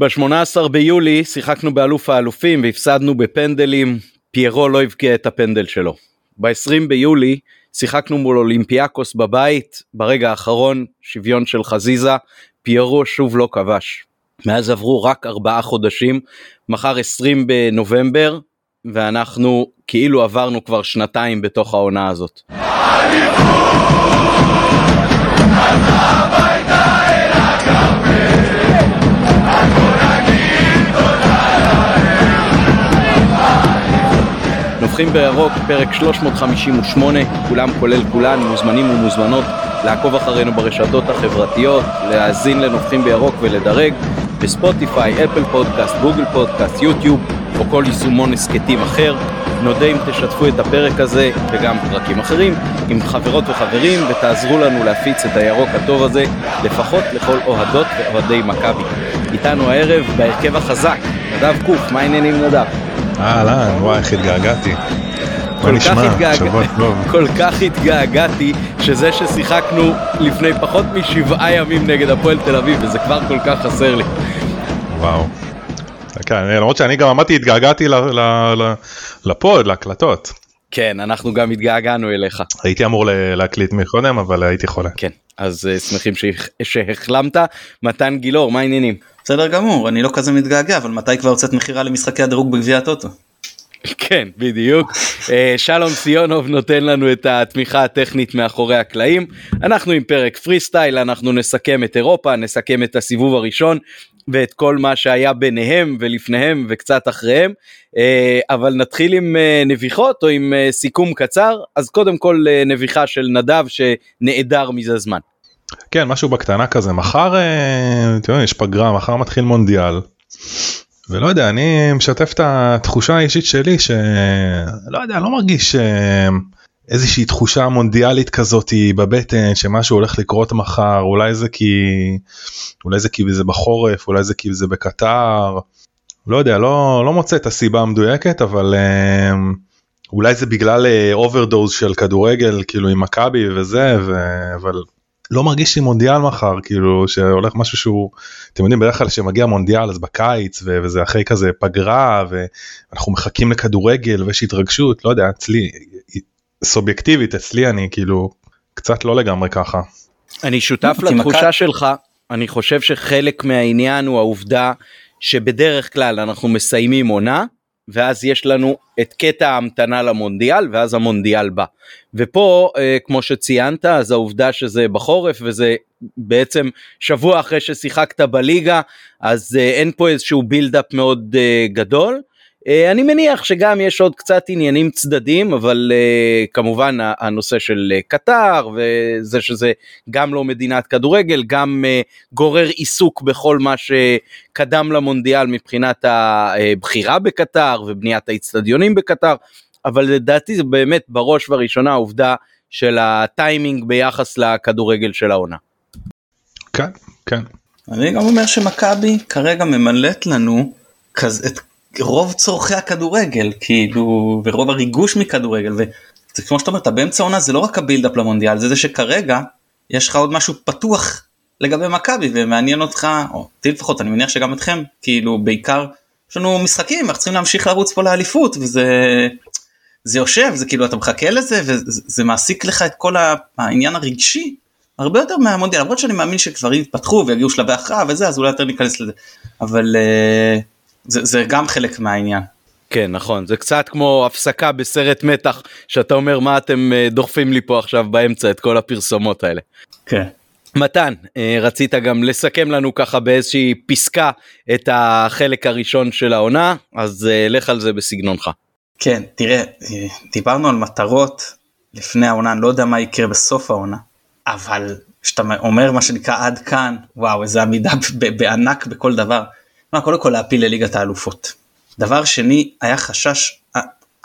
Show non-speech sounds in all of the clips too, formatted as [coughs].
ב-18 ביולי שיחקנו באלוף האלופים והפסדנו בפנדלים, פיירו לא הבקיע את הפנדל שלו. ב-20 ביולי שיחקנו מול אולימפיאקוס בבית, ברגע האחרון שוויון של חזיזה, פיירו שוב לא כבש. מאז עברו רק ארבעה חודשים, מחר 20 בנובמבר, ואנחנו כאילו עברנו כבר שנתיים בתוך העונה הזאת. נובחים בירוק, פרק 358, כולם כולל כולן, מוזמנים ומוזמנות לעקוב אחרינו ברשתות החברתיות, להאזין לנובחים בירוק ולדרג בספוטיפיי, אפל פודקאסט, גוגל פודקאסט, יוטיוב או כל יישומון הסכתים אחר. נודה אם תשתפו את הפרק הזה וגם פרקים אחרים עם חברות וחברים ותעזרו לנו להפיץ את הירוק הטוב הזה לפחות לכל אוהדות ואוהדי מכבי. איתנו הערב בהרכב החזק, נדב קוף, מה העניינים נדב? אהלן, וואי איך התגעגעתי. כל כך, התגעג... [laughs] כל כך התגעגעתי שזה ששיחקנו לפני פחות משבעה ימים נגד הפועל תל אביב וזה כבר כל כך חסר לי. וואו. כן, למרות שאני גם אמרתי התגעגעתי לפוד, להקלטות. כן, אנחנו גם התגעגענו אליך. הייתי אמור להקליט מקודם, אבל הייתי חולה. כן, אז uh, שמחים שהחלמת. מתן גילאור, מה העניינים? בסדר גמור, אני לא כזה מתגעגע, אבל מתי כבר יוצאת מכירה למשחקי הדירוג בגביע הטוטו? כן, בדיוק. [laughs] אה, שלום סיונוב נותן לנו את התמיכה הטכנית מאחורי הקלעים. אנחנו עם פרק פרי סטייל, אנחנו נסכם את אירופה, נסכם את הסיבוב הראשון ואת כל מה שהיה ביניהם ולפניהם וקצת אחריהם. אה, אבל נתחיל עם אה, נביחות או עם סיכום קצר, אז קודם כל נביחה של נדב שנעדר מזה זמן. כן, משהו בקטנה כזה, מחר, אתם יודעים, יש פגרה, מחר מתחיל מונדיאל. ולא יודע, אני משתף את התחושה האישית שלי שלא יודע, לא מרגיש אה, איזושהי תחושה מונדיאלית כזאת בבטן שמשהו הולך לקרות מחר, אולי זה כי, אולי זה כי זה בחורף, אולי זה כי זה בקטר, לא יודע, לא, לא מוצא את הסיבה המדויקת, אבל אה, אולי זה בגלל overdose אה, של כדורגל, כאילו עם מכבי וזה, ו... אבל לא מרגיש לי מונדיאל מחר כאילו שהולך משהו שהוא אתם יודעים בדרך כלל שמגיע מונדיאל אז בקיץ ו- וזה אחרי כזה פגרה ואנחנו מחכים לכדורגל ויש התרגשות לא יודע אצלי סובייקטיבית אצלי אני כאילו קצת לא לגמרי ככה. אני שותף לתחושה שלך אני חושב שחלק מהעניין הוא העובדה שבדרך כלל אנחנו מסיימים עונה ואז יש לנו את קטע ההמתנה למונדיאל ואז המונדיאל בא. ופה אה, כמו שציינת אז העובדה שזה בחורף וזה בעצם שבוע אחרי ששיחקת בליגה אז אה, אין פה איזשהו בילדאפ מאוד אה, גדול אני מניח שגם יש עוד קצת עניינים צדדים אבל uh, כמובן הנושא של uh, קטר וזה שזה גם לא מדינת כדורגל גם גורר עיסוק בכל מה שקדם למונדיאל מבחינת הבחירה בקטר ובניית האיצטדיונים בקטר אבל לדעתי זה באמת בראש ובראשונה העובדה של הטיימינג ביחס לכדורגל של העונה. כן כן. אני גם אומר שמכבי כרגע ממלאת לנו את רוב צורכי הכדורגל כאילו ורוב הריגוש מכדורגל וכמו שאתה אומר אתה באמצע עונה זה לא רק הבילדאפ למונדיאל זה זה שכרגע יש לך עוד משהו פתוח לגבי מכבי ומעניין אותך או אותי לפחות אני מניח שגם אתכם כאילו בעיקר יש לנו משחקים אנחנו צריכים להמשיך לרוץ פה לאליפות וזה זה יושב זה כאילו אתה מחכה לזה וזה מעסיק לך את כל העניין הרגשי הרבה יותר מהמונדיאל למרות שאני מאמין שכברים יתפתחו ויגיעו שלבי הכרעה וזה אז אולי יותר ניכנס לזה אבל. Uh, זה, זה גם חלק מהעניין. כן נכון זה קצת כמו הפסקה בסרט מתח שאתה אומר מה אתם אה, דוחפים לי פה עכשיו באמצע את כל הפרסומות האלה. כן. מתן אה, רצית גם לסכם לנו ככה באיזושהי פסקה את החלק הראשון של העונה אז אה, לך על זה בסגנונך. כן תראה דיברנו על מטרות לפני העונה אני לא יודע מה יקרה בסוף העונה אבל כשאתה אומר מה שנקרא עד כאן וואו איזה עמידה בענק בכל דבר. מה, קודם כל להפיל לליגת האלופות. דבר שני, היה חשש,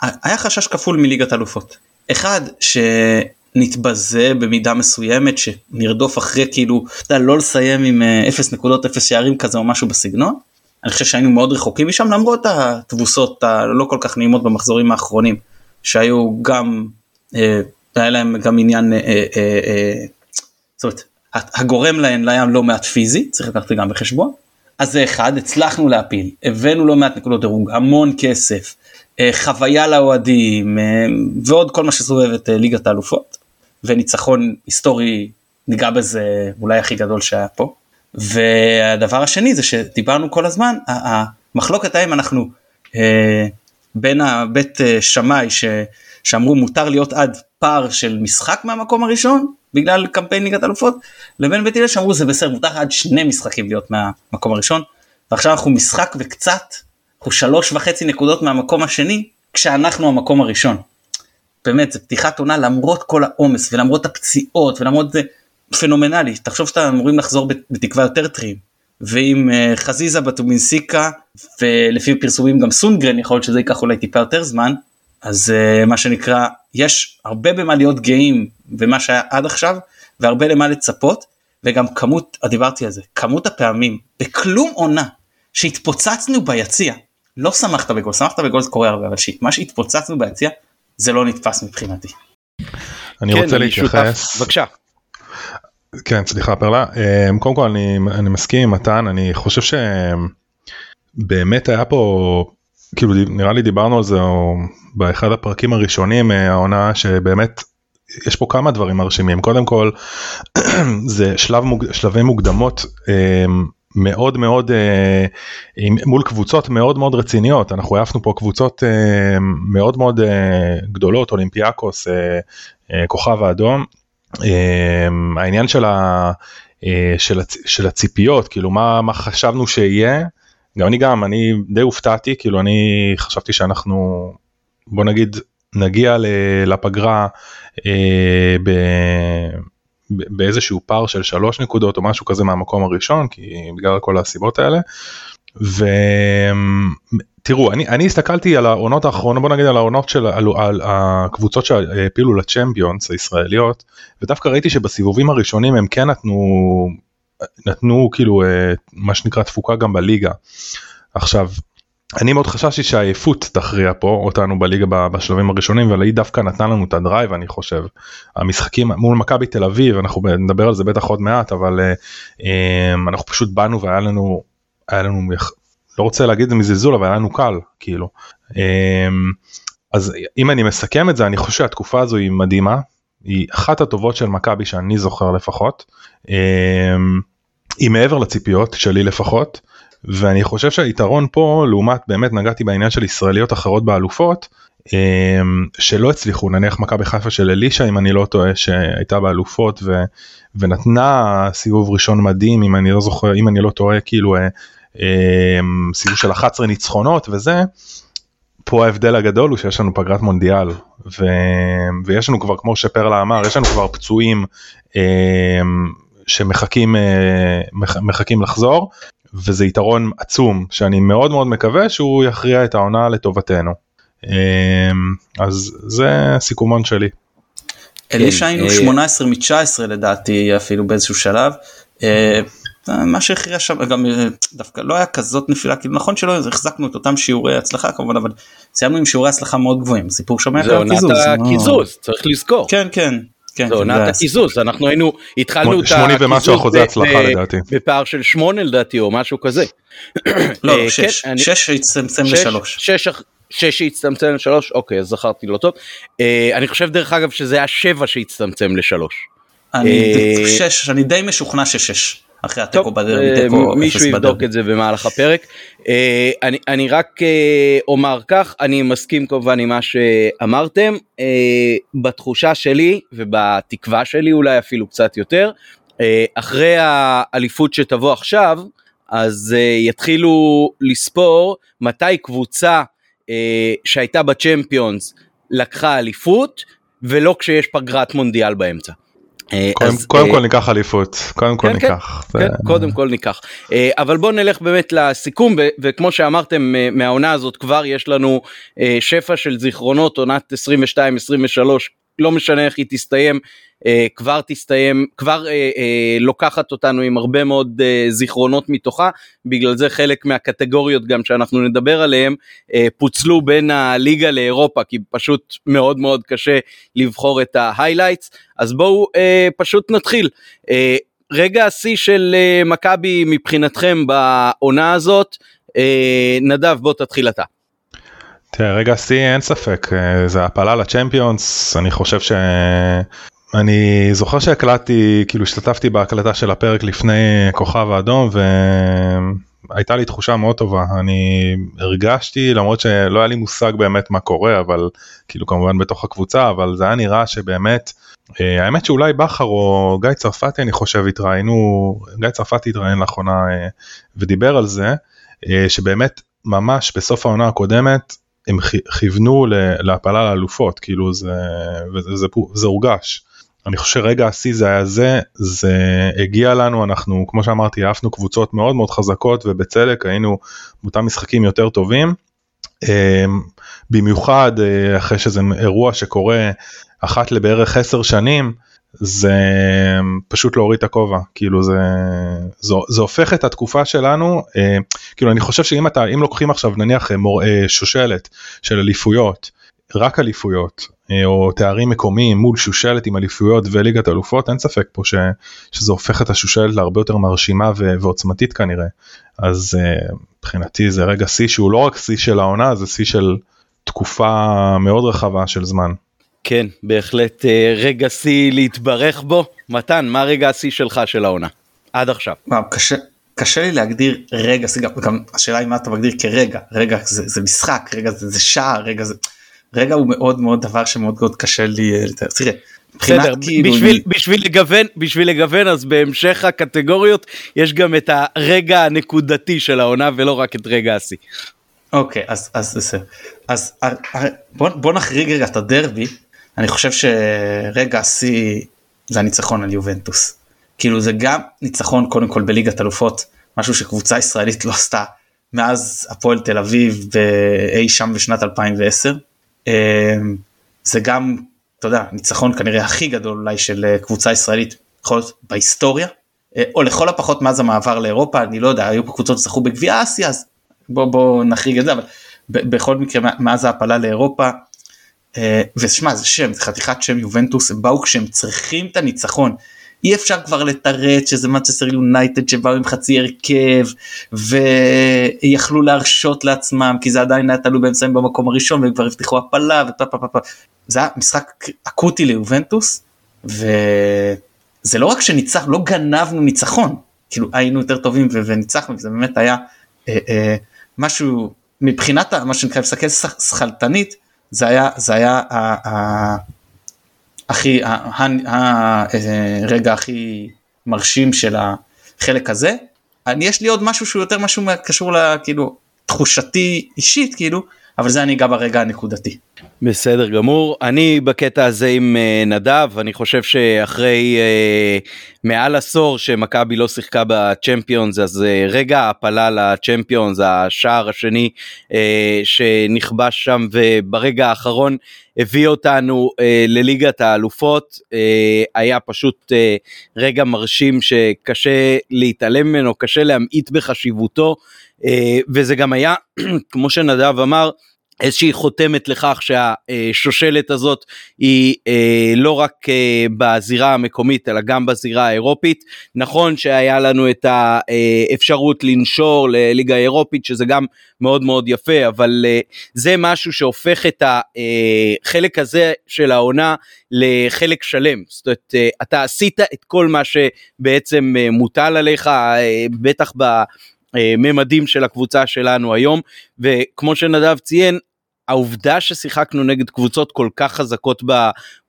היה חשש כפול מליגת האלופות. אחד, שנתבזה במידה מסוימת, שנרדוף אחרי כאילו, אתה יודע, לא לסיים עם 0 אה, נקודות 0 שערים כזה או משהו בסגנון. אני חושב שהיינו מאוד רחוקים משם למרות התבוסות הלא כל כך נעימות במחזורים האחרונים שהיו גם אה, היה להם גם עניין אה, אה, אה, זאת אומרת הגורם להן לים לא מעט פיזי צריך לקחת גם בחשבון אז זה אחד, הצלחנו להפיל, הבאנו לא מעט נקודות דירוג, המון כסף, אה, חוויה לאוהדים אה, ועוד כל מה שסובב את אה, ליגת האלופות, וניצחון היסטורי, ניגע בזה אולי הכי גדול שהיה פה. והדבר השני זה שדיברנו כל הזמן, המחלוקת האם אנחנו בין הבית שמאי שאמרו מותר להיות עד פער של משחק מהמקום הראשון בגלל קמפיין ליגת אלופות לבין בית הלל שאמרו זה בסדר מותר עד שני משחקים להיות מהמקום הראשון. ועכשיו אנחנו משחק וקצת אנחנו שלוש וחצי נקודות מהמקום השני כשאנחנו המקום הראשון. באמת זה פתיחת עונה למרות כל העומס ולמרות הפציעות ולמרות זה פנומנלי. תחשוב שאתה אמורים לחזור בתקווה יותר טריים. ועם uh, חזיזה בטומינסיקה ולפי פרסומים גם סונגרן יכול להיות שזה ייקח אולי טיפה יותר זמן אז uh, מה שנקרא יש הרבה במה להיות גאים במה שהיה עד עכשיו והרבה למה לצפות וגם כמות דיברתי על זה כמות הפעמים בכלום עונה שהתפוצצנו ביציע לא שמחת בגול שמחת בגול זה קורה הרבה אבל מה שהתפוצצנו ביציע זה לא נתפס מבחינתי. אני כן, רוצה להתייחס בבקשה. כן סליחה פרלה אמ, קודם כל אני, אני מסכים עם מתן אני חושב שבאמת היה פה כאילו נראה לי דיברנו על זה או באחד הפרקים הראשונים אה, העונה שבאמת יש פה כמה דברים מרשימים. קודם כל [clears throat] זה שלב מוג, שלבי מוקדמות אמ, מאוד מאוד אה, עם, מול קבוצות מאוד מאוד רציניות. אנחנו העפנו פה קבוצות אה, מאוד מאוד אה, גדולות אולימפיאקוס אה, אה, כוכב האדום. אה, העניין של, ה, אה, של, הצ, של הציפיות כאילו מה, מה חשבנו שיהיה גם אני גם אני די הופתעתי כאילו אני חשבתי שאנחנו בוא נגיד נגיע לפגרה אה, ב... באיזשהו פער של שלוש נקודות או משהו כזה מהמקום הראשון כי בגלל כל הסיבות האלה. ותראו אני אני הסתכלתי על העונות האחרונות בוא נגיד על העונות של על, על הקבוצות שהפילו לצ'מפיונס הישראליות ודווקא ראיתי שבסיבובים הראשונים הם כן נתנו נתנו כאילו אה, מה שנקרא תפוקה גם בליגה. עכשיו אני מאוד חששתי שהעייפות תכריע פה אותנו בליגה בשלבים הראשונים אבל היא דווקא נתנה לנו את הדרייב אני חושב. המשחקים מול מכבי תל אביב אנחנו נדבר על זה בטח עוד מעט אבל uh, אנחנו פשוט באנו והיה לנו היה לנו לא רוצה להגיד זה מזלזול אבל היה לנו קל כאילו. אז אם אני מסכם את זה אני חושב שהתקופה הזו היא מדהימה היא אחת הטובות של מכבי שאני זוכר לפחות. Um, היא מעבר לציפיות שלי לפחות. ואני חושב שהיתרון פה לעומת באמת נגעתי בעניין של ישראליות אחרות באלופות אמ, שלא הצליחו נניח מכבי חיפה של אלישע אם אני לא טועה שהייתה באלופות ו, ונתנה סיבוב ראשון מדהים אם אני לא זוכר אם אני לא טועה כאילו אה, אמ, סיבוב של 11 ניצחונות וזה. פה ההבדל הגדול הוא שיש לנו פגרת מונדיאל ו... ויש לנו כבר כמו שפרלה אמר יש לנו כבר פצועים אמ, שמחכים אה, מחכים לחזור וזה יתרון עצום שאני מאוד מאוד מקווה שהוא יכריע את העונה לטובתנו. אמ, אז זה סיכומון שלי. אלישע היינו 18 מ-19 לדעתי אפילו באיזשהו שלב. מה שהכריע שם גם אה, דווקא לא היה כזאת נפילה כאילו נכון שלא החזקנו את אותם שיעורי הצלחה כמובן אבל סיימנו עם שיעורי הצלחה מאוד גבוהים סיפור שם היה קיזוז. זה עונת הקיזוז צריך לזכור. כן כן כן, זה עונת הקיזוז אנחנו היינו התחלנו את הקיזוז ומשהו אחוזי הצלחה לדעתי בפער של שמונה לדעתי או משהו כזה. לא אה, שש כן, שש שהצטמצם לשלוש. שש שהצטמצם לשלוש אוקיי אז זכרתי לא טוב אה, אני חושב דרך אגב שזה היה שבע שהצטמצם לשלוש. אני אה, שש אני די משוכנע ששש. אחרי התיקו בדרבי, אה, תיקו מישהו יבדוק את זה במהלך הפרק. אה, אני, אני רק אה, אומר כך, אני מסכים כמובן עם מה שאמרתם, בתחושה שלי ובתקווה שלי אולי אפילו קצת יותר, אחרי האליפות שתבוא עכשיו, אז יתחילו לספור מתי קבוצה שהייתה בצ'מפיונס לקחה אליפות ולא כשיש פגרת מונדיאל באמצע. אה, קודם כל ניקח אליפות. קודם כל כן, כן, ניקח. כן, קודם כל ניקח. אה, אבל בוא נלך באמת לסיכום וכמו שאמרתם מהעונה הזאת כבר יש לנו אה, שפע של זיכרונות עונת 22 23 לא משנה איך היא תסתיים כבר תסתיים כבר אה, אה, לוקחת אותנו עם הרבה מאוד אה, זיכרונות מתוכה בגלל זה חלק מהקטגוריות גם שאנחנו נדבר עליהם אה, פוצלו בין הליגה לאירופה כי פשוט מאוד מאוד קשה לבחור את ההיילייטס אז בואו אה, פשוט נתחיל. אה, רגע השיא של מכבי מבחינתכם בעונה הזאת, נדב בוא תתחיל אתה. תראה, רגע שיא אין ספק, זה הפלה לצ'מפיונס, אני חושב ש... אני זוכר שהקלטתי, כאילו השתתפתי בהקלטה של הפרק לפני כוכב האדום והייתה לי תחושה מאוד טובה, אני הרגשתי למרות שלא היה לי מושג באמת מה קורה, אבל כאילו כמובן בתוך הקבוצה, אבל זה היה נראה שבאמת, אה, האמת שאולי בכר או גיא צרפתי אני חושב התראיינו, גיא צרפתי התראיין לאחרונה אה, ודיבר על זה, אה, שבאמת ממש בסוף העונה הקודמת הם כיוונו להפלה לאלופות, כאילו זה, וזה, זה, זה הורגש. אני חושב שרגע השיא זה היה זה, זה הגיע לנו, אנחנו כמו שאמרתי עפנו קבוצות מאוד מאוד חזקות ובצדק היינו באותם משחקים יותר טובים. אמ, במיוחד אה, אחרי שזה אירוע שקורה אחת לבערך עשר שנים, זה פשוט להוריד את הכובע כאילו זה זה, זה הופך את התקופה שלנו אה, כאילו אני חושב שאם אתה אם לוקחים עכשיו נניח אה, שושלת של אליפויות רק אליפויות אה, או תארים מקומיים מול שושלת עם אליפויות וליגת אלופות אין ספק פה ש, שזה הופך את השושלת להרבה יותר מרשימה ו, ועוצמתית כנראה אז uh, מבחינתי זה רגע שיא שהוא לא רק שיא של העונה זה שיא של תקופה מאוד רחבה של זמן. כן בהחלט uh, רגע שיא להתברך בו מתן מה רגע השיא שלך של העונה עד עכשיו. וואו, קשה קשה לי להגדיר רגע גם השאלה היא מה אתה מגדיר כרגע רגע זה, זה משחק רגע זה, זה שער רגע זה רגע הוא מאוד מאוד דבר שמאוד מאוד קשה לי אה, לתאר. תראה, בסדר, כאילו בשביל, אני... בשביל לגוון, בשביל לגוון אז בהמשך הקטגוריות יש גם את הרגע הנקודתי של העונה ולא רק את רגע השיא. אוקיי אז אז בסדר אז אה, אה, בוא, בוא נחריג רגע את הדרבי אני חושב שרגע השיא זה הניצחון על יובנטוס. כאילו זה גם ניצחון קודם כל בליגת אלופות משהו שקבוצה ישראלית לא עשתה מאז הפועל תל אביב אי שם בשנת 2010 אמ, זה גם, אתה יודע, ניצחון כנראה הכי גדול אולי של אה, קבוצה ישראלית, יכול להיות בהיסטוריה, אה, או לכל הפחות מאז המעבר לאירופה, אני לא יודע, היו פה קבוצות שזכו בגביע אסיה, אז בוא, בוא נחריג את זה, אבל בכל מקרה מאז ההעפלה לאירופה, אה, ושמע זה שם, זה חתיכת שם יובנטוס, הם באו כשהם צריכים את הניצחון, אי אפשר כבר לתרץ שזה מצ'סטר יונייטד שבאו עם חצי הרכב ויכלו להרשות לעצמם כי זה עדיין היה תלוי בהם שמים במקום הראשון והם כבר הבטיחו הפלה ופה פה פה פה. זה היה משחק אקוטי ליובנטוס וזה לא רק שניצח לא גנבנו ניצחון כאילו היינו יותר טובים וניצחנו וזה באמת היה אה, אה, משהו מבחינת מה שנקרא לסתכל שכלתנית זה היה זה היה. אה, הכי, הרגע הכי מרשים של החלק הזה. אני, יש לי עוד משהו שהוא יותר משהו קשור לכאילו תחושתי אישית כאילו, אבל זה אני אגע ברגע הנקודתי. בסדר גמור אני בקטע הזה עם uh, נדב אני חושב שאחרי uh, מעל עשור שמכבי לא שיחקה בצ'מפיונס אז uh, רגע העפלה לצ'מפיונס השער השני uh, שנכבש שם וברגע האחרון הביא אותנו uh, לליגת האלופות uh, היה פשוט uh, רגע מרשים שקשה להתעלם ממנו קשה להמעיט בחשיבותו uh, וזה גם היה [clears throat] כמו שנדב אמר. איזושהי חותמת לכך שהשושלת הזאת היא אה, לא רק אה, בזירה המקומית אלא גם בזירה האירופית. נכון שהיה לנו את האפשרות לנשור לליגה האירופית שזה גם מאוד מאוד יפה אבל אה, זה משהו שהופך את החלק הזה של העונה לחלק שלם. זאת אומרת אתה עשית את כל מה שבעצם מוטל עליך בטח ב... ממדים של הקבוצה שלנו היום וכמו שנדב ציין העובדה ששיחקנו נגד קבוצות כל כך חזקות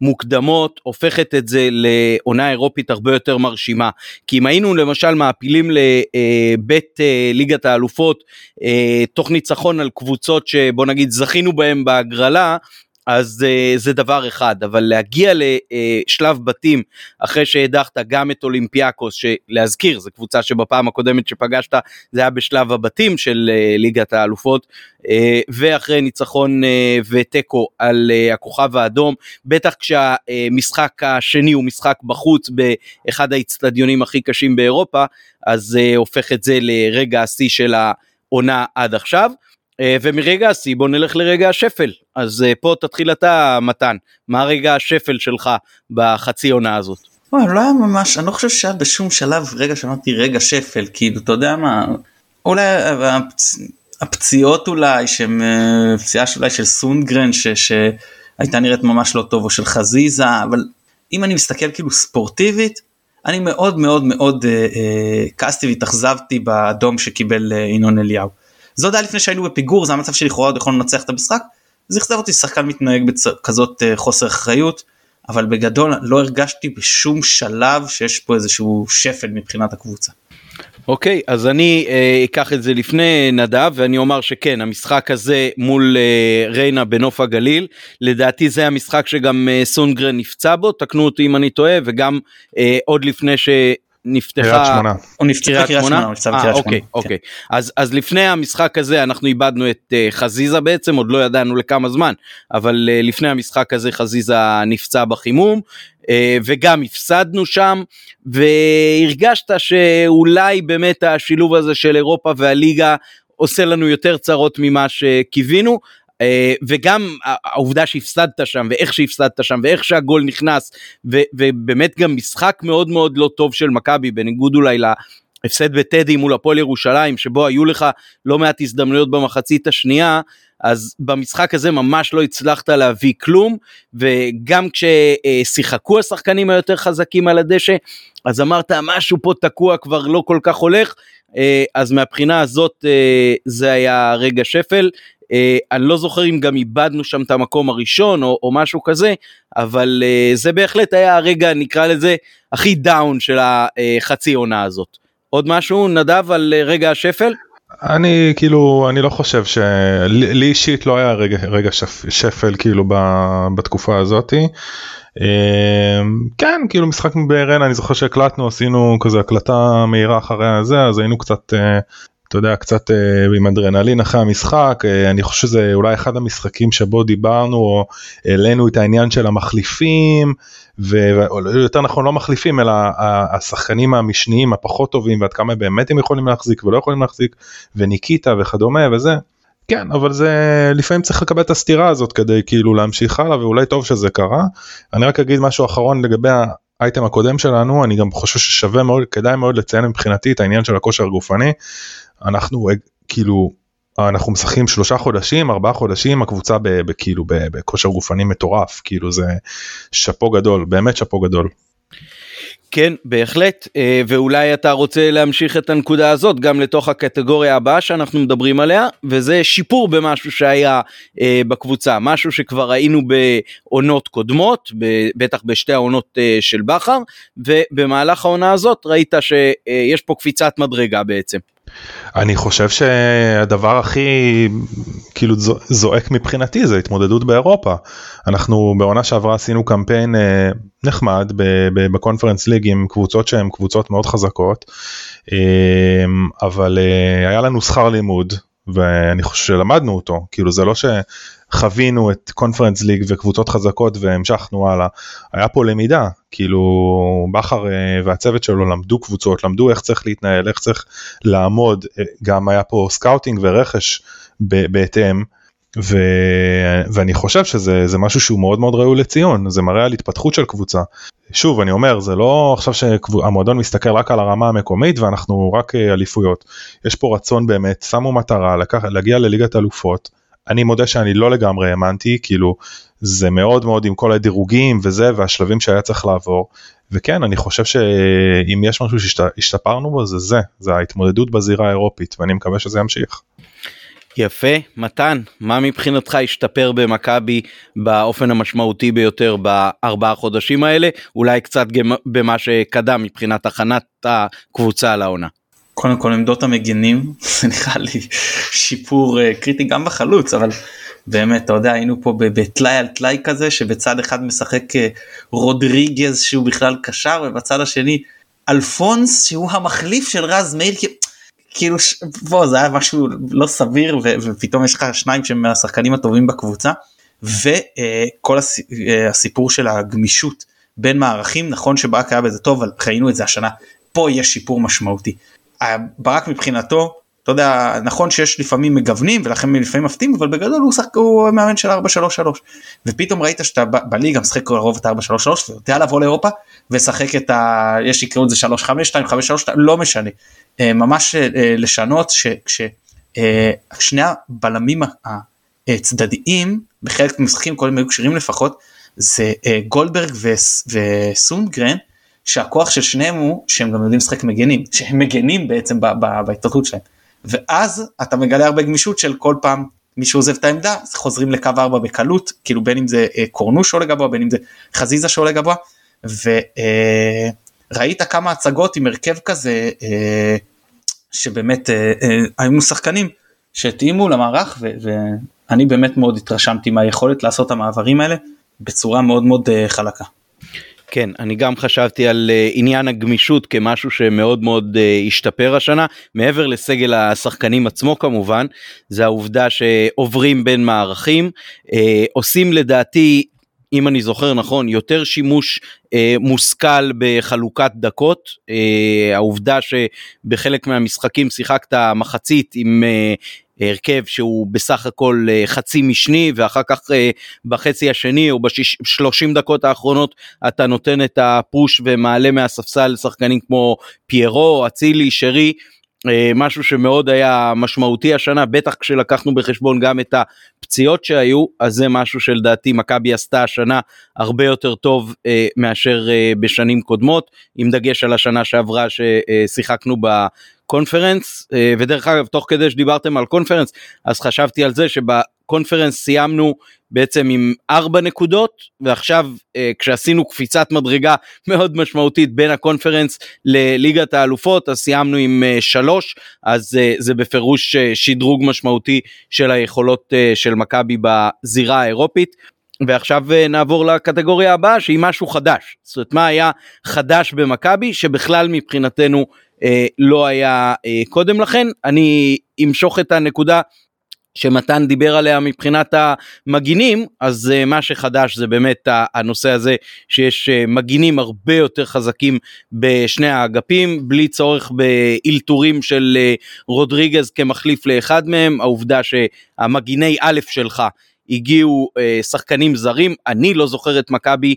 במוקדמות הופכת את זה לעונה אירופית הרבה יותר מרשימה. כי אם היינו למשל מעפילים לבית אה, ליגת האלופות אה, תוך ניצחון על קבוצות שבוא נגיד זכינו בהם בהגרלה אז uh, זה דבר אחד, אבל להגיע לשלב בתים אחרי שהדחת גם את אולימפיאקוס, שלהזכיר, זו קבוצה שבפעם הקודמת שפגשת זה היה בשלב הבתים של uh, ליגת האלופות, uh, ואחרי ניצחון uh, ותיקו על uh, הכוכב האדום, בטח כשהמשחק השני הוא משחק בחוץ באחד האיצטדיונים הכי קשים באירופה, אז uh, הופך את זה לרגע השיא של העונה עד עכשיו. אה, ומרגע השיא בוא נלך לרגע השפל אז אה, פה תתחיל אתה מתן מה רגע השפל שלך בחצי עונה הזאת. לא היה ממש אני לא חושב שהיה בשום שלב רגע שאמרתי רגע שפל כאילו אתה יודע מה אולי הפצ... הפציעות אולי שהם אה, פציעה אולי של סונגרן ש... שהייתה נראית ממש לא טוב או של חזיזה אבל אם אני מסתכל כאילו ספורטיבית אני מאוד מאוד מאוד אה, אה, כעסתי והתאכזבתי באדום שקיבל אה, ינון אליהו. זה עוד היה לפני שהיינו בפיגור זה המצב שלכאורה עוד יכולנו לנצח את המשחק זה אכזב אותי שחקן מתנהג בכזאת אה, חוסר אחריות אבל בגדול לא הרגשתי בשום שלב שיש פה איזשהו שפל מבחינת הקבוצה. אוקיי okay, אז אני אה, אקח את זה לפני נדב ואני אומר שכן המשחק הזה מול אה, ריינה בנוף הגליל לדעתי זה המשחק שגם אה, סונגרן נפצע בו תקנו אותי אם אני טועה וגם אה, עוד לפני ש... נפתחה, קריית שמונה, הוא נפתחה קריית שמונה, אה, אוקיי, אוקיי, אז, אז לפני המשחק הזה אנחנו איבדנו את uh, חזיזה בעצם, עוד לא ידענו לכמה זמן, אבל uh, לפני המשחק הזה חזיזה נפצע בחימום, uh, וגם הפסדנו שם, והרגשת שאולי באמת השילוב הזה של אירופה והליגה עושה לנו יותר צרות ממה שקיווינו, וגם העובדה שהפסדת שם ואיך שהפסדת שם ואיך שהגול נכנס ובאמת גם משחק מאוד מאוד לא טוב של מכבי בניגוד אולי להפסד בטדי מול הפועל ירושלים שבו היו לך לא מעט הזדמנויות במחצית השנייה אז במשחק הזה ממש לא הצלחת להביא כלום וגם כששיחקו השחקנים היותר חזקים על הדשא אז אמרת משהו פה תקוע כבר לא כל כך הולך אה, אז מהבחינה הזאת אה, זה היה רגע שפל אה, אני לא זוכר אם גם איבדנו שם את המקום הראשון או, או משהו כזה, אבל אה, זה בהחלט היה הרגע, נקרא לזה, הכי דאון של החצי עונה הזאת. עוד משהו, נדב, על אה, רגע השפל? אני כאילו אני לא חושב שלי אישית לא היה רגע רגע שפ, שפל כאילו ב, בתקופה הזאתי. כן כאילו משחק ברן אני זוכר שהקלטנו עשינו כזה הקלטה מהירה אחרי הזה אז היינו קצת אתה יודע קצת אה, עם אדרנלין אחרי המשחק אה, אני חושב שזה אולי אחד המשחקים שבו דיברנו או העלינו את העניין של המחליפים ויותר נכון לא מחליפים אלא השחקנים המשניים הפחות טובים ועד כמה באמת הם יכולים להחזיק ולא יכולים להחזיק וניקיטה וכדומה וזה. כן אבל זה לפעמים צריך לקבל את הסתירה הזאת כדי כאילו להמשיך הלאה ואולי טוב שזה קרה. אני רק אגיד משהו אחרון לגבי האייטם הקודם שלנו אני גם חושב ששווה מאוד כדאי מאוד לציין מבחינתי את העניין של הכושר הגופני. אנחנו אה, כאילו אנחנו משחקים שלושה חודשים ארבעה חודשים הקבוצה כאילו בכושר גופני מטורף כאילו זה שאפו גדול באמת שאפו גדול. כן בהחלט אה, ואולי אתה רוצה להמשיך את הנקודה הזאת גם לתוך הקטגוריה הבאה שאנחנו מדברים עליה וזה שיפור במשהו שהיה אה, בקבוצה משהו שכבר ראינו בעונות קודמות בטח בשתי העונות של בכר ובמהלך העונה הזאת ראית שיש פה קפיצת מדרגה בעצם. אני חושב שהדבר הכי כאילו זועק מבחינתי זה התמודדות באירופה. אנחנו בעונה שעברה עשינו קמפיין אה, נחמד בקונפרנס ליג עם קבוצות שהן קבוצות מאוד חזקות אה, אבל אה, היה לנו שכר לימוד ואני חושב שלמדנו אותו כאילו זה לא שחווינו את קונפרנס ליג וקבוצות חזקות והמשכנו הלאה היה פה למידה כאילו בכר אה, והצוות שלו למדו קבוצות למדו איך צריך להתנהל איך צריך לעמוד אה, גם היה פה סקאוטינג ורכש בהתאם. ו... ואני חושב שזה משהו שהוא מאוד מאוד ראוי לציון זה מראה על התפתחות של קבוצה. שוב אני אומר זה לא עכשיו שהמועדון מסתכל רק על הרמה המקומית ואנחנו רק אה, אליפויות יש פה רצון באמת שמו מטרה לקח, להגיע לליגת אלופות אני מודה שאני לא לגמרי האמנתי כאילו זה מאוד מאוד עם כל הדירוגים וזה והשלבים שהיה צריך לעבור וכן אני חושב שאם יש משהו שהשתפרנו בו זה זה זה ההתמודדות בזירה האירופית ואני מקווה שזה ימשיך. יפה מתן מה מבחינתך השתפר במכבי באופן המשמעותי ביותר בארבעה חודשים האלה אולי קצת במה שקדם מבחינת הכנת הקבוצה לעונה. קודם כל עמדות המגינים [laughs] זה נראה לי שיפור uh, קריטי גם בחלוץ אבל באמת אתה יודע היינו פה בטלאי על טלאי כזה שבצד אחד משחק uh, רודריגז שהוא בכלל קשר ובצד השני אלפונס שהוא המחליף של רז מאיר כאילו בוא זה היה משהו לא סביר ו, ופתאום יש לך שניים שהם מהשחקנים הטובים בקבוצה וכל הס, הסיפור של הגמישות בין מערכים נכון שברק היה בזה טוב אבל ראינו את זה השנה פה יש שיפור משמעותי. ברק מבחינתו אתה יודע נכון שיש לפעמים מגוונים ולכן לפעמים מפתיעים אבל בגדול הוא שחק הוא מאמן של 4-3-3 ופתאום ראית שאתה בליגה משחק לרוב את 4-3-3 ויודע לבוא לאירופה ולשחק את ה... יש יקראו את זה 3-5 2 5 3 לא משנה. ממש לשנות שכששני הבלמים הצדדיים בחלק מהמשחקים כל הם היו קשירים לפחות זה גולדברג וסונגרן שהכוח של שניהם הוא שהם גם יודעים לשחק מגנים שהם מגנים בעצם בהתפתחות שלהם ואז אתה מגלה הרבה גמישות של כל פעם מישהו עוזב את העמדה חוזרים לקו 4 בקלות כאילו בין אם זה קורנוש שעולה גבוה בין אם זה חזיזה שעולה גבוה וראית כמה הצגות עם הרכב כזה שבאמת היו שחקנים שהתאימו למערך ואני באמת מאוד התרשמתי מהיכולת לעשות המעברים האלה בצורה מאוד מאוד חלקה. כן, אני גם חשבתי על uh, עניין הגמישות כמשהו שמאוד מאוד uh, השתפר השנה, מעבר לסגל השחקנים עצמו כמובן, זה העובדה שעוברים בין מערכים, uh, עושים לדעתי אם אני זוכר נכון, יותר שימוש אה, מושכל בחלוקת דקות. אה, העובדה שבחלק מהמשחקים שיחקת מחצית עם אה, הרכב שהוא בסך הכל אה, חצי משני ואחר כך אה, בחצי השני או בשלושים דקות האחרונות אתה נותן את הפוש ומעלה מהספסל שחקנים כמו פיירו, אצילי, שרי. אה, משהו שמאוד היה משמעותי השנה בטח כשלקחנו בחשבון גם את הפציעות שהיו אז זה משהו שלדעתי מכבי עשתה השנה הרבה יותר טוב אה, מאשר אה, בשנים קודמות עם דגש על השנה שעברה ששיחקנו בקונפרנס ודרך אגב תוך כדי שדיברתם על קונפרנס אז חשבתי על זה שבקונפרנס סיימנו בעצם עם ארבע נקודות ועכשיו אה, כשעשינו קפיצת מדרגה [laughs] מאוד משמעותית בין הקונפרנס לליגת האלופות אז סיימנו עם אה, שלוש אז אה, זה בפירוש שדרוג משמעותי של היכולות של מכבי בזירה האירופית. ועכשיו נעבור לקטגוריה הבאה שהיא משהו חדש זאת אומרת מה היה חדש במכבי שבכלל מבחינתנו אה, לא היה אה, קודם לכן אני אמשוך את הנקודה שמתן דיבר עליה מבחינת המגינים אז uh, מה שחדש זה באמת הנושא הזה שיש uh, מגינים הרבה יותר חזקים בשני האגפים בלי צורך באלתורים של uh, רודריגז כמחליף לאחד מהם. העובדה שהמגיני א' שלך הגיעו שחקנים זרים אני לא זוכר את מכבי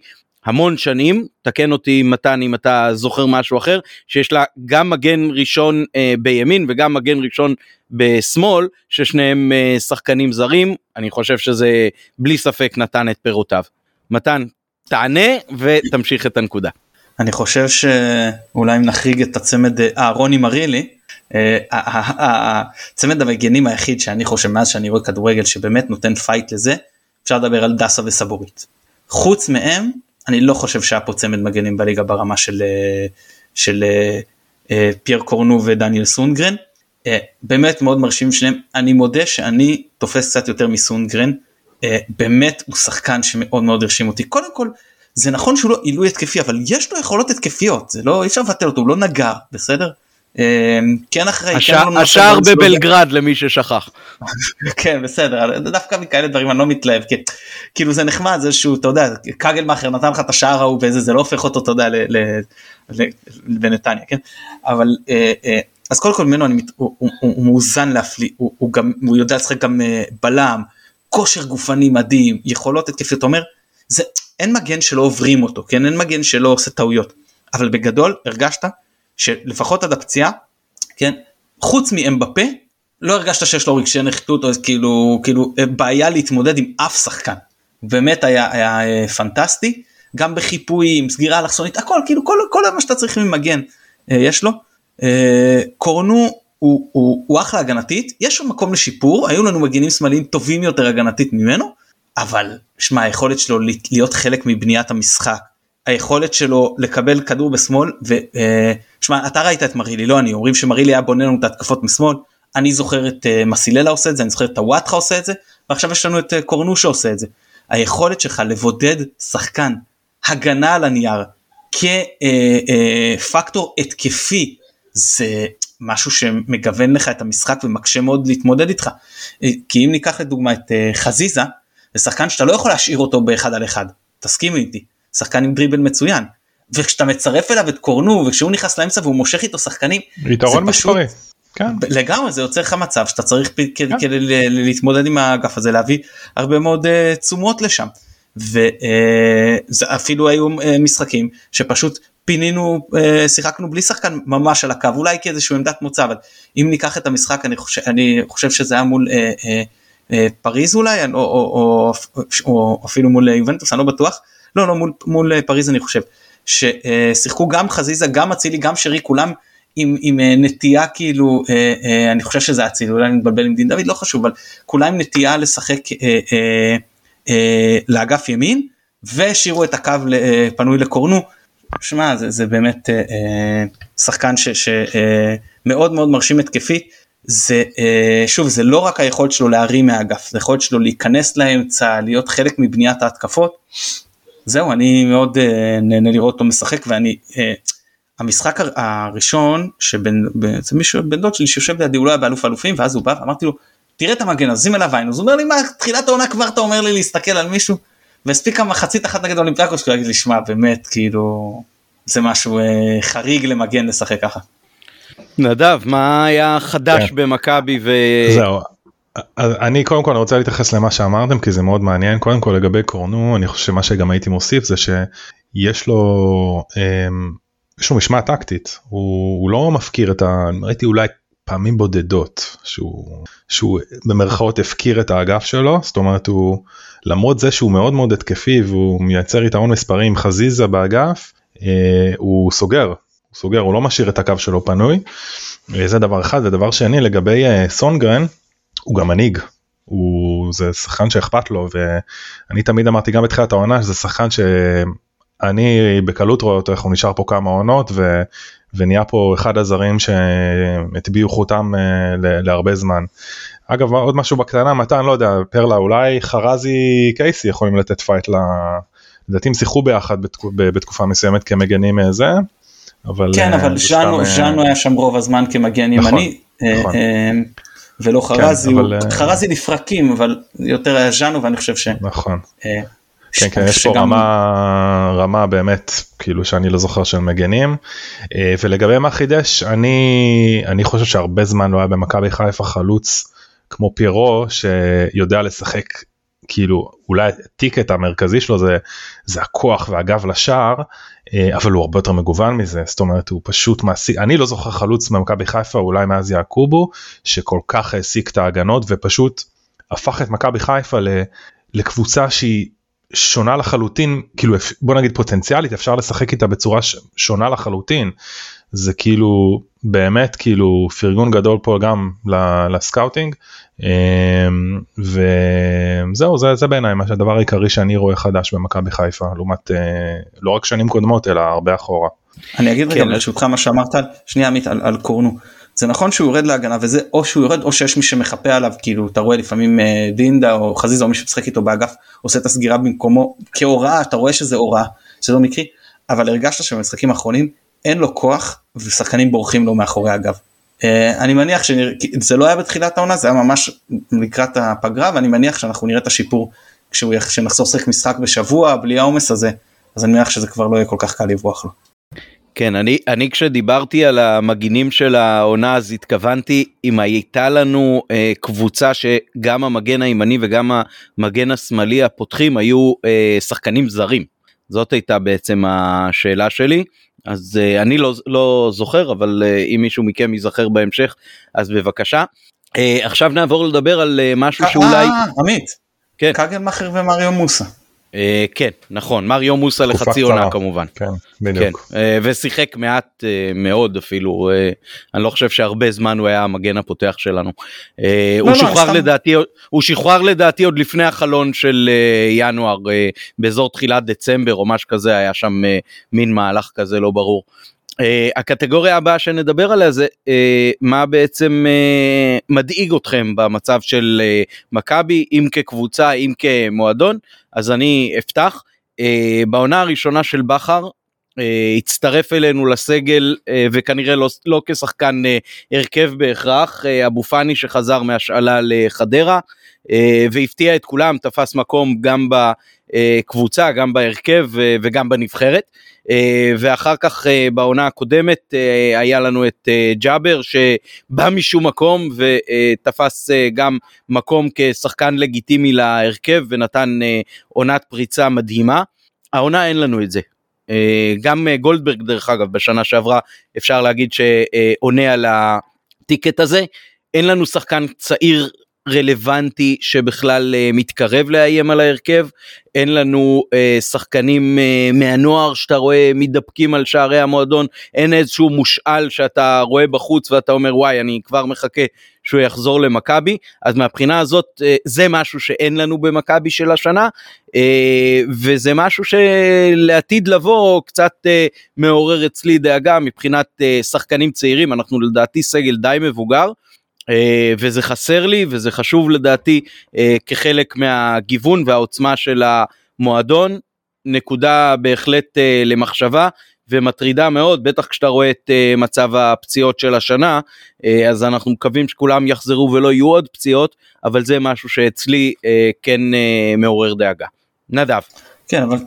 המון שנים, תקן אותי מתן אם אתה זוכר משהו אחר, שיש לה גם מגן ראשון אה, בימין וגם מגן ראשון בשמאל, ששניהם אה, שחקנים זרים, אני חושב שזה בלי ספק נתן את פירותיו. מתן, תענה ותמשיך את הנקודה. אני חושב שאולי אם נחריג את הצמד אהרוני מרילי, הצמד המגנים היחיד שאני חושב מאז שאני רואה כדורגל שבאמת נותן פייט לזה, אפשר לדבר על דסה וסבורית. חוץ מהם אני לא חושב שהיה פה צמד מגנים בליגה ברמה של, אה, של אה, אה, פייר קורנו ודניאל סונגרן. באמת מאוד מרשים שניהם, אני מודה שאני תופס קצת יותר מסונגרן, באמת הוא שחקן שמאוד מאוד הרשים אותי. קודם כל, זה נכון שהוא לא עילוי התקפי, אבל יש לו יכולות התקפיות, זה לא, אי אפשר לבטל אותו, הוא לא נגר, בסדר? כן אחרי, השער בבלגרד למי ששכח. [laughs] כן בסדר, דווקא מכאלה דברים אני לא מתלהב, כאילו זה נחמד, זה שהוא, אתה יודע, קגלמאכר נתן לך את השער ההוא וזה, זה לא הופך אותו, אתה יודע, בנתניה, כן? אבל אז קודם כל ממנו הוא מאוזן להפליא, הוא גם, הוא יודע לשחק גם בלם, כושר גופני מדהים, יכולות התקפיות, אומר, זה, אין מגן שלא עוברים אותו, כן? אין מגן שלא עושה טעויות, אבל בגדול הרגשת שלפחות עד הפציעה, כן, חוץ מאמבפה, לא הרגשת שיש לו רגשי נחיתות או כאילו, כאילו בעיה להתמודד עם אף שחקן. באמת היה, היה אה, פנטסטי, גם בחיפוי, עם סגירה אלכסונית, הכל, כאילו כל, כל מה שאתה צריך ממגן אה, יש לו. אה, קורנו הוא, הוא, הוא אחלה הגנתית, יש לו מקום לשיפור, היו לנו מגינים שמאליים טובים יותר הגנתית ממנו, אבל שמע היכולת שלו להיות חלק מבניית המשחק, היכולת שלו לקבל כדור בשמאל ושמע אתה ראית את מרילי לא אני אומרים שמרילי היה בונה לנו את ההתקפות משמאל. אני זוכר את uh, מסיללה עושה את זה אני זוכר את הוואטחה עושה את זה ועכשיו יש לנו את uh, קורנושה עושה את זה. היכולת שלך לבודד שחקן הגנה על הנייר כפקטור התקפי זה משהו שמגוון לך את המשחק ומקשה מאוד להתמודד איתך. כי אם ניקח לדוגמה את חזיזה זה שחקן שאתה לא יכול להשאיר אותו באחד על אחד תסכימו איתי שחקן עם דריבל מצוין. וכשאתה מצרף אליו את קורנו וכשהוא נכנס לאמצע והוא מושך איתו שחקנים יתרון מספרי כן. לגמרי זה יוצר לך מצב שאתה צריך כדי, כן. כדי להתמודד עם האגף הזה להביא הרבה מאוד uh, תשומות לשם. ואפילו uh, היו uh, משחקים שפשוט פינינו uh, שיחקנו בלי שחקן ממש על הקו אולי כאיזשהו עמדת מוצא אבל אם ניקח את המשחק אני חושב, אני חושב שזה היה מול uh, uh, uh, פריז אולי או, או, או, או אפילו מול יובנטוס אני לא בטוח לא לא מול, מול פריז אני חושב ששיחקו גם חזיזה גם אצילי גם שרי כולם עם, עם אה, נטייה כאילו אה, אה, אני חושב שזה אצילי אולי אני מתבלבל עם דין דוד לא חשוב אבל כולם עם נטייה לשחק אה, אה, אה, לאגף ימין והשאירו את הקו אה, פנוי לקורנו. שמע זה, זה באמת אה, אה, שחקן שמאוד אה, מאוד מרשים התקפית זה אה, שוב זה לא רק היכולת שלו להרים מהאגף זה היכולת שלו להיכנס לאמצע להיות חלק מבניית ההתקפות. זהו אני מאוד אה, נהנה לראות אותו משחק ואני אה, המשחק הראשון שבן בעצם מישהו בן דוד שלי שיושב לידי הוא לא היה באלוף אלופים ואז הוא בא ואמרתי לו תראה את המגן אז שים אליו עין אז הוא אומר לי מה תחילת העונה כבר אתה אומר לי להסתכל על מישהו והספיקה מחצית אחת נגד אולימפיאקוס כאילו להגיד לי שמע באמת כאילו זה משהו אה, חריג למגן לשחק ככה. נדב מה היה חדש כן. במכבי ו... זהו. אני קודם כל רוצה להתייחס למה שאמרתם כי זה מאוד מעניין קודם כל לגבי קורנו אני חושב שמה שגם הייתי מוסיף זה שיש לו. אה, יש לו משמעת טקטית הוא, הוא לא מפקיר את ה... ראיתי אולי פעמים בודדות שהוא שהוא במרכאות הפקיר את האגף שלו זאת אומרת הוא למרות זה שהוא מאוד מאוד התקפי והוא מייצר יתרון מספרים חזיזה באגף אה, הוא סוגר הוא סוגר הוא לא משאיר את הקו שלו פנוי. אה, זה דבר אחד ודבר שני לגבי אה, סונדגרן הוא גם מנהיג הוא זה שחקן שאכפת לו ואני תמיד אמרתי גם בתחילת העונה שזה שחקן ש... אני בקלות רואה אותו איך הוא נשאר פה כמה עונות ו, ונהיה פה אחד הזרים שהטביעו חותם אה, להרבה זמן. אגב עוד משהו בקטנה מתן לא יודע פרלה אולי חרזי קייסי יכולים לתת פייט ל... לדעתי הם שיחקו ביחד בתקופ, בתקופה מסוימת כמגנים אה, זה. אבל כן אבל ז'אנו ז'אנו היה שם רוב הזמן כמגן נכון, ימני. נכון. ולא חרזי, כן, אבל... חרזי לפרקים אבל יותר היה ז'אנו ואני חושב ש... נכון. כן כן יש פה רמה רמה באמת כאילו שאני לא זוכר של מגנים אה, ולגבי מה חידש אני אני חושב שהרבה זמן לא היה במכבי חיפה חלוץ כמו פירו שיודע לשחק כאילו אולי הטיקט המרכזי שלו זה זה הכוח והגב לשער אה, אבל הוא הרבה יותר מגוון מזה זאת אומרת הוא פשוט מעסיק אני לא זוכר חלוץ במכבי חיפה אולי מאז יעקובו שכל כך העסיק את ההגנות ופשוט הפך את מכבי חיפה לקבוצה שהיא שונה לחלוטין כאילו בוא נגיד פוטנציאלית אפשר לשחק איתה בצורה שונה לחלוטין. זה כאילו באמת כאילו פרגון גדול פה גם לסקאוטינג וזהו זה, זה בעיניי מה שהדבר העיקרי שאני רואה חדש במכבי חיפה לעומת אה, לא רק שנים קודמות אלא הרבה אחורה. אני אגיד רגע כן. ברשותך מה שאמרת שנייה עמית על, על קורנו זה נכון שהוא יורד להגנה וזה או שהוא יורד או שיש מי שמחפה עליו כאילו אתה רואה לפעמים אה, דינדה או חזיזה או מי שמשחק איתו באגף עושה את הסגירה במקומו כהוראה אתה רואה שזה הוראה זה לא מקרי אבל הרגשת שבמשחקים האחרונים אין לו כוח ושחקנים בורחים לו מאחורי הגב. אה, אני מניח שזה לא היה בתחילת העונה זה היה ממש לקראת הפגרה ואני מניח שאנחנו נראה את השיפור כשנחזור לשחק משחק בשבוע בלי העומס הזה אז אני מניח שזה כבר לא יהיה כל כך קל לברוח לו. כן, אני, אני כשדיברתי על המגינים של העונה אז התכוונתי אם הייתה לנו אה, קבוצה שגם המגן הימני וגם המגן השמאלי הפותחים היו אה, שחקנים זרים. זאת הייתה בעצם השאלה שלי. אז אה, אני לא, לא זוכר אבל אה, אם מישהו מכם ייזכר בהמשך אז בבקשה. אה, עכשיו נעבור לדבר על אה, משהו שאולי... אה, עמית. כן. כגלמאכר ומריו מוסה. אה, כן נכון מריו מוסה לחצי עונה כמובן כן בדיוק כן, uh, ושיחק מעט uh, מאוד אפילו uh, אני לא חושב שהרבה זמן הוא היה המגן הפותח שלנו. Uh, לא, הוא, לא, שוחרר. לדעתי, הוא שוחרר לדעתי עוד לפני החלון של uh, ינואר uh, באזור תחילת דצמבר או משהו כזה היה שם uh, מין מהלך כזה לא ברור. Uh, הקטגוריה הבאה שנדבר עליה זה uh, מה בעצם uh, מדאיג אתכם במצב של uh, מכבי אם כקבוצה אם כמועדון. אז אני אפתח. uh, בעונה הראשונה של בכר uh, הצטרף אלינו לסגל uh, וכנראה לא, לא כשחקן uh, הרכב בהכרח uh, אבו פאני שחזר מהשאלה לחדרה והפתיע את כולם, תפס מקום גם בקבוצה, גם בהרכב וגם בנבחרת. ואחר כך בעונה הקודמת היה לנו את ג'אבר שבא משום מקום ותפס גם מקום כשחקן לגיטימי להרכב ונתן עונת פריצה מדהימה. העונה אין לנו את זה. אה, גם אה, גולדברג דרך אגב בשנה שעברה אפשר להגיד שעונה על הטיקט הזה. אין לנו שחקן צעיר רלוונטי שבכלל uh, מתקרב לאיים על ההרכב, אין לנו uh, שחקנים uh, מהנוער שאתה רואה מתדפקים על שערי המועדון, אין איזשהו מושאל שאתה רואה בחוץ ואתה אומר וואי אני כבר מחכה שהוא יחזור למכבי, אז מהבחינה הזאת uh, זה משהו שאין לנו במכבי של השנה, uh, וזה משהו שלעתיד לבוא קצת uh, מעורר אצלי דאגה מבחינת uh, שחקנים צעירים, אנחנו לדעתי סגל די מבוגר. אה, וזה חסר לי וזה חשוב לדעתי אה, כחלק מהגיוון והעוצמה של המועדון. נקודה בהחלט אה, למחשבה ומטרידה מאוד בטח כשאתה רואה את מצב הפציעות של השנה אז אנחנו מקווים שכולם יחזרו ולא יהיו עוד פציעות אבל זה משהו שאצלי כן מעורר דאגה. נדב. כן אבל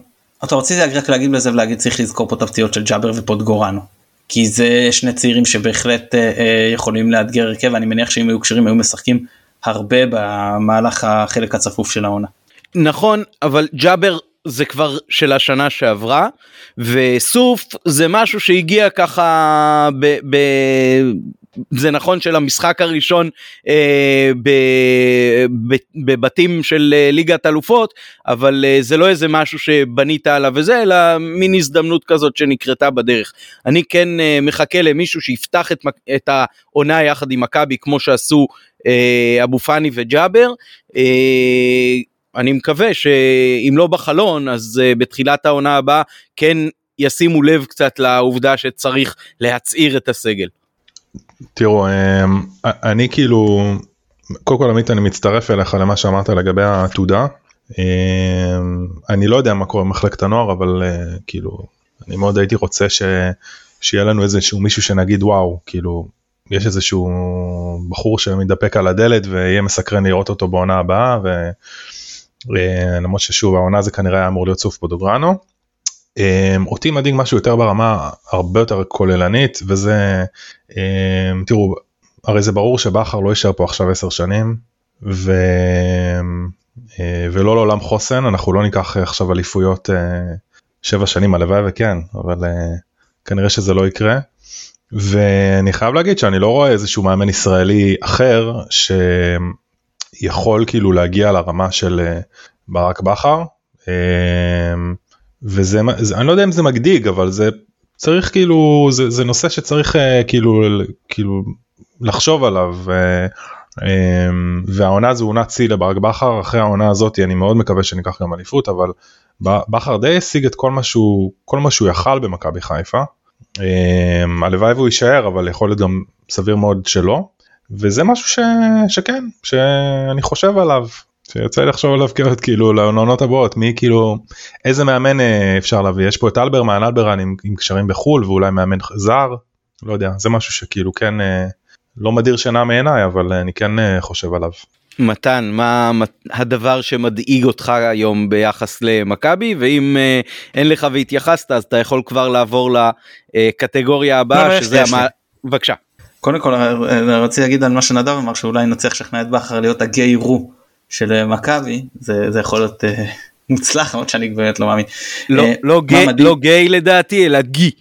אתה רוצה רק להגיד לזה ולהגיד צריך לזכור פה את הפציעות של ג'אבר ופוטגורנו. כי זה שני צעירים שבהחלט אה, אה, יכולים לאתגר הרכב, אני מניח שאם היו קשרים היו משחקים הרבה במהלך החלק הצפוף של העונה. נכון, אבל ג'אבר זה כבר של השנה שעברה, וסוף זה משהו שהגיע ככה ב... ב זה נכון שלמשחק הראשון אה, ב, ב, בבתים של אה, ליגת אלופות, אבל אה, זה לא איזה משהו שבנית עליו וזה, אלא מין הזדמנות כזאת שנקרתה בדרך. אני כן אה, מחכה למישהו שיפתח את, את העונה יחד עם מכבי כמו שעשו אה, אבו פאני וג'אבר. אה, אני מקווה שאם לא בחלון אז uh, בתחילת העונה הבאה כן ישימו לב קצת לעובדה שצריך להצעיר את הסגל. תראו אמ, אני כאילו קודם כל עמית אני מצטרף אליך למה שאמרת לגבי העתודה. אמ, אני לא יודע מה קורה במחלקת הנוער אבל אה, כאילו אני מאוד הייתי רוצה ש... שיהיה לנו איזשהו מישהו שנגיד וואו כאילו יש איזשהו בחור שמתדפק על הדלת ויהיה מסקרן לראות אותו בעונה הבאה ולמרות אה, ששוב העונה זה כנראה היה אמור להיות סוף פודוגרנו. אמ, אותי מדאיג משהו יותר ברמה הרבה יותר כוללנית וזה אמ, תראו הרי זה ברור שבכר לא יישאר פה עכשיו 10 שנים ו... אה, ולא לעולם חוסן אנחנו לא ניקח עכשיו אליפויות 7 אה, שנים הלוואי וכן אבל אה, כנראה שזה לא יקרה. ואני חייב להגיד שאני לא רואה איזשהו מאמן ישראלי אחר שיכול כאילו להגיע לרמה של ברק בכר. אמ, וזה זה, אני לא יודע אם זה מדאיג אבל זה צריך כאילו זה, זה נושא שצריך uh, כאילו כאילו לחשוב עליו uh, um, והעונה זו עונת שיא לברק בכר. אחרי העונה הזאת אני מאוד מקווה שניקח גם אליפות אבל בכר די השיג את כל מה שהוא כל מה שהוא יכל במכבי חיפה. Um, הלוואי והוא יישאר אבל יכול להיות גם סביר מאוד שלא. וזה משהו ש, שכן שאני חושב עליו שיוצא לחשוב עליו כאילו לעונות הבאות מי כאילו איזה מאמן אה, אפשר להביא יש פה את אלברמן אלברן עם, עם קשרים בחול ואולי מאמן זר לא יודע זה משהו שכאילו כן אה, לא מדיר שינה מעיניי אבל אני כן אה, חושב עליו. מתן מה הדבר שמדאיג אותך היום ביחס למכבי ואם אין לך והתייחסת אז אתה יכול כבר לעבור לקטגוריה הבאה לא, שזה המ... בבקשה. קודם כל רציתי להגיד על מה שנדב אמר שאולי נצליח לשכנע את בכר להיות הגיי רו של אה, מכבי זה, זה יכול להיות uh, [laughs] מוצלח למרות שאני באמת לא מאמין. לא, uh, לא, גיי, לא גיי לדעתי אלא גי.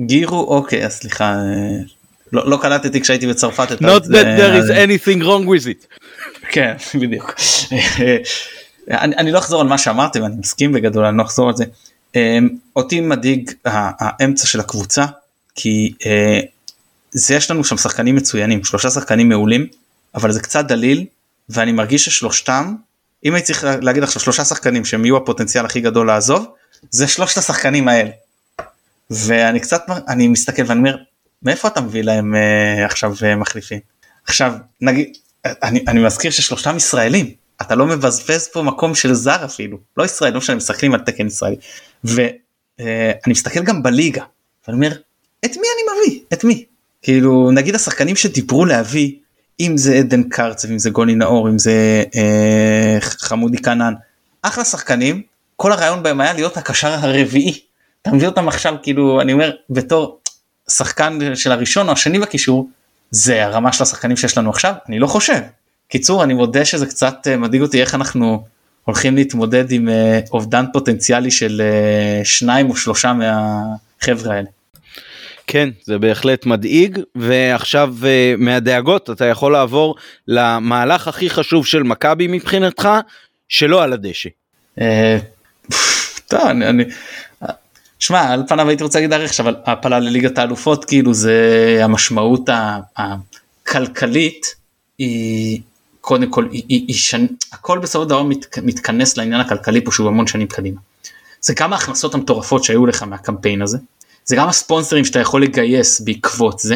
גירו אוקיי אז סליחה uh, לא, לא קלטתי כשהייתי בצרפת. Not that there is anything wrong with it. כן [laughs] בדיוק. אני, אני לא אחזור על מה שאמרתי ואני מסכים בגדול אני לא אחזור על זה. אותי מדאיג האמצע של הקבוצה כי זה יש לנו שם שחקנים מצוינים שלושה שחקנים מעולים אבל זה קצת דליל ואני מרגיש ששלושתם אם הייתי צריך להגיד עכשיו שלושה שחקנים שהם יהיו הפוטנציאל הכי גדול לעזוב זה שלושת השחקנים האלה. ואני קצת אני מסתכל ואני אומר מאיפה אתה מביא להם uh, עכשיו uh, מחליפים? עכשיו נגיד אני, אני מזכיר ששלושתם ישראלים. אתה לא מבזבז פה מקום של זר אפילו. לא ישראלי לא משנה משחקים על תקן ישראלי. ואני uh, מסתכל גם בליגה ואני אומר את מי אני מביא? את מי? כאילו נגיד השחקנים שדיברו להביא אם זה עדן קרצב אם זה גולי נאור אם זה אה, חמודי כנען אחלה שחקנים כל הרעיון בהם היה להיות הקשר הרביעי אתה מביא אותם עכשיו כאילו אני אומר בתור שחקן של הראשון או השני בקישור זה הרמה של השחקנים שיש לנו עכשיו אני לא חושב. קיצור אני מודה שזה קצת אה, מדאיג אותי איך אנחנו הולכים להתמודד עם אה, אובדן פוטנציאלי של אה, שניים או שלושה מהחבר'ה האלה. כן זה בהחלט מדאיג ועכשיו מהדאגות אתה יכול לעבור למהלך הכי חשוב של מכבי מבחינתך שלא על הדשא. טוב, אני, שמע על פניו הייתי רוצה להגיד ערך אבל הפלה לליגת האלופות כאילו זה המשמעות הכלכלית היא קודם כל היא, היא, היא שנ... הכל בסופו של דבר מת, מתכנס לעניין הכלכלי פה שהוא המון שנים קדימה. זה גם ההכנסות המטורפות שהיו לך מהקמפיין הזה זה גם הספונסרים שאתה יכול לגייס בעקבות זה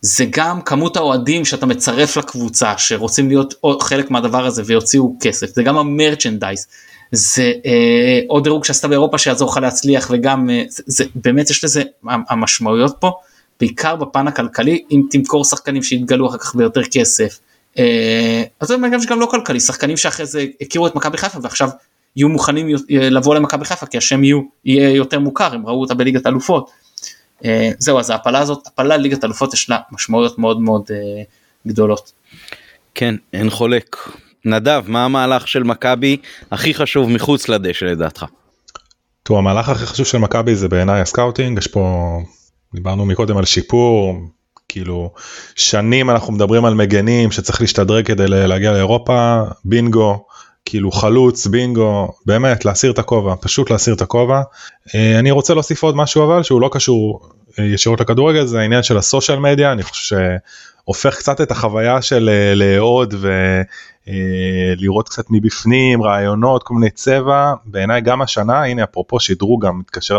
זה גם כמות האוהדים שאתה מצרף לקבוצה שרוצים להיות חלק מהדבר הזה ויוציאו כסף זה גם המרצ'נדייז זה אה, עוד דירוג שעשתה באירופה שיעזור לך להצליח וגם אה, זה, זה באמת יש לזה המשמעויות פה בעיקר בפן הכלכלי אם תמכור שחקנים שיתגלו אחר כך ביותר כסף. אה, אז זה גם שגם לא כלכלי שחקנים שאחרי זה הכירו את מכבי חיפה ועכשיו יהיו מוכנים לבוא למכבי חיפה כי השם יהיו, יהיה יותר מוכר הם ראו אותה בליגת אלופות. אה, זהו אז ההעפלה הזאת העפלה לליגת אלופות יש לה משמעויות מאוד מאוד אה, גדולות. כן אין חולק נדב, מה המהלך של מכבי הכי חשוב מחוץ לדשא לדעתך? תראו, המהלך הכי חשוב של מכבי זה בעיניי הסקאוטינג, יש פה, דיברנו מקודם על שיפור, כאילו שנים אנחנו מדברים על מגנים שצריך להשתדרג כדי להגיע לאירופה, בינגו, כאילו חלוץ, בינגו, באמת להסיר את הכובע, פשוט להסיר את הכובע. אה, אני רוצה להוסיף עוד משהו אבל שהוא לא קשור אה, ישירות לכדורגל, זה העניין של הסושיאל מדיה, אני חושב שהופך קצת את החוויה של אה, לאהוד ולראות קצת מבפנים, רעיונות, כל מיני צבע, בעיניי גם השנה, הנה אפרופו שדרוג גם מתקשר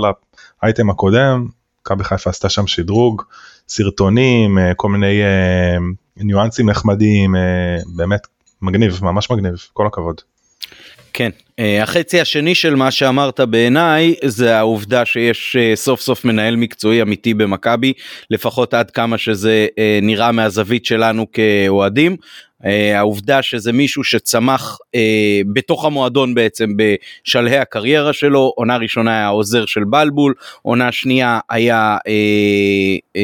לאייטם הקודם, מכבי חיפה עשתה שם שדרוג, סרטונים, כל מיני ניואנסים נחמדים, באמת מגניב, ממש מגניב, כל הכבוד. כן, אה, החצי השני של מה שאמרת בעיניי זה העובדה שיש אה, סוף סוף מנהל מקצועי אמיתי במכבי, לפחות עד כמה שזה אה, נראה מהזווית שלנו כאוהדים. אה, העובדה שזה מישהו שצמח אה, בתוך המועדון בעצם בשלהי הקריירה שלו, עונה ראשונה היה עוזר של בלבול, עונה שנייה היה אה, אה,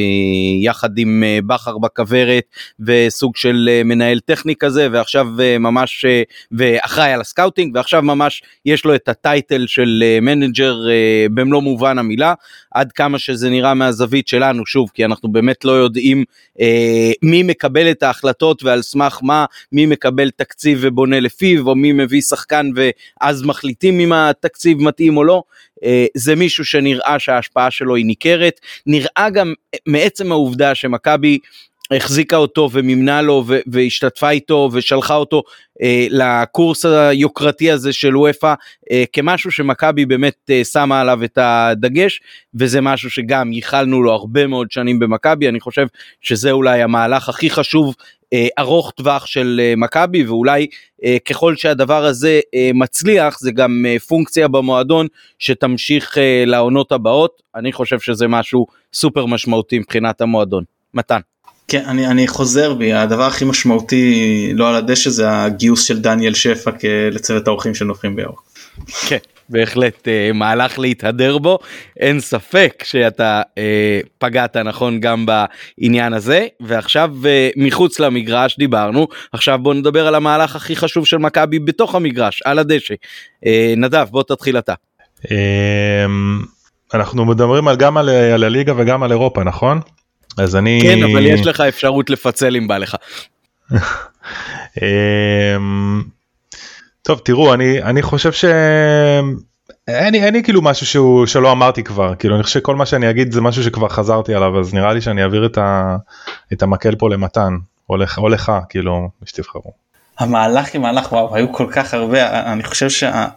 יחד עם אה, בכר בכוורת וסוג של אה, מנהל טכני כזה, ועכשיו אה, ממש, אה, ואחראי על הסקאוטינג, ועכשיו ממש יש לו את הטייטל של אה, מנג'ר אה, במלוא מובן המילה, עד כמה שזה נראה מהזווית שלנו, שוב, כי אנחנו באמת לא יודעים אה, מי מקבל את ההחלטות ועל סמך מה, מי מקבל תקציב ובונה לפיו, או מי מביא שחקן ואז מחליטים אם התקציב מתאים או לא. אה, זה מישהו שנראה שההשפעה שלו היא ניכרת. נראה גם מעצם העובדה שמכבי החזיקה אותו ומימנה לו והשתתפה איתו ושלחה אותו אה, לקורס היוקרתי הזה של וופא אה, כמשהו שמכבי באמת אה, שמה עליו את הדגש וזה משהו שגם ייחלנו לו הרבה מאוד שנים במכבי אני חושב שזה אולי המהלך הכי חשוב אה, ארוך טווח של אה, מכבי ואולי אה, ככל שהדבר הזה אה, מצליח זה גם אה, פונקציה במועדון שתמשיך אה, לעונות הבאות אני חושב שזה משהו סופר משמעותי מבחינת המועדון. מתן. כן, אני, אני חוזר בי, הדבר הכי משמעותי לא על הדשא זה הגיוס של דניאל שפע לצוות האורחים של נופים בירוק. כן, בהחלט אה, מהלך להתהדר בו, אין ספק שאתה אה, פגעת נכון גם בעניין הזה, ועכשיו אה, מחוץ למגרש דיברנו, עכשיו בוא נדבר על המהלך הכי חשוב של מכבי בתוך המגרש, על הדשא. אה, נדב, בוא תתחיל אתה. אה, אנחנו מדברים על, גם על, על הליגה וגם על אירופה, נכון? אז אני... כן, אבל יש לך אפשרות לפצל אם בא לך. [laughs] טוב, תראו, אני, אני חושב ש... אין לי, אין לי כאילו משהו שהוא שלא אמרתי כבר כאילו אני חושב שכל מה שאני אגיד זה משהו שכבר חזרתי עליו אז נראה לי שאני אעביר את, ה, את המקל פה למתן או לך, או לך כאילו שתבחרו. המהלך עם מהלך וואו היו כל כך הרבה אני חושב שה...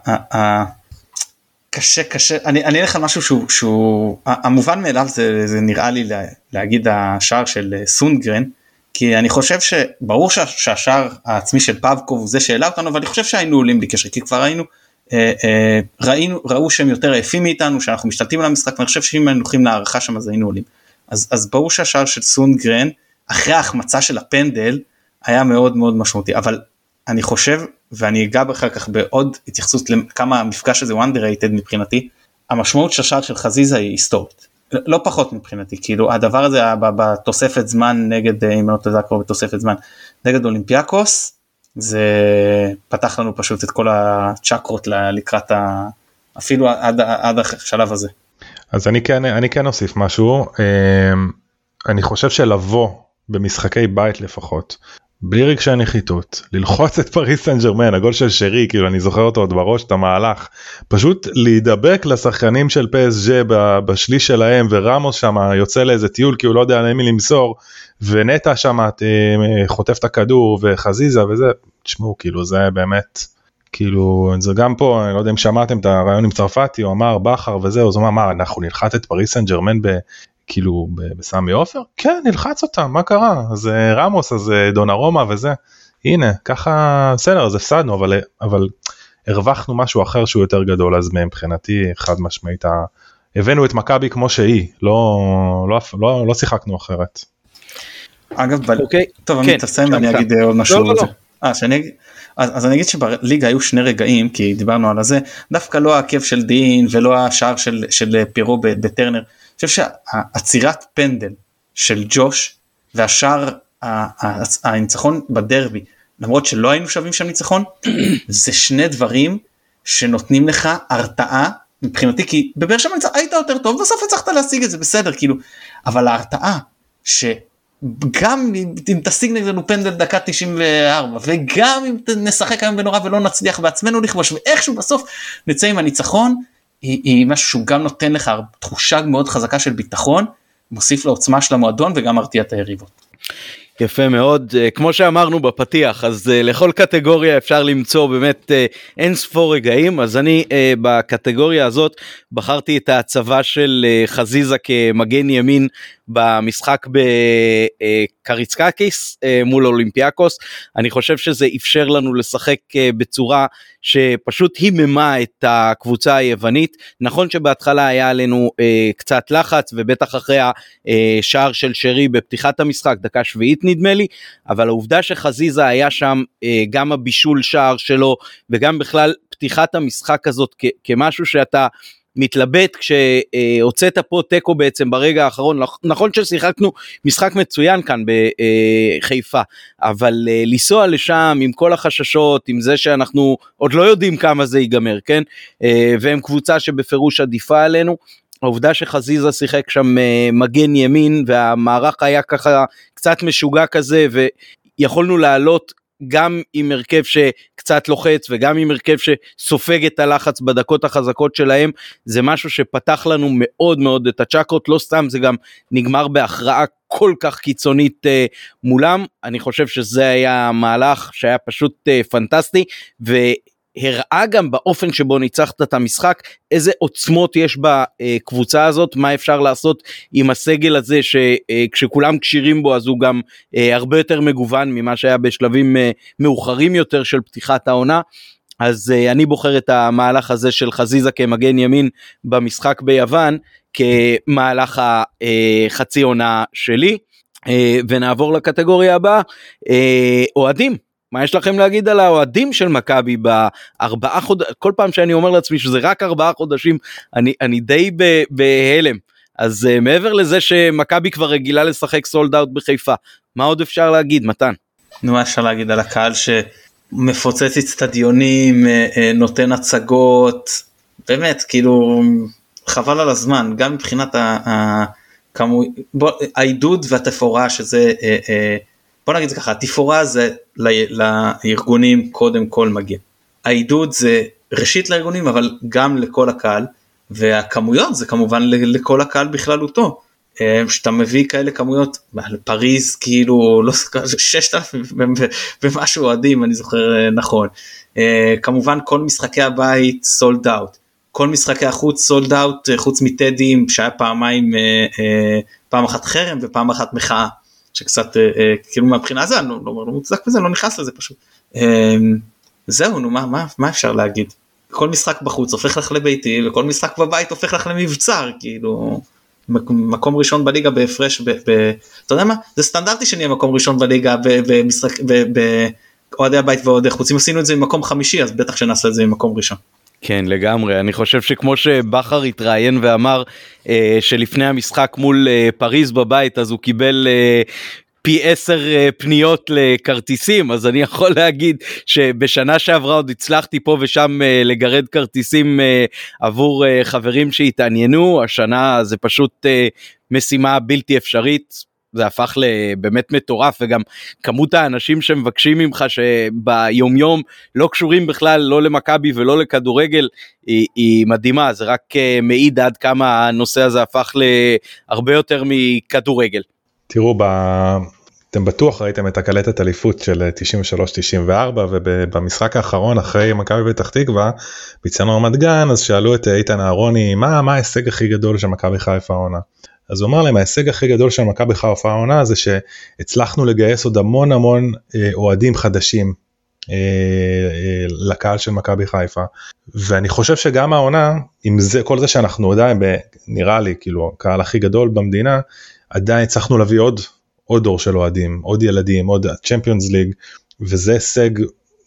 קשה קשה אני אני אלך על משהו שהוא שהוא המובן מאליו זה, זה נראה לי להגיד השער של אה, סונגרן כי אני חושב שברור שה, שהשער העצמי של פאבקוב זה שהעלה אותנו אבל אני חושב שהיינו עולים בלי קשר כי כבר היינו אה, אה, ראינו ראו שהם יותר עייפים מאיתנו שאנחנו משתלטים על המשחק ואני חושב שאם היינו הולכים להערכה שם אז היינו עולים. אז אז ברור שהשער של סונגרן אחרי ההחמצה של הפנדל היה מאוד מאוד משמעותי. אבל אני חושב ואני אגע אחר כך בעוד התייחסות לכמה המפגש הזה הוא underrated מבחינתי המשמעות של השער של חזיזה היא היסטורית לא פחות מבחינתי כאילו הדבר הזה בתוספת זמן נגד אם אני לא כבר בתוספת זמן נגד אולימפיאקוס זה פתח לנו פשוט את כל הצ'קרות לקראת ה... אפילו עד, עד השלב הזה. אז אני כן אני כן אוסיף משהו אמ, אני חושב שלבוא במשחקי בית לפחות בלי רגשי נחיתות ללחוץ את פריס סן ג'רמן הגול של שרי כאילו אני זוכר אותו עוד בראש את המהלך. פשוט להידבק לשחקנים של פסג' בשליש שלהם ורמוס שם יוצא לאיזה טיול כי הוא לא יודע למי למסור ונטע שם אה, חוטף את הכדור וחזיזה וזה. תשמעו כאילו זה באמת כאילו זה גם פה אני לא יודע אם שמעתם את הרעיון עם צרפתי הוא אמר בכר וזהו אז הוא אמר מה אנחנו נלחץ את פריס סן ג'רמן כאילו בסמי עופר? כן נלחץ אותם מה קרה אז אה, רמוס אז אה, דונרומה וזה הנה ככה בסדר אז הפסדנו אבל אבל הרווחנו משהו אחר שהוא יותר גדול אז מבחינתי חד משמעית הבאנו את מכבי כמו שהיא לא לא לא לא שיחקנו אחרת. אגב ב... אוקיי. טוב כן, אני תסיים ואני אגיד עוד משהו. לא, לא, לא. 아, שאני, אז, אז אני אגיד שבליגה היו שני רגעים כי דיברנו על הזה דווקא לא העקב של דין ולא השער של, של פירו בטרנר חושב שעצירת פנדל של ג'וש והשאר הניצחון בדרבי למרות שלא היינו שווים שם ניצחון [clears throat] זה שני דברים שנותנים לך הרתעה מבחינתי כי בבאר שבע היית יותר טוב בסוף הצלחת להשיג את זה בסדר כאילו אבל ההרתעה שגם אם תשיג נגדנו פנדל דקה 94 וגם אם נשחק היום בנורא ולא נצליח בעצמנו לכבוש ואיכשהו בסוף נצא עם הניצחון היא, היא משהו שהוא גם נותן לך תחושה מאוד חזקה של ביטחון, מוסיף לעוצמה של המועדון וגם מרתיע את היריבות. יפה מאוד אה, כמו שאמרנו בפתיח אז uh, לכל קטגוריה אפשר למצוא באמת uh, אין ספור רגעים אז אני בקטגוריה הזאת בחרתי את ההצבה של חזיזה כמגן ימין במשחק בקריצקקיס אה, מול אולימפיאקוס. אני חושב שזה אפשר לנו לשחק אה, בצורה שפשוט היממה את הקבוצה היוונית. נכון שבהתחלה היה עלינו אה, קצת לחץ ובטח אחרי השער של שרי בפתיחת המשחק דקה שביעית נדמה לי אבל העובדה שחזיזה היה שם גם הבישול שער שלו וגם בכלל פתיחת המשחק הזאת כמשהו שאתה מתלבט כשהוצאת פה תיקו בעצם ברגע האחרון. נכון ששיחקנו משחק מצוין כאן בחיפה אבל אה, לנסוע לשם עם כל החששות עם זה שאנחנו עוד לא יודעים כמה זה ייגמר כן? אה, והם קבוצה שבפירוש עדיפה עלינו. העובדה שחזיזה שיחק שם אה, מגן ימין והמערך היה ככה קצת משוגע כזה ויכולנו לעלות גם עם הרכב שקצת לוחץ וגם עם הרכב שסופג את הלחץ בדקות החזקות שלהם זה משהו שפתח לנו מאוד מאוד את הצ'קרות לא סתם זה גם נגמר בהכרעה כל כך קיצונית uh, מולם אני חושב שזה היה מהלך שהיה פשוט uh, פנטסטי. הראה גם באופן שבו ניצחת את המשחק איזה עוצמות יש בקבוצה הזאת מה אפשר לעשות עם הסגל הזה שכשכולם כשירים בו אז הוא גם אה, הרבה יותר מגוון ממה שהיה בשלבים אה, מאוחרים יותר של פתיחת העונה. אז אה, אני בוחר את המהלך הזה של חזיזה כמגן ימין במשחק ביוון כמהלך החצי עונה שלי. ונעבור לקטגוריה הבאה אוהדים מה יש לכם להגיד על האוהדים של מכבי בארבעה חודשים כל פעם שאני אומר לעצמי שזה רק ארבעה חודשים אני אני די בהלם אז uh, מעבר לזה שמכבי כבר רגילה לשחק סולד אאוט בחיפה מה עוד אפשר להגיד מתן. נו מה אפשר להגיד על הקהל שמפוצץ אצטדיונים אה, אה, נותן הצגות באמת כאילו חבל על הזמן גם מבחינת העידוד והתפאורה שזה. בוא נגיד זה ככה, התפאורה זה לארגונים קודם כל מגיע. העידוד זה ראשית לארגונים אבל גם לכל הקהל והכמויות זה כמובן לכל הקהל בכללותו. שאתה מביא כאלה כמויות פריז כאילו לא [laughs] ששת אלפים ומשהו אוהדים אני זוכר אה, נכון אה, כמובן כל משחקי הבית סולד אאוט כל משחקי החוץ סולד אאוט אה, חוץ מטדים שהיה פעמיים פעם אחת חרם ופעם אחת מחאה שקצת אה, אה, כאילו מהבחינה הזו אני לא, לא, לא מוצדק בזה לא נכנס לזה פשוט. אה, זהו נו מה, מה, מה אפשר להגיד. כל משחק בחוץ הופך לך לביתי וכל משחק בבית הופך לך למבצר כאילו מקום ראשון בליגה בהפרש, אתה יודע מה? זה סטנדרטי שנהיה מקום ראשון בליגה במשחק, באוהדי הבית ואוהדי חוץ, אם עשינו את זה ממקום חמישי אז בטח שנעשה את זה ממקום ראשון. כן לגמרי. אני חושב שכמו שבכר התראיין ואמר אה, שלפני המשחק מול אה, פריז בבית אז הוא קיבל אה, פי עשר אה, פניות לכרטיסים אז אני יכול להגיד שבשנה שעברה עוד הצלחתי פה ושם אה, לגרד כרטיסים אה, עבור חברים שהתעניינו. השנה זה פשוט משימה בלתי אפשרית זה הפך לבאמת מטורף וגם כמות האנשים שמבקשים ממך שביומיום לא קשורים בכלל לא למכבי ולא לכדורגל היא, היא מדהימה זה רק מעיד עד כמה הנושא הזה הפך להרבה יותר מכדורגל. תראו אתם בטוח ראיתם את הקלטת אליפות של 93-94 ובמשחק האחרון אחרי מכבי פתח תקווה ביצענו רמת גן אז שאלו את איתן אהרוני מה מה ההישג הכי גדול של מכבי חיפה העונה. אז הוא אמר להם ההישג הכי גדול של מכבי חיפה העונה זה שהצלחנו לגייס עוד המון המון אה, אוהדים חדשים אה, אה, לקהל של מכבי חיפה. ואני חושב שגם העונה עם זה כל זה שאנחנו עדיין נראה לי כאילו הקהל הכי גדול במדינה עדיין הצלחנו להביא עוד עוד דור של אוהדים, עוד ילדים, עוד צ'מפיונס ליג, וזה הישג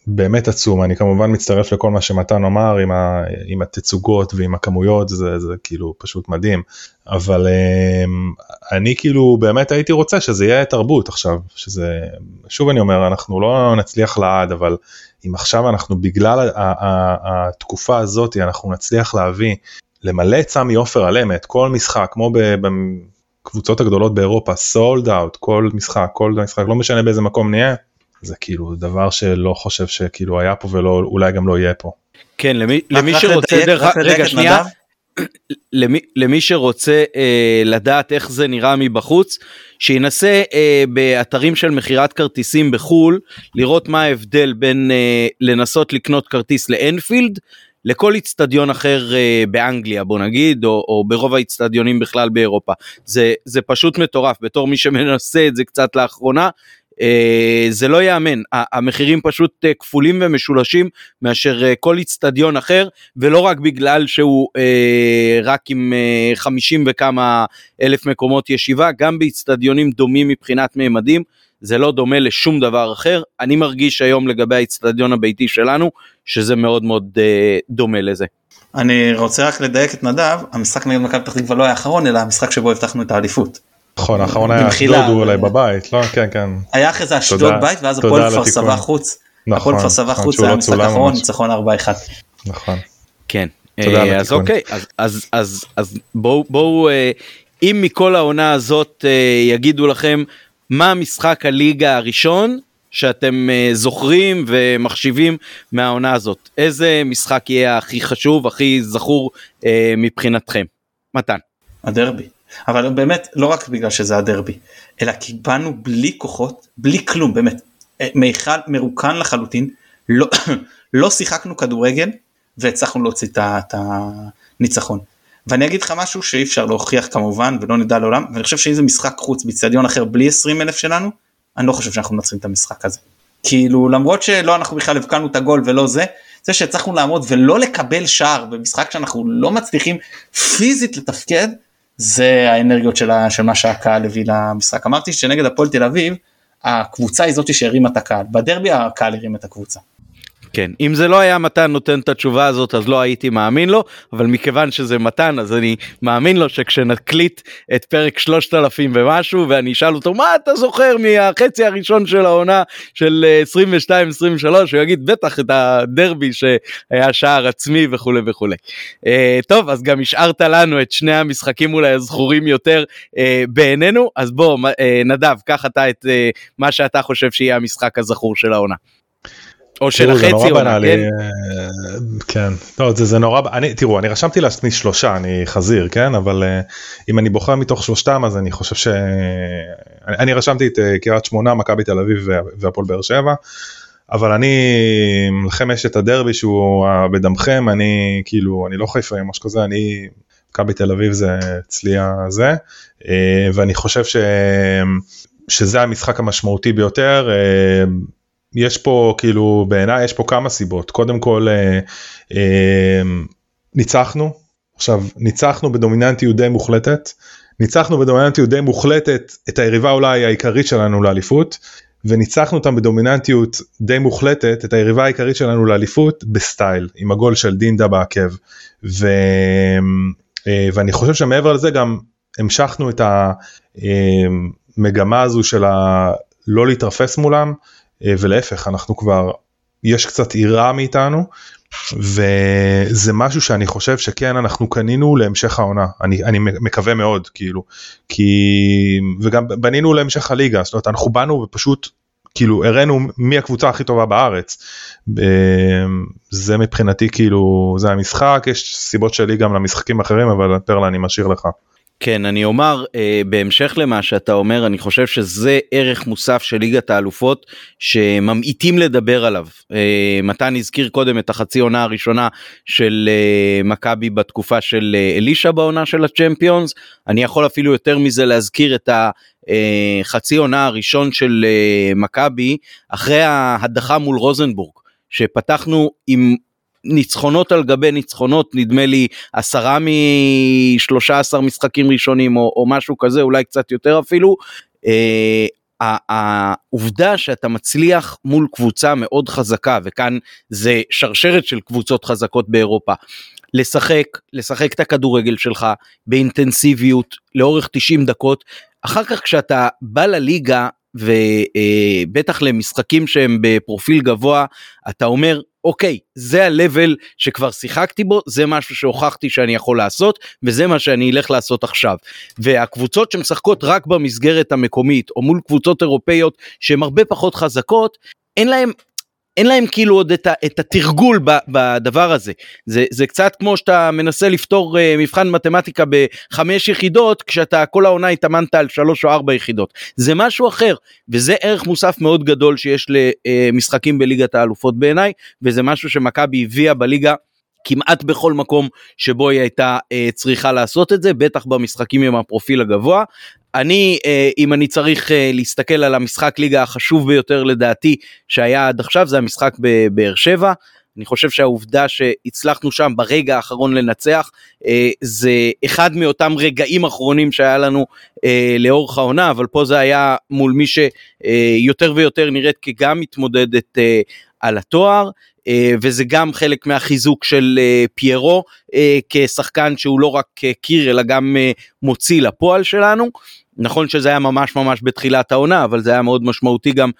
באמת עצום. אני כמובן מצטרף לכל מה שמתן אמר עם, ה, עם התצוגות ועם הכמויות, זה, זה כאילו פשוט מדהים. אבל אמ, אני כאילו באמת הייתי רוצה שזה יהיה תרבות עכשיו, שזה, שוב אני אומר, אנחנו לא נצליח לעד, אבל אם עכשיו אנחנו בגלל התקופה הזאת אנחנו נצליח להביא למלא את סמי עופר על אמת כל משחק כמו הקבוצות הגדולות באירופה סולד אאוט כל משחק כל משחק לא משנה באיזה מקום נהיה זה כאילו דבר שלא חושב שכאילו היה פה ולא אולי גם לא יהיה פה. כן למי, למי שרוצה דרך רגע שנייה. למי, למי שרוצה אה, לדעת איך זה נראה מבחוץ שינסה אה, באתרים של מכירת כרטיסים בחול לראות מה ההבדל בין אה, לנסות לקנות כרטיס לאנפילד לכל איצטדיון אחר אה, באנגליה בוא נגיד או, או ברוב האיצטדיונים בכלל באירופה. זה זה פשוט מטורף. בתור מי שמנסה את זה קצת לאחרונה זה לא ייאמן המחירים פשוט אה, כפולים ומשולשים מאשר אה, כל איצטדיון אחר ולא רק בגלל שהוא אה, רק עם אה, 50 וכמה אלף מקומות ישיבה גם באיצטדיונים דומים מבחינת מימדים. זה לא דומה לשום דבר אחר אני מרגיש היום לגבי האיצטדיון הביתי שלנו שזה מאוד מאוד אה, דומה לזה. אני רוצה רק לדייק את נדב המשחק נגד מכבי פתח תקווה לא היה האחרון אלא המשחק שבו הבטחנו את האליפות. נכון האחרון היה אשדוד הוא אולי בבית לא כן כן. היה אחרי זה אשדוד בית ואז הפועל כפר סבא חוץ. נכון, הפועל כפר סבא נכון, חוץ זה לא המשחק האחרון ניצחון 4-1. נכון. כן. אה, אז אוקיי אז אז אז בואו בואו אה, אם מכל העונה הזאת אה, יגידו לכם מה משחק הליגה הראשון שאתם זוכרים ומחשיבים מהעונה הזאת איזה משחק יהיה הכי חשוב הכי זכור מבחינתכם מתן. הדרבי אבל באמת לא רק בגלל שזה הדרבי אלא כי באנו בלי כוחות בלי כלום באמת אה, מיכל מרוקן לחלוטין לא [coughs] לא שיחקנו כדורגל והצלחנו להוציא את הניצחון. ואני אגיד לך משהו שאי אפשר להוכיח כמובן ולא נדע לעולם ואני חושב שאם זה משחק חוץ באיצטדיון אחר בלי 20 אלף שלנו אני לא חושב שאנחנו מנצחים את המשחק הזה. כאילו למרות שלא אנחנו בכלל הבקענו את הגול ולא זה זה שהצלחנו לעמוד ולא לקבל שער במשחק שאנחנו לא מצליחים פיזית לתפקד זה האנרגיות של, של מה שהקהל הביא למשחק אמרתי שנגד הפועל תל אביב הקבוצה היא זאתי שהרימה את הקהל בדרבי הקהל הרים את הקבוצה. כן אם זה לא היה מתן נותן את התשובה הזאת אז לא הייתי מאמין לו אבל מכיוון שזה מתן אז אני מאמין לו שכשנקליט את פרק 3000 ומשהו ואני אשאל אותו מה אתה זוכר מהחצי הראשון של העונה של 22 אה, 23 הוא יגיד בטח את הדרבי שהיה שער עצמי וכולי וכולי. Uh, טוב אז גם השארת לנו את שני המשחקים אולי הזכורים יותר uh, בעינינו אז בוא uh, נדב קח אתה את uh, מה שאתה חושב שיהיה המשחק הזכור של העונה. או של החצי עונה, כן? אה, כן, לא, זה, זה נורא, אני, תראו, אני רשמתי לעצמי שלושה, אני חזיר, כן? אבל uh, אם אני בוחר מתוך שלושתם, אז אני חושב ש... אני, אני רשמתי את uh, קריית שמונה, מכבי תל אביב והפועל באר שבע, אבל אני, לכם יש את הדרבי שהוא בדמכם, אני כאילו, אני לא חיפה או משהו כזה, אני, מכבי תל אביב זה אצלי הזה, uh, ואני חושב ש... שזה המשחק המשמעותי ביותר. Uh, יש פה כאילו בעיניי יש פה כמה סיבות. קודם כל אה, אה, ניצחנו. עכשיו ניצחנו בדומיננטיות די מוחלטת. ניצחנו בדומיננטיות די מוחלטת את היריבה אולי העיקרית שלנו לאליפות וניצחנו אותם בדומיננטיות די מוחלטת את היריבה העיקרית שלנו לאליפות בסטייל עם הגול של דינדה בעקב. ו... אה, ואני חושב שמעבר לזה גם המשכנו את המגמה הזו של ה... לא להתרפס מולם. אה, ולהפך אנחנו כבר יש קצת עירה מאיתנו וזה משהו שאני חושב שכן אנחנו קנינו להמשך העונה. אני אני מקווה מאוד כאילו כי וגם בנינו להמשך הליגה. זאת אומרת אנחנו באנו ופשוט כאילו הראינו מי הקבוצה הכי טובה בארץ. זה מבחינתי כאילו זה המשחק יש סיבות שלי גם למשחקים אחרים אבל פרלה אני משאיר לך. כן אני אומר אה, בהמשך למה שאתה אומר אני חושב שזה ערך מוסף של ליגת האלופות שממעיטים לדבר עליו. אה, מתן הזכיר קודם את החצי עונה הראשונה של אה, מכבי בתקופה של אה, אלישע בעונה של הצ'מפיונס אני יכול אפילו יותר מזה להזכיר את החצי אה, עונה הראשון של אה, מכבי אחרי ההדחה מול רוזנבורג שפתחנו עם ניצחונות על גבי ניצחונות נדמה לי עשרה משלושה עשר משחקים ראשונים או, או משהו כזה אולי קצת יותר אפילו. אה, העובדה שאתה מצליח מול קבוצה מאוד חזקה וכאן זה שרשרת של קבוצות חזקות באירופה לשחק לשחק את הכדורגל שלך באינטנסיביות לאורך 90 דקות אחר כך כשאתה בא לליגה ובטח למשחקים שהם בפרופיל גבוה אתה אומר אוקיי זה ה-level שכבר שיחקתי בו זה משהו שהוכחתי שאני יכול לעשות וזה מה שאני אלך לעשות עכשיו. והקבוצות שמשחקות רק במסגרת המקומית או מול קבוצות אירופאיות שהן הרבה פחות חזקות אין להם אין להם כאילו עוד את, ה, את התרגול ב, בדבר הזה. זה, זה קצת כמו שאתה מנסה לפתור uh, מבחן מתמטיקה בחמש יחידות כשאתה כל העונה התאמנת על שלוש או ארבע יחידות. זה משהו אחר וזה ערך מוסף מאוד גדול שיש למשחקים בליגת האלופות בעיניי וזה משהו שמכבי הביאה בליגה כמעט בכל מקום שבו היא הייתה uh, צריכה לעשות את זה, בטח במשחקים עם הפרופיל הגבוה. אני, uh, אם אני צריך uh, להסתכל על המשחק ליגה החשוב ביותר לדעתי שהיה עד עכשיו, זה המשחק בבאר שבע. אני חושב שהעובדה שהצלחנו שם ברגע האחרון לנצח uh, זה אחד מאותם רגעים אחרונים שהיה לנו uh, לאורך העונה אבל פה זה היה מול מי שיותר uh, ויותר נראית כגם מתמודדת uh, על התואר אה, וזה גם חלק מהחיזוק של אה, פיירו אה, כשחקן שהוא לא רק קיר אלא גם מוציא לפועל שלנו. נכון שזה היה ממש ממש בתחילת העונה אבל זה היה מאוד משמעותי גם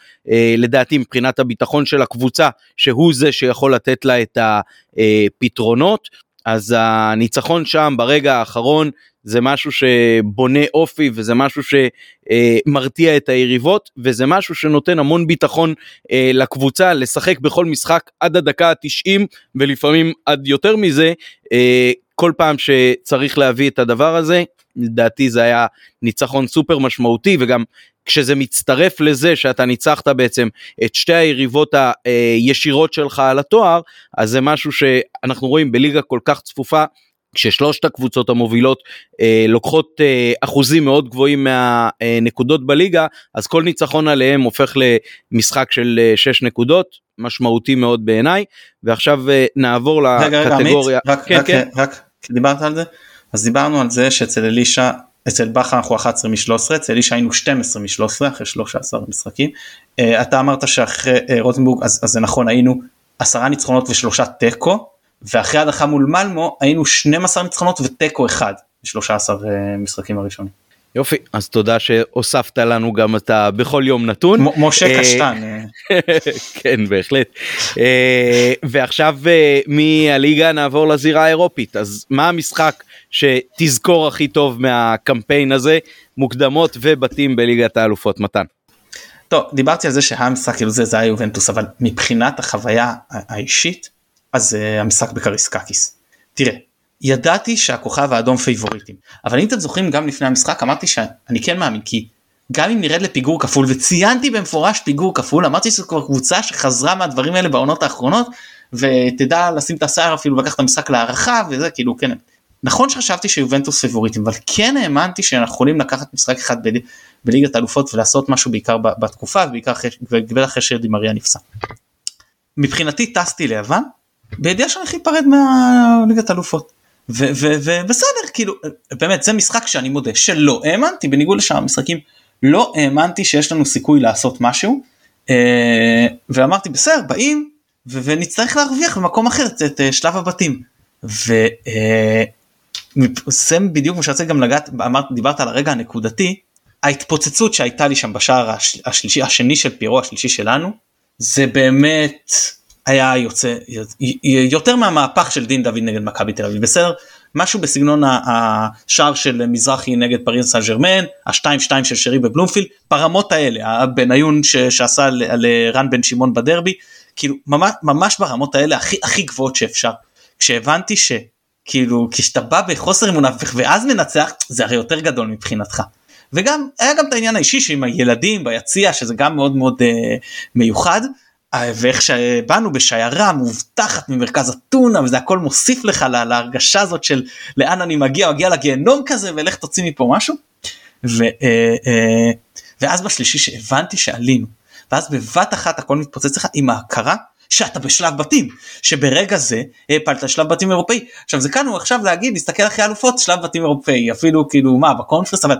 לדעתי מבחינת הביטחון של הקבוצה שהוא זה שיכול לתת לה את הפתרונות. אז הניצחון שם ברגע האחרון זה משהו שבונה אופי וזה משהו שמרתיע את היריבות וזה משהו שנותן המון ביטחון אה, לקבוצה לשחק בכל משחק עד הדקה ה-90 ולפעמים עד יותר מזה אה, כל פעם שצריך להביא את הדבר הזה לדעתי זה היה ניצחון סופר משמעותי וגם כשזה מצטרף לזה שאתה ניצחת בעצם את שתי היריבות הישירות שלך על התואר אז זה משהו שאנחנו רואים בליגה כל כך צפופה כששלושת הקבוצות המובילות אה, לוקחות אה, אחוזים מאוד גבוהים מהנקודות בליגה אז כל ניצחון עליהם הופך למשחק של אה, 6 נקודות משמעותי מאוד בעיניי ועכשיו אה, נעבור לקטגוריה. רגע, רק, כן, רק, כן. רק, רק דיברת על זה אז דיברנו על זה שאצל אלישע אצל בכר אנחנו 11 מ-13 אצל אלישע היינו 12 מ-13 אחרי 13 משחקים אה, אתה אמרת שאחרי אה, רוטנבורג אז, אז זה נכון היינו עשרה ניצחונות ושלושה תיקו ואחרי הדחה מול מלמו היינו 12 ניצחונות ותיקו אחד ב-13 אה, משחקים הראשונים. יופי אז תודה שהוספת לנו גם את ה... בכל יום נתון. משה אה, קשטן. [laughs] כן בהחלט. ועכשיו מהליגה נעבור לזירה האירופית אז מה המשחק שתזכור הכי טוב מהקמפיין הזה מוקדמות ובתים בליגת האלופות מתן. טוב דיברתי על זה שהמשחק כאילו זה זה היה יובנטוס אבל מבחינת החוויה האישית אז uh, המשחק בקריסקקיס. תראה, ידעתי שהכוכב האדום פייבוריטים, אבל אם אתם זוכרים גם לפני המשחק אמרתי שאני כן מאמין כי גם אם נרד לפיגור כפול וציינתי במפורש פיגור כפול אמרתי שזו כבר קבוצה שחזרה מהדברים האלה בעונות האחרונות ותדע לשים את השיער אפילו לקחת את המשחק להערכה וזה כאילו כן נכון שחשבתי שיובנטוס פיבוריטים אבל כן האמנתי שאנחנו יכולים לקחת משחק אחד ב- בליגת האלופות ולעשות משהו בעיקר בתקופה ובעיקר אחרי שרדי מריה נפסע. מבחינתי טסתי ליוון בידיעה שאני הולך להיפרד מהליגת אלופות ובסדר כאילו באמת זה משחק שאני מודה שלא האמנתי בניגוד לשאר המשחקים לא האמנתי שיש לנו סיכוי לעשות משהו אה, ואמרתי בסדר באים ו- ונצטרך להרוויח במקום אחר את, אה, שלב הבתים. וזה אה, בדיוק מה שרציתי גם לגעת אמרת דיברת על הרגע הנקודתי ההתפוצצות שהייתה לי שם בשער השלישי השני של פירו השלישי שלנו זה באמת היה יוצא יותר מהמהפך של דין דוד נגד מכבי תל אביב. בסדר? משהו בסגנון השער של מזרחי נגד פריז סן ג'רמן השתיים שתיים של שרי בבלומפילד ברמות האלה הבניון שעשה לרן בן שמעון בדרבי כאילו ממש, ממש ברמות האלה הכי הכי גבוהות שאפשר. כשהבנתי שכאילו כשאתה בא בחוסר אמונה ואז מנצח זה הרי יותר גדול מבחינתך. וגם היה גם את העניין האישי שעם הילדים ביציע שזה גם מאוד מאוד אה, מיוחד אה, ואיך שבאנו בשיירה מובטחת ממרכז אתונה וזה הכל מוסיף לך לה, להרגשה הזאת של לאן אני מגיע מגיע לגיהנום כזה ולך תוציא מפה משהו. ו, אה, אה, ואז בשלישי שהבנתי שעלינו ואז בבת אחת הכל מתפוצץ לך עם ההכרה שאתה בשלב בתים שברגע זה העפלת שלב בתים אירופאי. עכשיו זה כאן הוא עכשיו להגיד להסתכל אחרי אלופות שלב בתים אירופאי אפילו כאילו מה בקונפרס אבל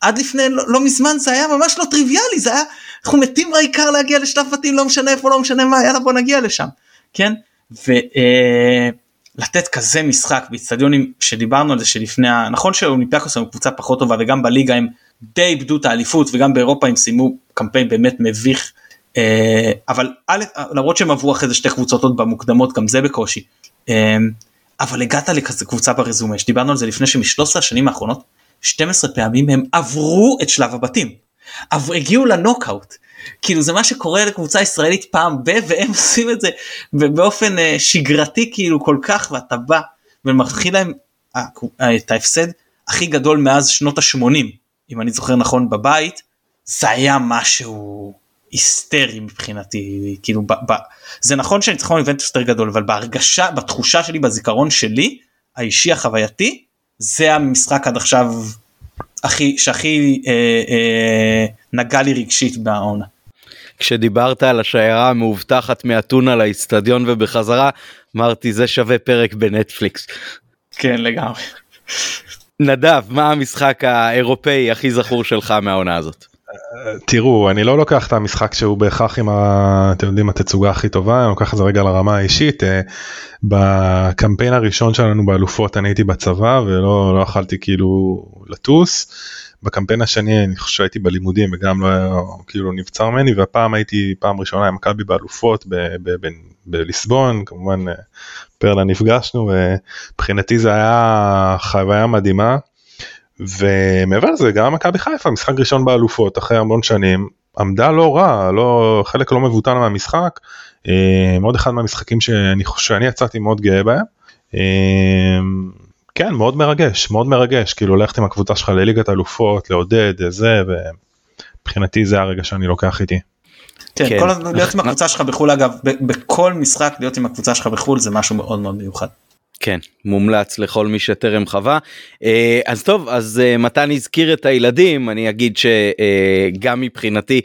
עד לפני לא, לא מזמן זה היה ממש לא טריוויאלי זה היה אנחנו מתים בעיקר להגיע לשלב בתים לא משנה איפה לא משנה מה יאללה בוא נגיע לשם כן? ולתת אה, כזה משחק באיצטדיונים שדיברנו על זה שלפני נכון שאולימפיאקוס הם קבוצה פחות טובה וגם בליגה הם די איבדו את האליפות וגם באירופה הם סיימו קמפיין באמת מביך אה, אבל א', למרות שהם עברו אחרי זה שתי קבוצות עוד במוקדמות גם זה בקושי אה, אבל הגעת לכזה קבוצה ברזומה שדיברנו על זה לפני שמשלוש השנים האחרונות 12 פעמים הם עברו את שלב הבתים. אבל הגיעו לנוקאוט. כאילו זה מה שקורה לקבוצה ישראלית פעם ב והם [laughs] עושים את זה באופן uh, שגרתי כאילו כל כך ואתה בא ומתחיל להם את ההפסד הכי גדול מאז שנות ה-80 אם אני זוכר נכון בבית זה היה משהו היסטרי מבחינתי כאילו ב, ב, זה נכון שהניצחון איבנטוס יותר גדול אבל בהרגשה בתחושה שלי בזיכרון שלי האישי החווייתי זה המשחק עד עכשיו הכי שהכי אה, אה, נגע לי רגשית בעונה. כשדיברת על השיירה המאובטחת מאתונה לאיצטדיון ובחזרה אמרתי זה שווה פרק בנטפליקס. כן לגמרי. נדב מה המשחק האירופאי הכי זכור שלך מהעונה הזאת? תראו אני לא לוקח את המשחק שהוא בהכרח עם ה... אתם יודעים התצוגה הכי טובה אני לוקח את זה רגע לרמה האישית אה, בקמפיין הראשון שלנו באלופות אני הייתי בצבא ולא לא יכלתי כאילו לטוס. בקמפיין השני אני חושב שהייתי בלימודים וגם לא כאילו נבצר ממני והפעם הייתי פעם ראשונה עם מכבי באלופות בליסבון כמובן אה, פרלה נפגשנו ומבחינתי זה היה חוויה מדהימה. ומעבר לזה גם מכבי חיפה משחק ראשון באלופות אחרי המון שנים עמדה לא רע לא חלק לא מבוטל מהמשחק אה, מאוד אחד מהמשחקים שאני חושב שאני יצאתי מאוד גאה בהם. אה, כן מאוד מרגש מאוד מרגש כאילו ללכת עם הקבוצה שלך לליגת אלופות לעודד זה ומבחינתי זה הרגע שאני לוקח איתי. כן, כן. כל, להיות עם הקבוצה שלך בחו"ל אגב בכל משחק להיות עם הקבוצה שלך בחו"ל זה משהו מאוד מאוד מיוחד. כן, מומלץ לכל מי שטרם חווה. אה, אז טוב, אז אה, מתן הזכיר את הילדים, אני אגיד שגם אה, מבחינתי,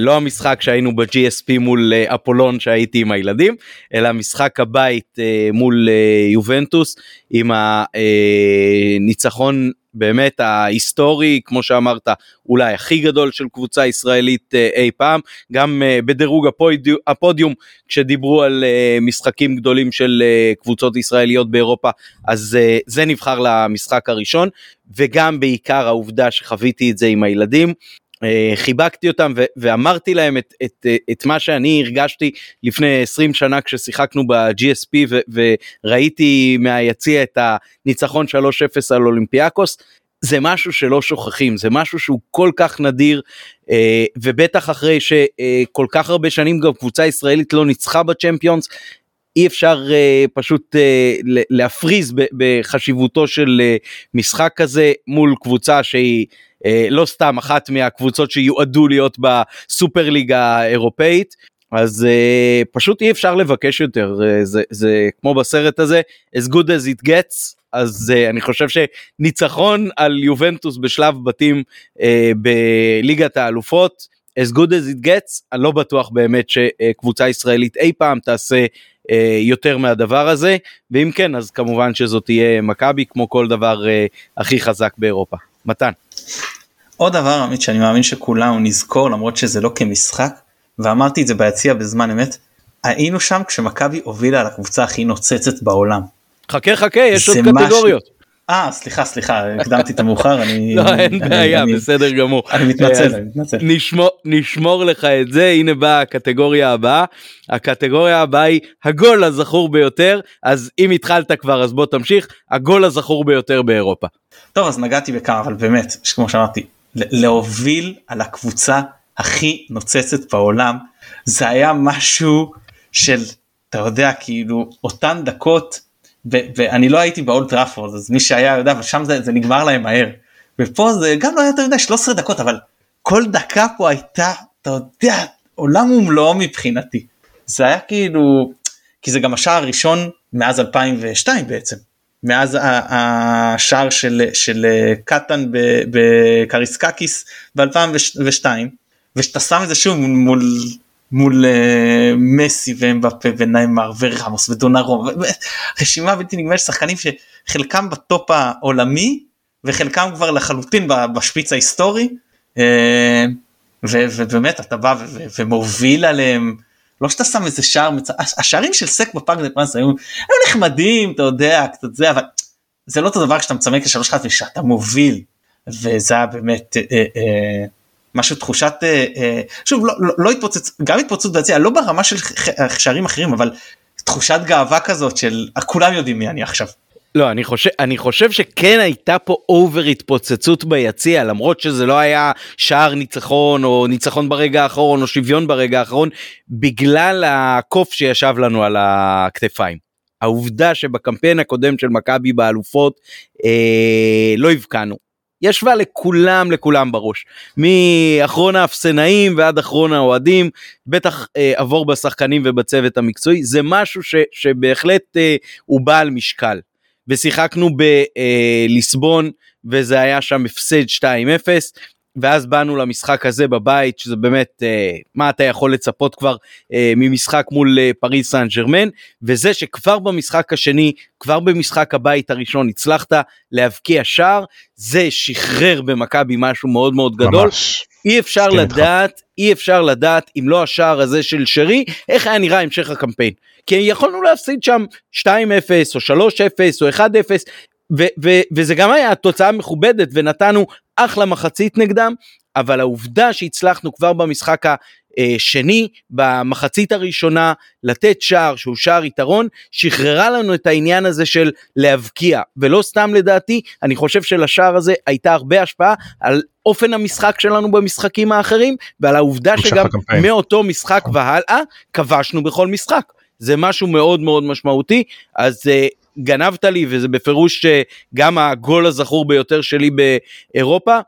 לא המשחק שהיינו ב-GSP מול אפולון שהייתי עם הילדים, אלא משחק הבית מול יובנטוס עם הניצחון באמת ההיסטורי כמו שאמרת אולי הכי גדול של קבוצה ישראלית אה, אי פעם. גם אה, בדירוג הפודיום, כשדיברו על אה, משחקים גדולים של קבוצות ישראליות באירופה אז זה נבחר למשחק הראשון. וגם בעיקר העובדה שחוויתי את זה עם הילדים חיבקתי אותם ואמרתי להם את, את, את מה שאני הרגשתי לפני 20 שנה כששיחקנו ב-GSP וראיתי מהיציע את הניצחון 3-0 על אולימפיאקוס. זה משהו שלא שוכחים זה משהו שהוא כל כך נדיר אה, ובטח אחרי שכל כך הרבה שנים גם קבוצה ישראלית לא ניצחה בצ'מפיונס אי אפשר uh, פשוט uh, להפריז בחשיבותו של uh, משחק כזה מול קבוצה שהיא uh, לא סתם אחת מהקבוצות שיועדו להיות בסופר ליגה האירופאית. אז uh, פשוט אי אפשר לבקש יותר uh, זה, זה כמו בסרט הזה as good as it gets אז uh, אני חושב שניצחון על יובנטוס בשלב בתים uh, בליגת האלופות as good as it gets אני לא בטוח באמת שקבוצה ישראלית אי פעם תעשה אה, יותר מהדבר הזה ואם כן אז כמובן שזאת תהיה מכבי כמו כל דבר אה, הכי חזק באירופה. מתן. עוד דבר עמית שאני מאמין שכולנו נזכור למרות שזה לא כמשחק ואמרתי את זה ביציע בזמן אמת היינו שם כשמכבי הובילה על הקבוצה הכי נוצצת בעולם. חכה חכה יש עוד קטגוריות. אה סליחה סליחה הקדמתי את המאוחר אני [laughs] לא אין בעיה בסדר גמור. אני מתנצל נשמור נשמור לך את זה הנה באה הקטגוריה הבאה. הקטגוריה הבאה היא הגול הזכור ביותר אז אם התחלת כבר אז בוא תמשיך הגול הזכור ביותר באירופה. טוב אז נגעתי בכמה אבל באמת כמו שאמרתי להוביל על הקבוצה הכי נוצצת בעולם זה היה משהו של אתה יודע כאילו אותן דקות ואני לא הייתי באולט טראפורד אז מי שהיה יודע אבל שם זה, זה נגמר להם מהר. ופה זה גם לא היה יותר מדי 13 דקות אבל כל דקה פה הייתה אתה יודע עולם ומלואו מבחינתי. זה היה כאילו כי זה גם השער הראשון מאז 2002 בעצם. מאז השער של, של קטן בקריסקקיס ב-2002 ושאתה שם את זה שוב מול מול uh, מסי ואמבפה וניימר ורמוס ודונרומה רשימה בלתי נגמרת שחקנים שחלקם בטופ העולמי וחלקם כבר לחלוטין בשפיץ ההיסטורי. uh, ובאמת אתה בא ומוביל עליהם. לא שאתה שם איזה שער מצ... השערים של סק בפארק דה פרנס היו, היו נחמדים אתה יודע קצת זה אבל זה לא אותו דבר כשאתה מצמק לשלוש אחת ושאתה מוביל. וזה היה באמת. Uh, uh, משהו תחושת אה, אה, שוב לא, לא, לא התפוצץ גם התפוצצות ביציע לא ברמה של שערים אחרים אבל תחושת גאווה כזאת של כולם יודעים מי אני עכשיו. לא אני חושב אני חושב שכן הייתה פה אובר התפוצצות ביציע למרות שזה לא היה שער ניצחון או ניצחון ברגע האחרון או שוויון ברגע האחרון בגלל הקוף שישב לנו על הכתפיים. העובדה שבקמפיין הקודם של מכבי באלופות אה, לא הבקענו ישבה לכולם לכולם בראש. מאחרון האפסנאים ועד אחרון האוהדים בטח אה, עבור בשחקנים ובצוות המקצועי. זה משהו ש, שבהחלט אה, הוא בעל משקל. ושיחקנו בליסבון אה, וזה היה שם הפסד 2-0 ואז באנו למשחק הזה בבית שזה באמת אה, מה אתה יכול לצפות כבר אה, ממשחק מול אה, פריס סן ג'רמן וזה שכבר במשחק השני כבר במשחק הבית הראשון הצלחת להבקיע שער זה שחרר במכבי משהו מאוד מאוד גדול. ממש. אי אפשר לדעת אי אפשר לדעת אם לא השער הזה של שרי איך היה נראה המשך הקמפיין כי יכולנו להפסיד שם 2-0 או 3-0 או 1-0 ו- ו- וזה גם היה תוצאה מכובדת ונתנו אחלה מחצית נגדם, אבל העובדה שהצלחנו כבר במשחק השני, במחצית הראשונה, לתת שער שהוא שער יתרון, שחררה לנו את העניין הזה של להבקיע, ולא סתם לדעתי, אני חושב שלשער הזה הייתה הרבה השפעה על אופן המשחק שלנו במשחקים האחרים, ועל העובדה שגם מאותו משחק נכון. והלאה, כבשנו בכל משחק. זה משהו מאוד מאוד משמעותי, אז uh, גנבת לי וזה בפירוש אה, גם הגול הזכור ביותר שלי באירופה.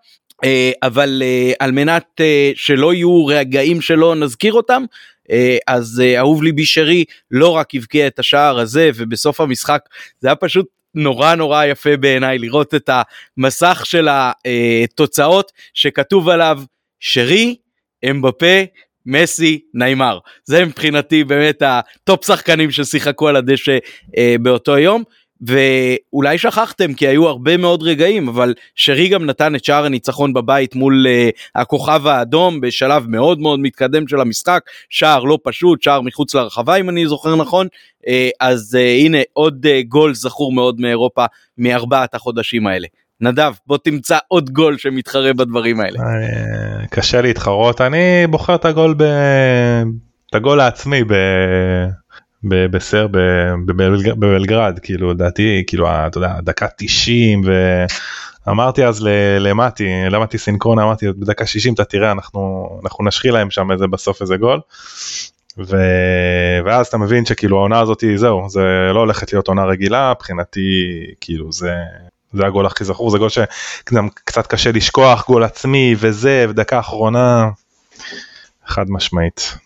אה, אבל אה, על מנת שלא יהיו רגעים שלא נזכיר אותם אז אהוב ליבי שרי לא רק הבקיע את השער הזה ובסוף המשחק זה היה פשוט נורא נורא יפה בעיניי לראות את המסך של התוצאות שכתוב עליו שרי אמבפה מסי, ניימר. זה מבחינתי באמת הטופ שחקנים ששיחקו על הדשא אה, באותו יום. ואולי שכחתם כי היו הרבה מאוד רגעים אבל שרי גם נתן את שער הניצחון בבית מול uh, הכוכב האדום בשלב מאוד מאוד מתקדם של המשחק שער לא פשוט שער מחוץ לרחבה אם אני זוכר נכון uh, אז uh, הנה עוד uh, גול זכור מאוד מאירופה מארבעת החודשים האלה. נדב בוא תמצא עוד גול שמתחרה בדברים האלה. קשה להתחרות אני בוחר את הגול ב... את הגול העצמי ב... בסר בבלגרד כאילו לדעתי כאילו אתה יודע דקה 90 ואמרתי אז למטי למטי סינקרונה אמרתי בדקה 60 אתה תראה אנחנו אנחנו נשחיל להם שם איזה בסוף איזה גול. ו... ואז אתה מבין שכאילו העונה הזאת זהו זה לא הולכת להיות עונה רגילה מבחינתי כאילו זה זה הגול הכי זכור זה גול שגם קצת קשה לשכוח גול עצמי וזה ודקה אחרונה חד משמעית.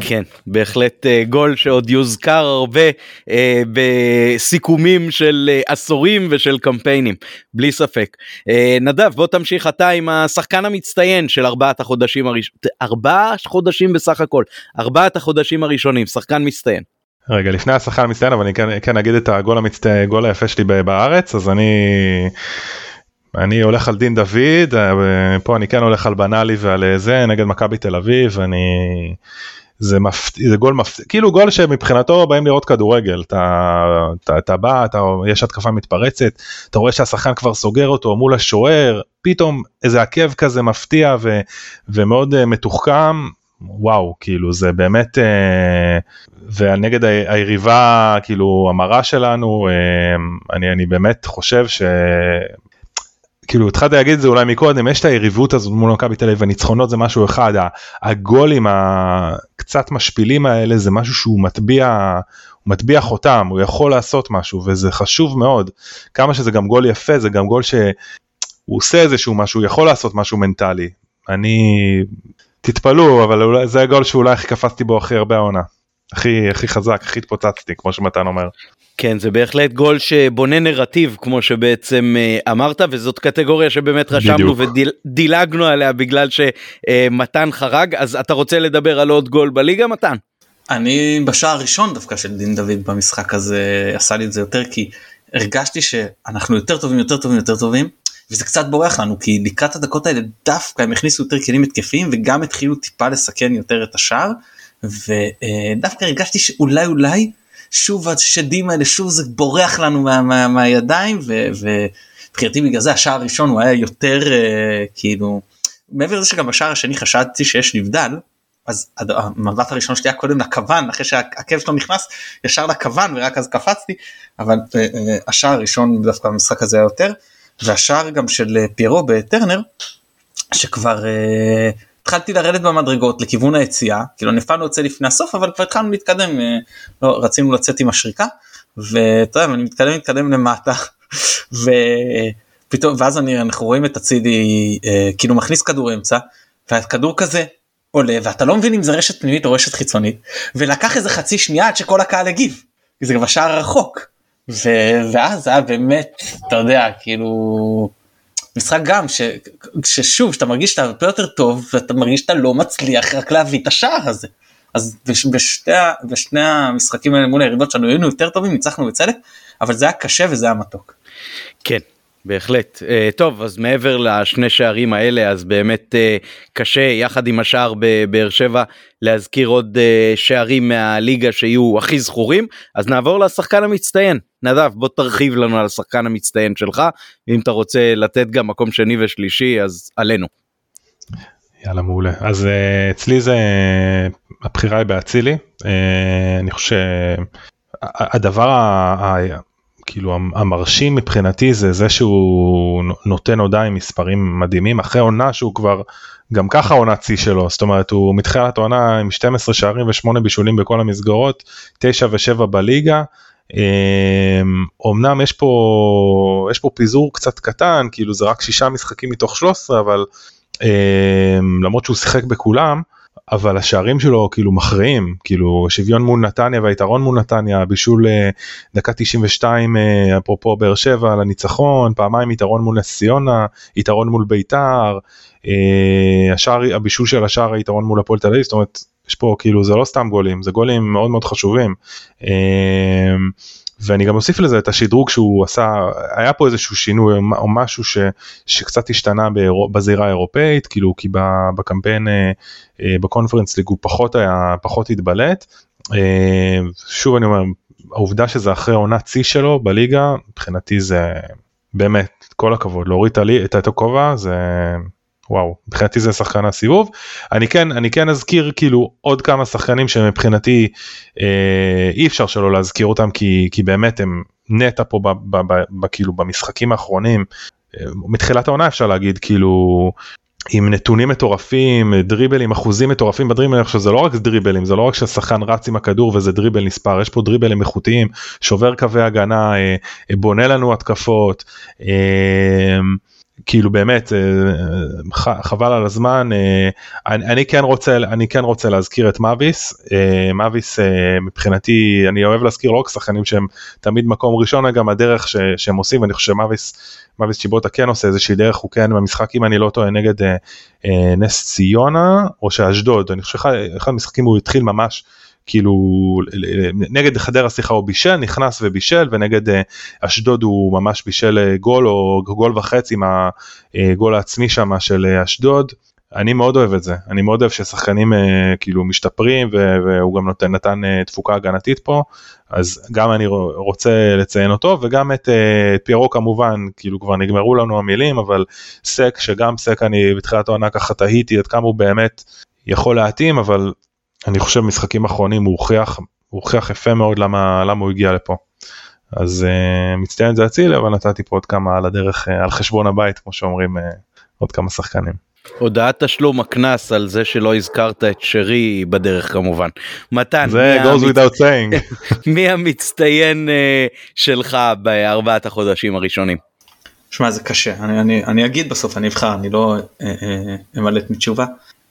כן בהחלט uh, גול שעוד יוזכר הרבה uh, בסיכומים של uh, עשורים ושל קמפיינים בלי ספק. Uh, נדב בוא תמשיך אתה עם השחקן המצטיין של ארבעת החודשים הראשונים ארבעה חודשים בסך הכל ארבעת החודשים הראשונים שחקן מצטיין. רגע לפני השחקן המצטיין אבל אני כן, כן אגיד את הגול המצטיין גול היפה שלי בארץ אז אני אני הולך על דין דוד אה, פה אני כן הולך על בנאלי ועל אה, זה נגד מכבי תל אביב אני זה, מפ... זה גול מפ... כאילו גול שמבחינתו באים לראות כדורגל אתה, אתה, אתה בא אתה יש התקפה מתפרצת אתה רואה שהשחקן כבר סוגר אותו מול השוער פתאום איזה עקב כזה מפתיע ו... ומאוד uh, מתוחכם וואו כאילו זה באמת uh, ונגד היריבה כאילו המרה שלנו uh, אני אני באמת חושב ש... כאילו התחלתי להגיד את זה אולי מקודם יש את היריבות הזאת מול מכבי תל אביב הניצחונות זה משהו אחד הגולים הקצת משפילים האלה זה משהו שהוא מטביע הוא מטביע חותם הוא יכול לעשות משהו וזה חשוב מאוד. כמה שזה גם גול יפה זה גם גול שהוא עושה איזשהו משהו יכול לעשות משהו מנטלי. אני תתפלאו אבל אולי זה הגול שאולי הכי קפצתי בו הכי הרבה העונה הכי הכי חזק הכי התפוצצתי כמו שמתן אומר. כן זה בהחלט גול שבונה נרטיב כמו שבעצם uh, אמרת וזאת קטגוריה שבאמת רשמנו ודילגנו עליה בגלל שמתן uh, חרג אז אתה רוצה לדבר על עוד גול בליגה מתן. אני בשער הראשון דווקא של דין דוד במשחק הזה עשה לי את זה יותר כי הרגשתי שאנחנו יותר טובים יותר טובים יותר טובים וזה קצת בורח לנו כי לקראת הדקות האלה דווקא הם הכניסו יותר כלים התקפיים וגם התחילו טיפה לסכן יותר את השער ודווקא הרגשתי שאולי אולי שוב השדים האלה שוב זה בורח לנו מה, מה, מהידיים ובחינתי בגלל זה השער הראשון הוא היה יותר uh, כאילו מעבר לזה שגם בשער השני חשדתי שיש נבדל אז המבט הראשון שלי היה קודם לכוון אחרי שהעקב שלו נכנס ישר לכוון ורק אז קפצתי אבל uh, uh, השער הראשון דווקא במשחק הזה היה יותר והשער גם של פיירו בטרנר שכבר uh, התחלתי לרדת במדרגות לכיוון היציאה כאילו נפלנו זה לפני הסוף אבל כבר התחלנו להתקדם אה, לא, רצינו לצאת עם השריקה ואתה יודע אני מתקדם מתקדם למטה [laughs] ופתאום ואז אני אנחנו רואים את הצידי אה, כאילו מכניס כדור אמצע והכדור כזה עולה ואתה לא מבין אם זה רשת פנימית או רשת חיצונית ולקח איזה חצי שנייה עד שכל הקהל הגיב זה כבר שער רחוק ו- ואז היה באמת אתה יודע כאילו משחק גם ש, ששוב שאתה מרגיש שאתה הרבה יותר טוב ואתה מרגיש שאתה לא מצליח רק להביא את השער הזה. אז בשתי, בשני המשחקים האלה מול היריבות שלנו היינו יותר טובים ניצחנו בצדק אבל זה היה קשה וזה היה מתוק. כן בהחלט. Uh, טוב, אז מעבר לשני שערים האלה, אז באמת uh, קשה יחד עם השער בבאר שבע להזכיר עוד uh, שערים מהליגה שיהיו הכי זכורים, אז נעבור לשחקן המצטיין. נדב, בוא תרחיב לנו על השחקן המצטיין שלך, ואם אתה רוצה לתת גם מקום שני ושלישי, אז עלינו. יאללה מעולה אז אצלי זה הבחירה היא באצילי אני חושב הדבר כאילו המרשים מבחינתי זה זה שהוא נותן הודעה עם מספרים מדהימים אחרי עונה שהוא כבר גם ככה עונה צי שלו זאת אומרת הוא מתחילת העונה עם 12 שערים ו8 בישולים בכל המסגרות 9 ו7 בליגה. אומנם יש פה יש פה פיזור קצת קטן כאילו זה רק שישה משחקים מתוך 13 אבל למרות שהוא שיחק בכולם. אבל השערים שלו כאילו מכריעים כאילו שוויון מול נתניה והיתרון מול נתניה בישול אה, דקה 92 אה, אפרופו באר שבע לניצחון פעמיים יתרון מול נס ציונה יתרון מול ביתר אה, השער הבישול של השער היתרון מול הפועל תל אביב זאת אומרת יש פה כאילו זה לא סתם גולים זה גולים מאוד מאוד חשובים. ואני גם אוסיף לזה את השדרוג שהוא עשה, היה פה איזשהו שינוי או משהו ש, שקצת השתנה באירופ, בזירה האירופאית, כאילו כי בקמפיין אה, אה, בקונפרנס ליג הוא פחות היה, פחות התבלט. אה, שוב אני אומר, העובדה שזה אחרי עונת שיא שלו בליגה, מבחינתי זה באמת, כל הכבוד, להוריד את הכובע זה וואו מבחינתי זה שחקן הסיבוב אני כן אני כן אזכיר כאילו עוד כמה שחקנים שמבחינתי אה, אי אפשר שלא להזכיר אותם כי כי באמת הם נטע פה ב, ב, ב, ב, כאילו במשחקים האחרונים אה, מתחילת העונה אפשר להגיד כאילו עם נתונים מטורפים דריבלים אחוזים מטורפים בדריבלים עכשיו זה לא רק דריבלים זה לא רק שהשחקן רץ עם הכדור וזה דריבל נספר יש פה דריבלים איכותיים שובר קווי הגנה אה, בונה לנו התקפות. אה, כאילו באמת אה, חבל על הזמן אה, אני, אני כן רוצה אני כן רוצה להזכיר את מאביס אה, מאביס מבחינתי אני אוהב להזכיר לא רק שחקנים שהם תמיד מקום ראשון גם הדרך ש, שהם עושים ואני חושב שמאביס מאביס צ'יבוטה כן עושה איזושהי דרך הוא כן במשחק אם אני לא טועה נגד נס ציונה או שאשדוד אני חושב שאחד המשחקים הוא התחיל ממש כאילו נגד חדרה סליחה הוא בישל נכנס ובישל ונגד אשדוד הוא ממש בישל גול או גול וחצי עם הגול העצמי שם של אשדוד. אני מאוד אוהב את זה אני מאוד אוהב ששחקנים אה, כאילו משתפרים והוא גם נותן נתן אה, תפוקה הגנתית פה אז גם אני רוצה לציין אותו וגם את, אה, את פיירו כמובן כאילו כבר נגמרו לנו המילים אבל סק שגם סק אני בתחילת העונה ככה תהיתי עד כמה הוא באמת יכול להתאים אבל אני חושב משחקים אחרונים הוא הוכיח הוא הוכיח יפה מאוד למה למה הוא הגיע לפה. אז uh, מצטיין זה אצילי אבל נתתי פה עוד כמה על הדרך uh, על חשבון הבית כמו שאומרים uh, עוד כמה שחקנים. הודעת תשלום הקנס על זה שלא הזכרת את שרי בדרך כמובן. מתן, זה goes המצ... without saying. [laughs] מי המצטיין uh, שלך בארבעת החודשים הראשונים? שמע זה קשה אני, אני, אני אגיד בסוף אני אבחר אני לא אמלט uh, uh, מתשובה.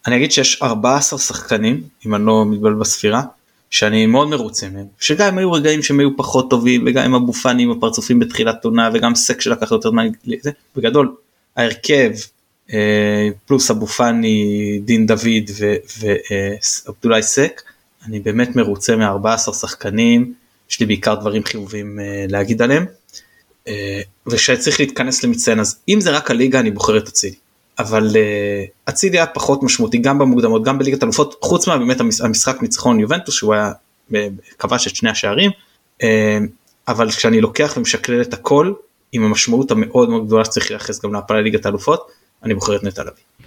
אני אגיד שיש 14 שחקנים אם אני לא מתבלבל בספירה שאני מאוד מרוצה מהם. שגם אם היו רגעים שהם היו פחות טובים וגם עם אבו פאני עם הפרצופים בתחילת עונה וגם סק שלקח יותר זמן בגדול ההרכב אה, פלוס אבו פאני, דין דוד ועבדולאי סק, אני באמת מרוצה מ-14 שחקנים, יש לי בעיקר דברים חיובים אה, להגיד עליהם, אה, ושצריך להתכנס למצטיין אז אם זה רק הליגה אני בוחר את אצילי, אבל אצילי היה פחות משמעותי גם במוקדמות גם בליגת אלופות, חוץ מהבאמת המשחק ניצחון יובנטוס שהוא היה כבש את שני השערים, אבל כשאני לוקח ומשקלל את הכל עם המשמעות המאוד מאוד גדולה שצריך לייחס גם להפעלה ליגת אלופות. אני בוחר את נטע לביא.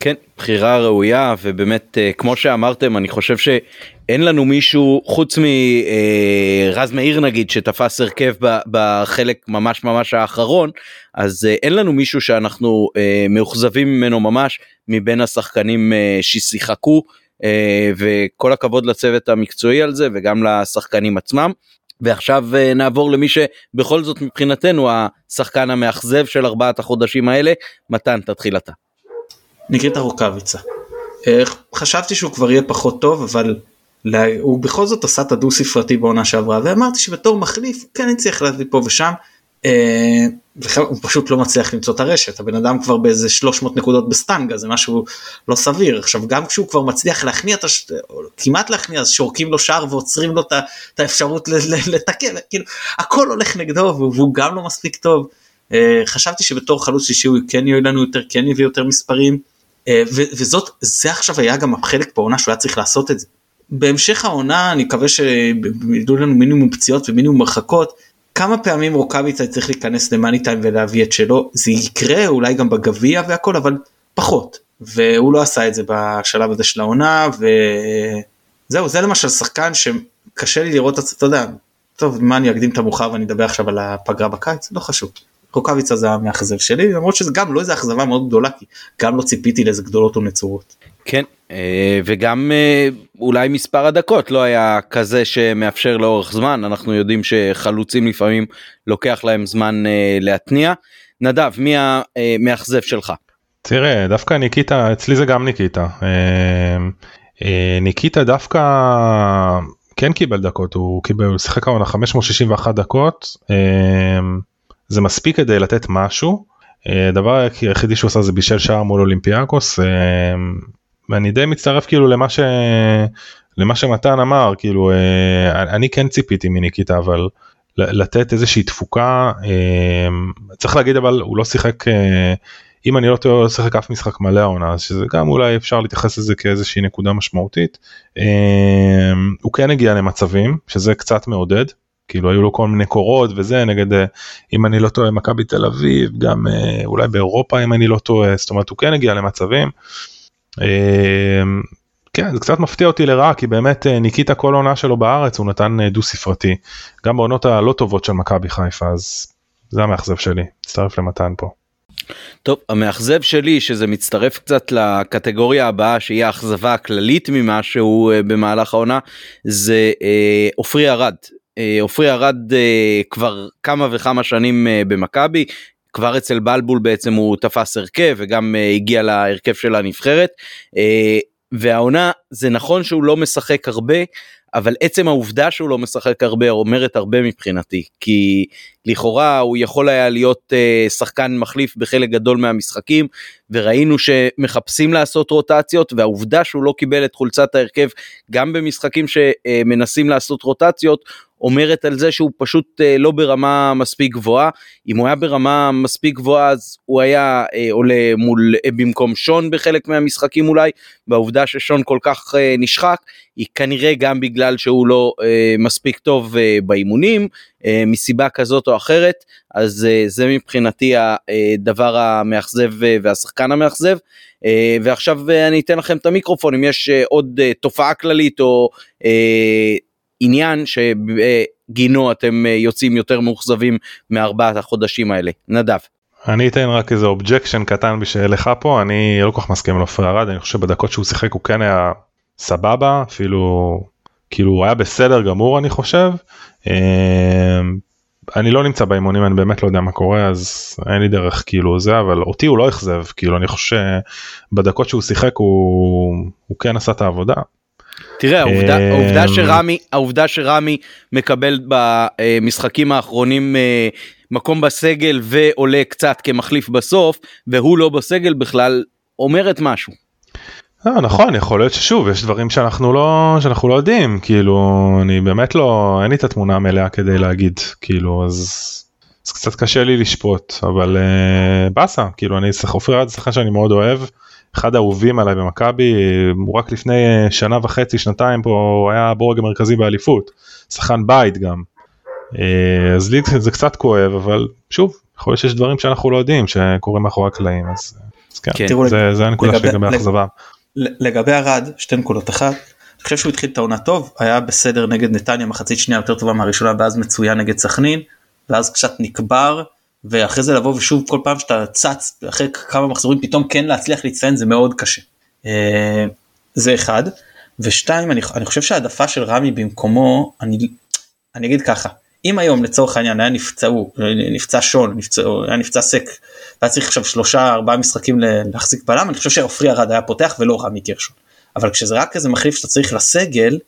כן, בחירה ראויה ובאמת אה, כמו שאמרתם אני חושב שאין לנו מישהו חוץ מרז אה, מאיר נגיד שתפס הרכב בחלק ממש ממש האחרון אז אה, אין לנו מישהו שאנחנו מאוכזבים ממנו ממש מבין השחקנים ששיחקו וכל הכבוד לצוות המקצועי על זה וגם לשחקנים עצמם. ועכשיו נעבור למי שבכל זאת מבחינתנו השחקן המאכזב של ארבעת החודשים האלה מתן תתחיל אתה. ניקיטה רוקאביצה. אה, חשבתי שהוא כבר יהיה פחות טוב אבל הוא בכל זאת עשה את הדו ספרתי בעונה שעברה ואמרתי שבתור מחליף כן הצליח להביא פה ושם אה, הוא פשוט לא מצליח למצוא את הרשת. הבן אדם כבר באיזה 300 נקודות בסטנגה זה משהו לא סביר. עכשיו גם כשהוא כבר מצליח להכניע את הש... כמעט להכניע אז שורקים לו שער ועוצרים לו את האפשרות לתקן. כאילו הכל הולך נגדו והוא גם לא מספיק טוב. אה, חשבתי שבתור חלוץ שישי הוא כן יהיה לנו יותר כן יביא יותר מספרים וזאת זה עכשיו היה גם החלק בעונה שהוא היה צריך לעשות את זה. בהמשך העונה אני מקווה שידעו לנו מינימום פציעות ומינימום מרחקות כמה פעמים רוקאביצה צריך להיכנס למאני טיים ולהביא את שלו? זה יקרה אולי גם בגביע והכל אבל פחות. והוא לא עשה את זה בשלב הזה של העונה וזהו זה למשל שחקן שקשה לי לראות אתה יודע טוב מה אני אקדים את המאוחר ואני אדבר עכשיו על הפגרה בקיץ? לא חשוב. רוקאביצה זה המאכזב שלי למרות שזה גם לא איזה אכזבה מאוד גדולה כי גם לא ציפיתי לאיזה גדולות או נצורות. כן אה, וגם אה, אולי מספר הדקות לא היה כזה שמאפשר לאורך זמן אנחנו יודעים שחלוצים לפעמים לוקח להם זמן אה, להתניע. נדב מי המאכזב שלך? תראה דווקא ניקיטה אצלי זה גם ניקיטה ניקיטה דווקא כן קיבל דקות הוא קיבל הוא שיחק העונה 561 דקות זה מספיק כדי לתת משהו. הדבר היחידי שהוא עשה זה בישל שער מול אולימפיאקוס ואני די מצטרף כאילו למה ש... למה שמתן אמר כאילו אה, אני כן ציפיתי מניקיטה אבל לתת איזושהי תפוקה אה, צריך להגיד אבל הוא לא שיחק אה, אם אני לא טועה הוא לא שיחק אף משחק מלא העונה אז שזה גם אולי אפשר להתייחס לזה כאיזושהי נקודה משמעותית הוא כן הגיע למצבים שזה קצת מעודד כאילו היו לו כל מיני קורות וזה נגד אם אני לא טועה מכבי תל אביב גם אולי באירופה אם אני לא טועה זאת אומרת הוא כן הגיע למצבים. אמ, כן זה קצת מפתיע אותי לרעה כי באמת אה, ניקיטה כל עונה שלו בארץ הוא נתן אה, דו ספרתי גם בעונות הלא טובות של מכבי חיפה אז זה המאכזב שלי מצטרף למתן פה. טוב המאכזב שלי שזה מצטרף קצת לקטגוריה הבאה שהיא האכזבה הכללית ממשהו אה, במהלך העונה זה עופרי ארד. עופרי ארד כבר כמה וכמה שנים במכבי. כבר אצל בלבול בעצם הוא תפס הרכב וגם הגיע להרכב של הנבחרת. והעונה זה נכון שהוא לא משחק הרבה אבל עצם העובדה שהוא לא משחק הרבה אומרת הרבה מבחינתי כי לכאורה הוא יכול היה להיות uh, שחקן מחליף בחלק גדול מהמשחקים וראינו שמחפשים לעשות רוטציות והעובדה שהוא לא קיבל את חולצת ההרכב גם במשחקים שמנסים לעשות רוטציות אומרת על זה שהוא פשוט אה, לא ברמה מספיק גבוהה. אם הוא היה ברמה מספיק גבוהה אז הוא היה אה, עולה מול אה, במקום שון בחלק מהמשחקים אולי, והעובדה ששון כל כך נשחק היא כנראה גם בגלל שהוא לא מספיק טוב באימונים מסיבה כזאת או אחרת, אז זה מבחינתי הדבר המאכזב והשחקן המאכזב. ועכשיו אני אתן לכם את המיקרופון אם יש עוד תופעה כללית או עניין שבגינו אתם אה, יוצאים יותר מאוכזבים מארבעת החודשים האלה. נדב. אני אתן רק איזה objection קטן בשבילך פה אני לא כל כך מסכים עם עופרי ארד אני חושב בדקות שהוא שיחק הוא כן היה סבבה אפילו כאילו הוא היה בסדר גמור אני חושב. אה, אני לא נמצא באימונים אני באמת לא יודע מה קורה אז אין לי דרך כאילו זה אבל אותי הוא לא אכזב כאילו אני חושב שבדקות שהוא שיחק הוא, הוא כן עשה את העבודה תראה העובדה, אמ, העובדה שרמי העובדה שרמי מקבל במשחקים האחרונים אה, מקום בסגל ועולה קצת כמחליף בסוף והוא לא בסגל בכלל אומרת משהו. אה, נכון יכול להיות ששוב יש דברים שאנחנו לא שאנחנו לא יודעים כאילו אני באמת לא אין לי את התמונה המלאה כדי להגיד כאילו אז, אז קצת קשה לי לשפוט אבל uh, באסה כאילו אני אופיר ארד שחקן שאני מאוד אוהב. אחד האהובים עליי במכבי, הוא רק לפני אה, שנה וחצי, שנתיים פה, הוא היה הבורג המרכזי באליפות, שחקן בית גם. אה, אז לי זה קצת כואב, אבל שוב, יכול להיות שיש דברים שאנחנו לא יודעים שקורים מאחורי הקלעים, אז, אז כן, כן. תראו, זה, זה הנקודה שלי לגבי האכזבה. לגבי ארד, שתי נקודות אחת, אני חושב שהוא התחיל את העונה טוב, היה בסדר נגד נתניה מחצית שנייה יותר טובה מהראשונה ואז מצוין נגד סכנין, ואז קצת נקבר, ואחרי זה לבוא ושוב כל פעם שאתה צץ אחרי כמה מחזורים פתאום כן להצליח להצטיין זה מאוד קשה. אה, זה אחד. ושתיים אני, אני חושב שהעדפה של רמי במקומו אני, אני אגיד ככה אם היום לצורך העניין היה נפצעו נפצע שון נפצע, היה נפצע סק והיה צריך עכשיו שלושה ארבעה משחקים להחזיק בלם אני חושב שעופרי ארד היה פותח ולא רמי גרשון אבל כשזה רק איזה מחליף שאתה צריך לסגל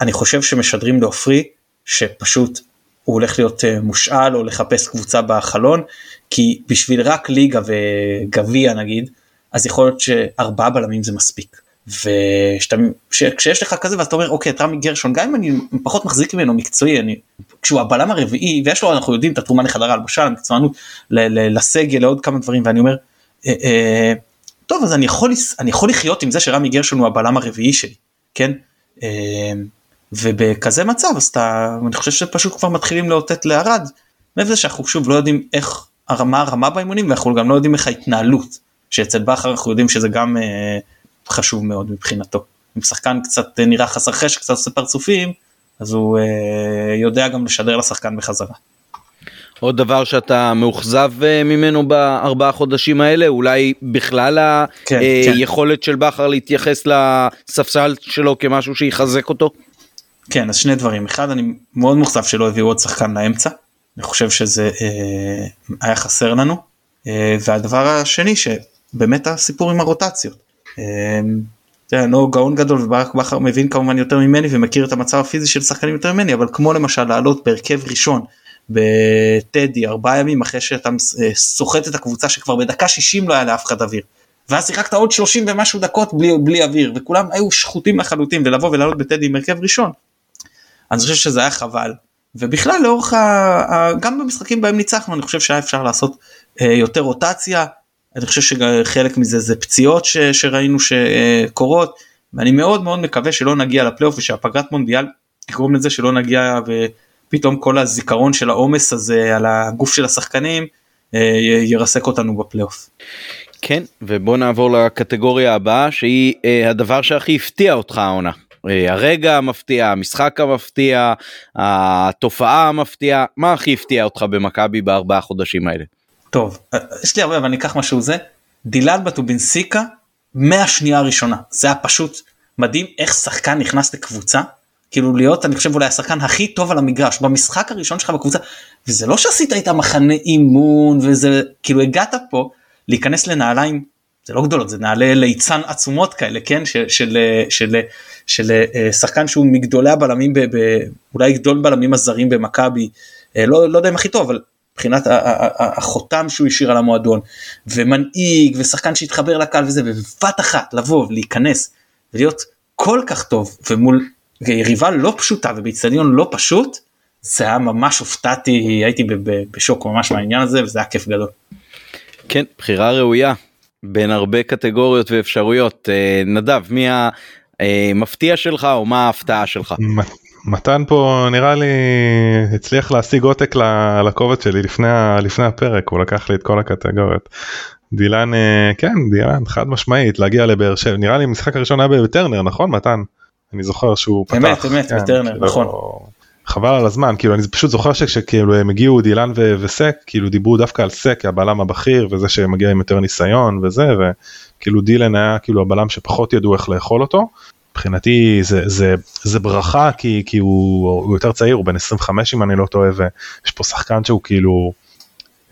אני חושב שמשדרים לעופרי שפשוט הוא הולך להיות אה, מושאל או לחפש קבוצה בחלון כי בשביל רק ליגה וגביע נגיד אז יכול להיות שארבעה בלמים זה מספיק. וכשיש לך כזה ואתה אומר אוקיי תרמי גרשון גם אם אני פחות מחזיק ממנו מקצועי אני כשהוא הבלם הרביעי ויש לו אנחנו יודעים את התרומה לחדר הלבשה המקצוענות לסגל לעוד כמה דברים ואני אומר אה, אה, טוב אז אני יכול אני יכול לחיות עם זה שרמי גרשון הוא הבלם הרביעי שלי כן. אה, ובכזה מצב אז אתה אני חושב שפשוט כבר מתחילים לאותת לערד. מעבר שאנחנו שוב לא יודעים איך הרמה הרמה באימונים ואנחנו גם לא יודעים איך ההתנהלות שאצל בכר אנחנו יודעים שזה גם אה, חשוב מאוד מבחינתו. אם שחקן קצת נראה חסר חשק קצת עושה פרצופים אז הוא אה, יודע גם לשדר לשחקן בחזרה. עוד דבר שאתה מאוכזב אה, ממנו בארבעה חודשים האלה אולי בכלל היכולת כן, אה, כן. של בכר להתייחס לספסל שלו כמשהו שיחזק אותו. כן אז שני דברים אחד אני מאוד מוכסף שלא הביאו עוד שחקן לאמצע אני חושב שזה אה, היה חסר לנו אה, והדבר השני שבאמת הסיפור עם הרוטציות. אה, אני לא גאון גדול וברק בכר מבין כמובן יותר ממני ומכיר את המצב הפיזי של שחקנים יותר ממני אבל כמו למשל לעלות בהרכב ראשון בטדי ארבעה ימים אחרי שאתה אה, סוחט את הקבוצה שכבר בדקה 60 לא היה לאף אחד אוויר. ואז שיחקת עוד 30 ומשהו דקות בלי, בלי אוויר וכולם היו שחוטים לחלוטין ולבוא ולעלות בטדי עם הרכב ראשון אני חושב שזה היה חבל ובכלל לאורך. ה... גם במשחקים בהם ניצחנו אני חושב שהיה אפשר לעשות אה, יותר רוטציה אני חושב שחלק מזה זה פציעות ש... שראינו שקורות ואני מאוד מאוד מקווה שלא נגיע לפלייאוף ושהפגרת מונדיאל תגרום לזה שלא נגיע ופתאום כל הזיכרון של העומס הזה על הגוף של השחקנים אה, ירסק אותנו בפלייאוף. כן ובוא נעבור לקטגוריה הבאה שהיא אה, הדבר שהכי הפתיע אותך העונה. אה, הרגע המפתיע, המשחק המפתיע, התופעה המפתיעה, מה הכי הפתיע אותך במכבי בארבעה חודשים האלה? טוב, אה, יש לי הרבה אבל אני אקח משהו זה, דילת בטובינסיקה מהשנייה הראשונה, זה היה פשוט מדהים איך שחקן נכנס לקבוצה, כאילו להיות אני חושב אולי השחקן הכי טוב על המגרש במשחק הראשון שלך בקבוצה, וזה לא שעשית איתה מחנה אימון וזה כאילו הגעת פה להיכנס לנעליים זה לא גדולות זה נעלי ליצן עצומות כאלה כן? של, של, של, של אה, שחקן שהוא מגדולי הבלמים ב, ב, אולי גדול בלמים הזרים במכבי אה, לא, לא יודע אם הכי טוב אבל מבחינת החותם שהוא השאיר על המועדון ומנהיג ושחקן שהתחבר לקהל וזה ובבת אחת לבוא ולהיכנס ולהיות כל כך טוב ומול יריבה לא פשוטה ובאיצטדיון לא פשוט זה היה ממש הופתעתי הייתי בשוק ממש מהעניין הזה וזה היה כיף גדול. כן בחירה ראויה בין הרבה קטגוריות ואפשרויות אה, נדב מי המפתיע שלך או מה ההפתעה שלך. מתן פה נראה לי הצליח להשיג עותק לקובץ שלי לפני לפני הפרק הוא לקח לי את כל הקטגוריות. דילן אה, כן דילן חד משמעית להגיע לבאר שבע נראה לי המשחק הראשון היה בטרנר נכון מתן אני זוכר שהוא פתח. אמת אמת כן, בטרנר כאילו, נכון. חבל על הזמן כאילו אני פשוט זוכר שכאילו הם הגיעו דילן ו- וסק כאילו דיברו דווקא על סק הבלם הבכיר וזה שמגיע עם יותר ניסיון וזה וכאילו דילן היה כאילו הבלם שפחות ידעו איך לאכול אותו. מבחינתי זה זה זה ברכה כי כי הוא, הוא יותר צעיר הוא בן 25 אם אני לא טועה ויש פה שחקן שהוא כאילו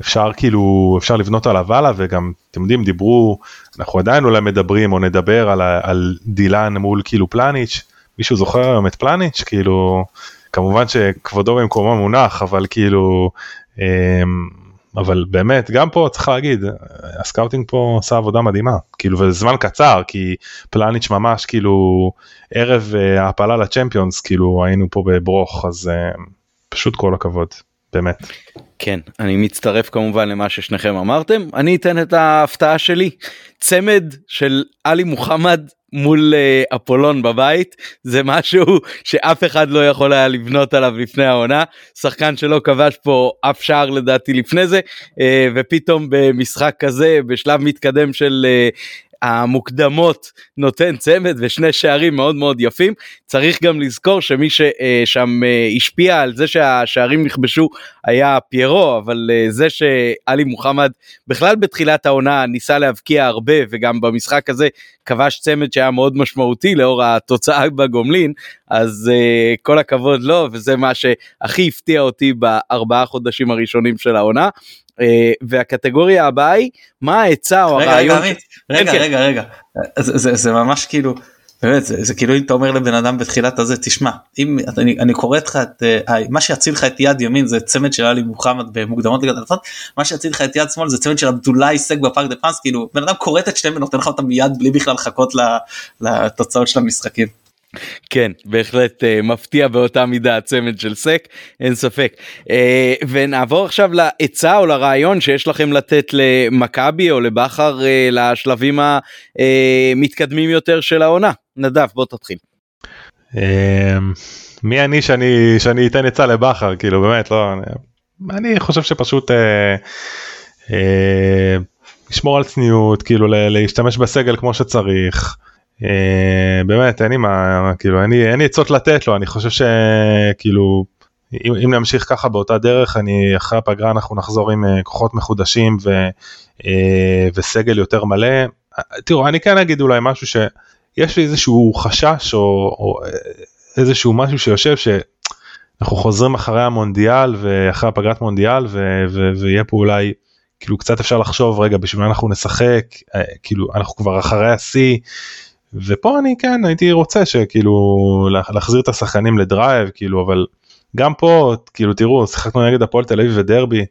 אפשר כאילו אפשר לבנות עליו הלאה וגם אתם יודעים דיברו אנחנו עדיין אולי מדברים או נדבר על, על דילן מול כאילו פלניץ' מישהו זוכר היום את פלניץ' כאילו כמובן שכבודו במקומו מונח אבל כאילו אמ, אבל באמת גם פה צריך להגיד ה scouting פה עשה עבודה מדהימה. כאילו וזמן קצר כי פלניץ' ממש כאילו ערב אה, ההעפלה לצ'מפיונס כאילו היינו פה בברוך אז אה, פשוט כל הכבוד באמת. כן אני מצטרף כמובן למה ששניכם אמרתם. אני אתן את ההפתעה שלי. צמד של עלי מוחמד מול uh, אפולון בבית זה משהו שאף אחד לא יכול היה לבנות עליו לפני העונה. שחקן שלא כבש פה אף שער לדעתי לפני זה uh, ופתאום במשחק כזה בשלב מתקדם של uh, המוקדמות נותן צמד ושני שערים מאוד מאוד יפים. צריך גם לזכור שמי ששם אה, השפיע על זה שהשערים נכבשו היה פיירו אבל אה, זה שאלי מוחמד בכלל בתחילת העונה ניסה להבקיע הרבה וגם במשחק הזה כבש צמד שהיה מאוד משמעותי לאור התוצאה [laughs] בגומלין אז כל הכבוד לו וזה מה שהכי הפתיע אותי בארבעה חודשים הראשונים של העונה. אה, והקטגוריה הבאה היא מה העצה או הרעיון. רגע רגע כן, כן. רגע רגע זה, זה, זה ממש כאילו באמת זה, זה כאילו אם אתה אומר לבן אדם בתחילת הזה תשמע אם אני, אני קורא לך את uh, מה שיציל לך את יד ימין זה צמד של עלי מוחמד במוקדמות אלפות מה שיציל לך את יד שמאל זה צמד של עבדולאי סג בפארק דה פרנס כאילו בן אדם קורא את שניהם ונותן לך אותם מיד בלי בכלל לחכות לתוצאות של המשחקים. כן בהחלט uh, מפתיע באותה מידה הצמד של סק אין ספק uh, ונעבור עכשיו לעצה או לרעיון שיש לכם לתת למכבי או לבכר uh, לשלבים המתקדמים יותר של העונה נדב בוא תתחיל. מי אני שאני שאני אתן עצה לבכר כאילו באמת לא אני חושב שפשוט לשמור על צניעות כאילו להשתמש בסגל כמו שצריך. אה, באמת אין לי מה כאילו אין לי אין לי עצות לתת לו אני חושב שכאילו אם, אם נמשיך ככה באותה דרך אני אחרי הפגרה אנחנו נחזור עם אה, כוחות מחודשים ו, אה, וסגל יותר מלא. תראו אני כן אגיד אולי משהו שיש לי איזשהו חשש או, או איזשהו משהו שיושב שאנחנו חוזרים אחרי המונדיאל ואחרי הפגרת מונדיאל ו, ו, ויהיה פה אולי כאילו קצת אפשר לחשוב רגע בשביל מה אנחנו נשחק כאילו אנחנו כבר אחרי השיא. ופה אני כן הייתי רוצה שכאילו להחזיר את השחקנים לדרייב כאילו אבל גם פה כאילו תראו שיחקנו נגד הפועל תל אביב ודרבי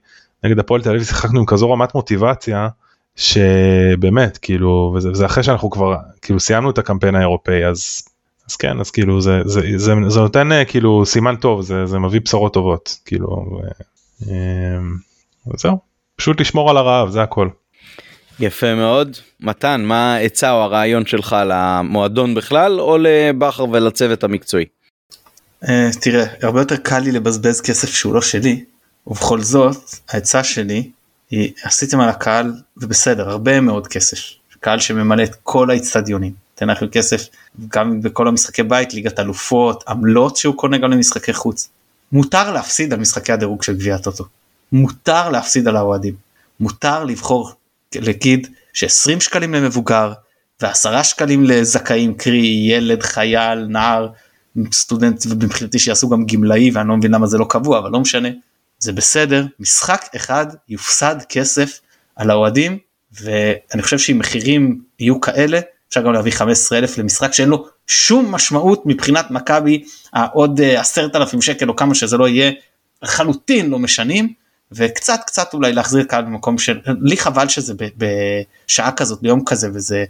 נגד הפועל תל אביב שיחקנו עם כזו רמת מוטיבציה שבאמת כאילו וזה, וזה אחרי שאנחנו כבר כאילו סיימנו את הקמפיין האירופאי אז אז כן אז כאילו זה זה זה, זה, זה נותן כאילו סימן טוב זה זה מביא בשורות טובות כאילו ו, אמ, וזהו פשוט לשמור על הרעב זה הכל. יפה מאוד. מתן, מה העצה או הרעיון שלך למועדון בכלל או לבכר ולצוות המקצועי? Uh, תראה, הרבה יותר קל לי לבזבז כסף שהוא לא שלי, ובכל זאת העצה שלי היא עשיתם על הקהל ובסדר הרבה מאוד כסף קהל שממלא את כל האיצטדיונים תן לכם כסף גם בכל המשחקי בית ליגת אלופות עמלות שהוא קונה גם למשחקי חוץ. מותר להפסיד על משחקי הדירוג של גביע הטוטו מותר להפסיד על האוהדים מותר לבחור להגיד ש-20 שקלים למבוגר ו-10 שקלים לזכאים קרי ילד חייל נער סטודנט ומבחינתי שיעשו גם גמלאי ואני לא מבין למה זה לא קבוע אבל לא משנה. זה בסדר משחק אחד יופסד כסף על האוהדים ואני חושב שאם מחירים יהיו כאלה אפשר גם להביא 15 אלף למשחק שאין לו שום משמעות מבחינת מכבי העוד עשרת אלפים שקל או כמה שזה לא יהיה לחלוטין לא משנים וקצת קצת אולי להחזיר קהל במקום של לי חבל שזה בשעה כזאת ביום כזה וזה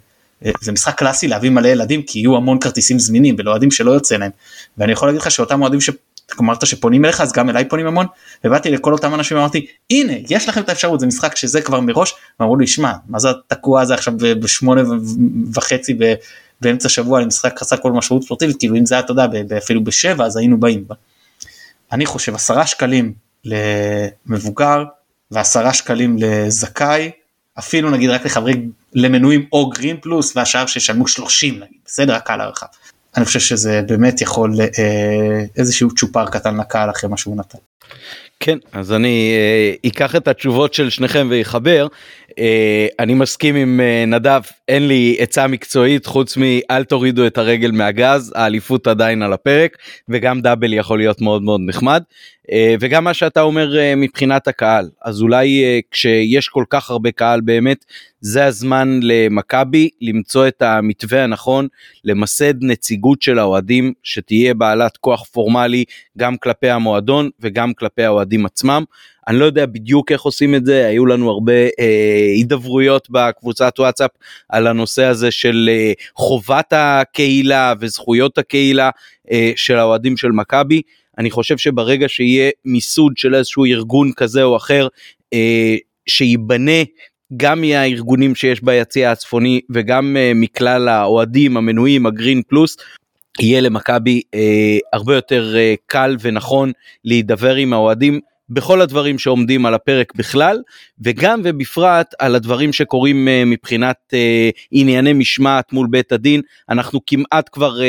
זה משחק קלאסי להביא מלא ילדים כי יהיו המון כרטיסים זמינים ולא אוהדים שלא יוצא להם ואני יכול להגיד לך שאותם אוהדים שאמרת שפונים אליך אז גם אליי פונים המון ובאתי לכל אותם אנשים ואמרתי הנה יש לכם את האפשרות זה משחק שזה כבר מראש ואמרו לי שמע מה זה תקוע זה עכשיו בשמונה וחצי באמצע שבוע למשחק חסר כל משמעות ספורטיבית כאילו אם זה היה אתה יודע אפילו בשבע אז היינו באים. אני חושב עשרה שקלים למבוגר ועשרה שקלים לזכאי אפילו נגיד רק לחברי למנויים או גרין פלוס והשאר שישלמו 30 נגיד בסדר הקהל הרחב. אני חושב שזה באמת יכול אה, איזשהו צ'ופר קטן לקהל אחרי מה שהוא נתן. כן אז אני אה, אקח את התשובות של שניכם ויחבר אה, אני מסכים עם נדב אין לי עצה מקצועית חוץ מאל תורידו את הרגל מהגז האליפות עדיין על הפרק וגם דאבל יכול להיות מאוד מאוד נחמד אה, וגם מה שאתה אומר אה, מבחינת הקהל אז אולי אה, כשיש כל כך הרבה קהל באמת זה הזמן למכבי למצוא את המתווה הנכון למסד נציגות של האוהדים שתהיה בעלת כוח פורמלי גם כלפי המועדון וגם כלפי האוהדים עצמם. אני לא יודע בדיוק איך עושים את זה היו לנו הרבה אה, הידברויות בקבוצת וואטסאפ על הנושא הזה של אה, חובת הקהילה וזכויות הקהילה אה, של האוהדים של מכבי. אני חושב שברגע שיהיה מיסוד של איזשהו ארגון כזה או אחר אה, שייבנה גם מהארגונים שיש ביציע הצפוני וגם uh, מכלל האוהדים המנויים הגרין פלוס יהיה למכבי uh, הרבה יותר uh, קל ונכון להידבר עם האוהדים בכל הדברים שעומדים על הפרק בכלל וגם ובפרט על הדברים שקורים uh, מבחינת uh, ענייני משמעת מול בית הדין. אנחנו כמעט כבר uh,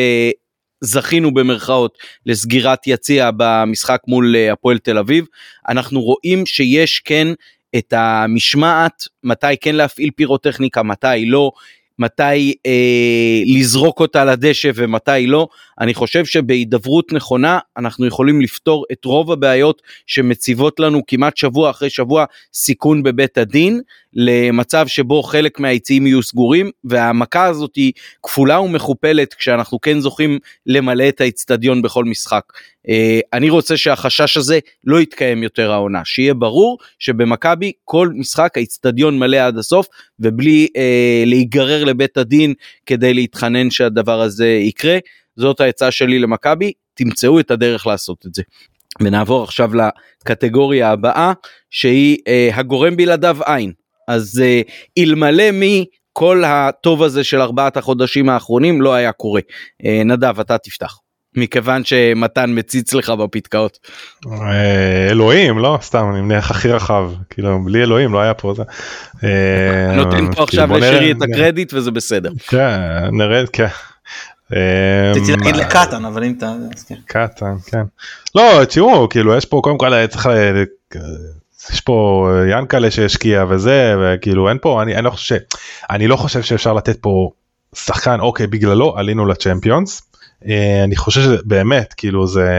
זכינו במרכאות לסגירת יציע במשחק מול הפועל תל אביב. אנחנו רואים שיש כן את המשמעת מתי כן להפעיל פירוטכניקה מתי לא מתי אה, לזרוק אותה לדשא ומתי לא. אני חושב שבהידברות נכונה אנחנו יכולים לפתור את רוב הבעיות שמציבות לנו כמעט שבוע אחרי שבוע סיכון בבית הדין למצב שבו חלק מהיציעים יהיו סגורים והמכה הזאת היא כפולה ומכופלת כשאנחנו כן זוכים למלא את האיצטדיון בכל משחק. אה, אני רוצה שהחשש הזה לא יתקיים יותר העונה שיהיה ברור שבמכבי כל משחק האיצטדיון מלא עד הסוף ובלי אה, להיגרר לבית הדין כדי להתחנן שהדבר הזה יקרה זאת העצה שלי למכבי תמצאו את הדרך לעשות את זה. ונעבור עכשיו לקטגוריה הבאה שהיא אה, הגורם בלעדיו עין אז אה, אלמלא מי כל הטוב הזה של ארבעת החודשים האחרונים לא היה קורה. אה, נדב אתה תפתח. מכיוון שמתן מציץ לך בפתקאות. אה, אלוהים לא סתם אני מניח הכי רחב כאילו בלי אלוהים לא היה פה זה. אה, נותן פה עכשיו לשירי את הקרדיט וזה בסדר. כן נרד כן. רציתי להגיד לקטן אבל אם אתה... כן. קטן כן. לא תראו כאילו יש פה קודם כל צריך יש פה ינקלה שהשקיע וזה וכאילו אין פה אני, אני לא חושב אני לא חושב שאפשר לתת פה שחקן אוקיי בגללו עלינו לצ'מפיונס אה, אני חושב שזה באמת כאילו זה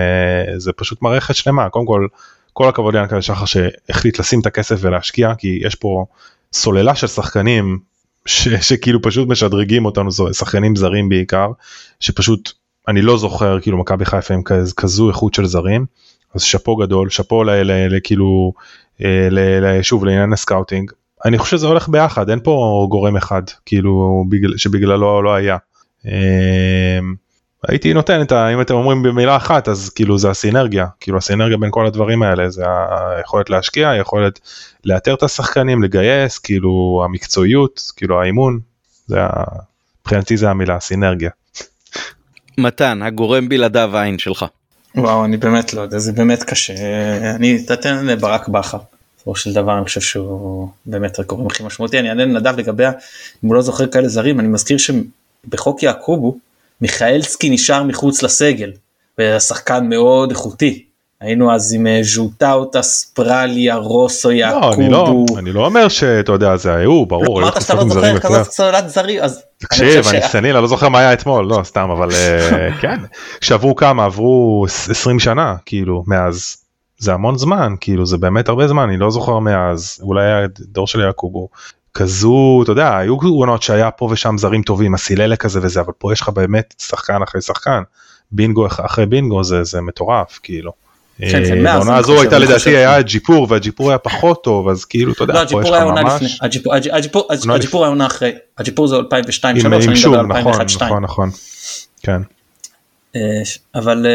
זה פשוט מערכת שלמה. קודם כל כל הכבוד ליענקל'ה שחר שהחליט לשים את הכסף ולהשקיע כי יש פה סוללה של שחקנים ש, שכאילו פשוט משדרגים אותנו שחקנים זרים בעיקר שפשוט אני לא זוכר כאילו מכבי חיפה עם כז, כזו איכות של זרים. אז שאפו גדול שאפו לכאילו אה, שוב לעניין ה scouting. אני חושב שזה הולך ביחד אין פה גורם אחד כאילו בגלל שבגללו לא היה. הייתי נותן את ה... אם אתם אומרים במילה אחת אז כאילו זה הסינרגיה כאילו הסינרגיה בין כל הדברים האלה זה היכולת להשקיע היכולת לאתר את השחקנים לגייס כאילו המקצועיות כאילו האימון זה מבחינתי זה המילה סינרגיה. מתן הגורם בלעדיו העין שלך. וואו אני באמת לא יודע זה באמת קשה אני אתן לברק בכר. בסופו של דבר אני חושב שהוא באמת הגורם הכי משמעותי אני אענה לנדב לגבי אם הוא לא זוכר כאלה זרים אני מזכיר שבחוק יעקובו מיכאלסקי נשאר מחוץ לסגל, ושחקן מאוד איכותי. היינו אז עם אה, ז'וטאוטה, ספרליה, רוסו, יעקובו. לא, אני לא, אני לא אומר שאתה יודע זה היו, ברור. לא, אמרת שאתה לא זוכר כזאת סוללת זרים, אז... תקשיב, אני סניל, אני לא זוכר מה היה אתמול, לא סתם, אבל אה, [laughs] כן, שעברו כמה, עברו 20 שנה, כאילו, מאז. זה המון זמן, כאילו, זה באמת הרבה זמן, אני לא זוכר מאז, אולי היה דור של יעקובו. כזו אתה יודע היו עונות שהיה פה ושם זרים טובים הסיללה כזה וזה אבל פה יש לך באמת שחקן אחרי שחקן בינגו אחרי בינגו זה זה מטורף כאילו. כן, כן, בעונה הזו הייתה לדעתי היה ג'יפור והג'יפור היה פחות טוב אז כאילו אתה יודע, לא, הג'יפור היה עונה לפני, הג'יפור היה עונה אחרי, הג'יפור זה 2002 עם אינשום, נכון, נכון, נכון, כן. אבל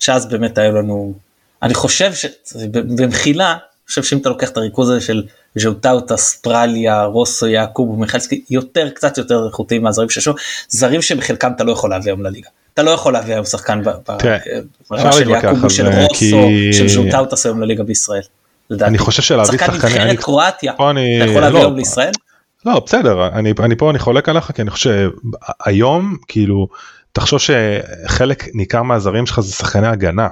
שאז באמת היה לנו, אני חושב שבמחילה, אני חושב שאם אתה לוקח את הריכוז הזה של ז'וטאוטה, ספרליה, רוסו, יעקוב ומיכלסקי, יותר קצת יותר איכותיים מהזרים ששו, זרים שבחלקם אתה לא יכול להביא היום לליגה. אתה לא יכול להביא היום שחקן ברמה של יעקוב, של רוסו, של ז'וטאוטה היום לליגה בישראל. אני חושב שלהביא שחקן נבחרת קרואטיה, אתה יכול להביא היום לישראל? לא בסדר, אני פה אני חולק עליך כי אני חושב שהיום כאילו תחשוב שחלק ניכר מהזרים שלך זה שחקני הגנה.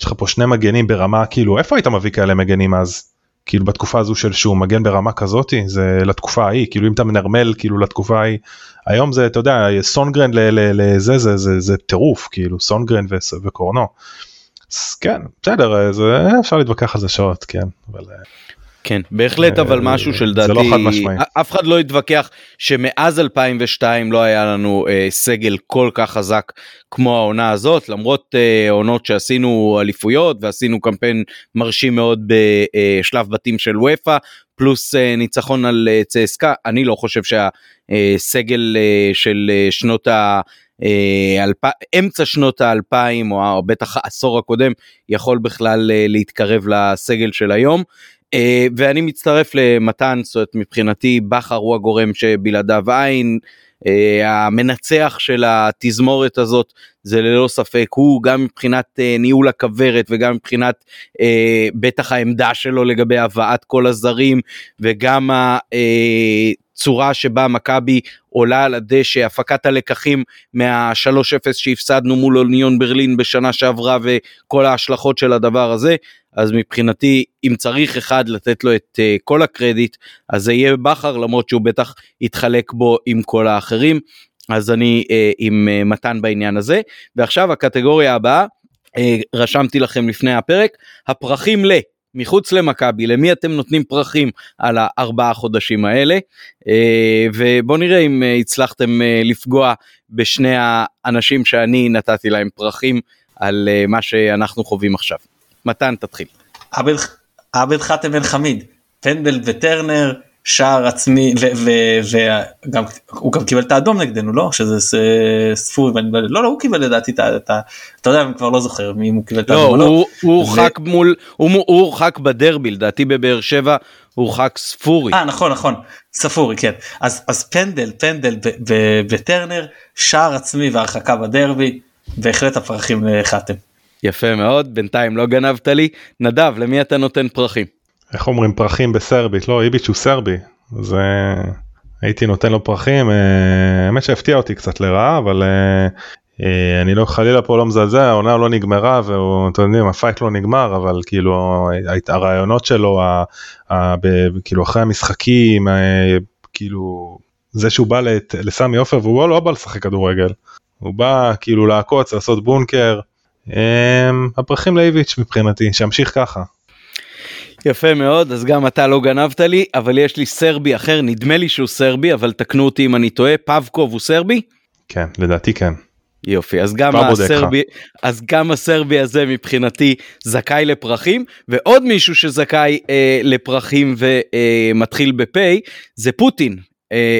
יש לך פה שני מגנים ברמה כאילו איפה היית מביא כאלה מגנים אז? כאילו בתקופה הזו של שהוא מגן ברמה כזאתי זה לתקופה ההיא כאילו אם אתה מנרמל כאילו לתקופה ההיא היום זה אתה יודע סונגרן לזה זה זה זה טירוף כאילו סונגרן וקורנו. כן בסדר זה אפשר להתווכח על זה שעות כן אבל. כן. בהחלט אבל אה, משהו שלדעתי לא אף אחד לא יתווכח שמאז 2002 לא היה לנו אה, סגל כל כך חזק כמו העונה הזאת למרות אה, עונות שעשינו אליפויות ועשינו קמפיין מרשים מאוד בשלב בתים של ופא פלוס אה, ניצחון על אה, צסקה. אני לא חושב שהסגל אה, של אה, שנות ה... אה, אלפ... אמצע שנות האלפיים או בטח העשור הקודם יכול בכלל אה, להתקרב לסגל של היום. Uh, ואני מצטרף למתן, זאת אומרת מבחינתי בכר הוא הגורם שבלעדיו אין, uh, המנצח של התזמורת הזאת זה ללא ספק הוא גם מבחינת uh, ניהול הכוורת וגם מבחינת בטח העמדה שלו לגבי הבאת כל הזרים וגם הצורה שבה מכבי עולה על הדשא, הפקת הלקחים מה-3-0 שהפסדנו מול אוניון ברלין בשנה שעברה וכל ההשלכות של הדבר הזה. אז מבחינתי אם צריך אחד לתת לו את uh, כל הקרדיט אז זה יהיה בכר למרות שהוא בטח יתחלק בו עם כל האחרים אז אני uh, עם uh, מתן בעניין הזה ועכשיו הקטגוריה הבאה uh, רשמתי לכם לפני הפרק הפרחים ל. מחוץ למכבי למי אתם נותנים פרחים על הארבעה חודשים האלה ובוא נראה אם הצלחתם לפגוע בשני האנשים שאני נתתי להם פרחים על מה שאנחנו חווים עכשיו. מתן תתחיל. עבד חאתם אל חמיד, פנדל וטרנר, שער עצמי וגם הוא גם קיבל את האדום נגדנו לא שזה ספורי ואני לא לא הוא קיבל לדעתי את ה... אתה יודע אני כבר לא זוכר מי הוא קיבל את האדום. לא, הוא הורחק מול הוא הורחק בדרבי לדעתי בבאר שבע הורחק ספורי. אה נכון נכון ספורי כן אז אז פנדל פנדל וטרנר שער עצמי והרחקה בדרבי בהחלט הפרחים לחתם. יפה מאוד, בינתיים לא גנבת לי. נדב, למי אתה נותן פרחים? איך אומרים פרחים בסרבית? לא, איביץ' הוא סרבי. זה... הייתי נותן לו פרחים, אה, האמת שהפתיע אותי קצת לרעה, אבל אה, אה, אני לא חלילה פה לא מזלזל, העונה לא נגמרה והוא, אתם יודעים, ה fight לא נגמר, אבל כאילו הרעיונות שלו, ה, ה, ב, כאילו אחרי המשחקים, כאילו זה שהוא בא לסמי עופר והוא לא בא לשחק כדורגל, הוא בא כאילו לעקוץ, לעשות בונקר. הפרחים לאיביץ' מבחינתי, שימשיך ככה. יפה מאוד, אז גם אתה לא גנבת לי, אבל יש לי סרבי אחר, נדמה לי שהוא סרבי, אבל תקנו אותי אם אני טועה, פבקוב הוא סרבי? כן, לדעתי כן. יופי, אז גם, הסרבי, אז גם הסרבי הזה מבחינתי זכאי לפרחים, ועוד מישהו שזכאי אה, לפרחים ומתחיל אה, בפ' זה פוטין,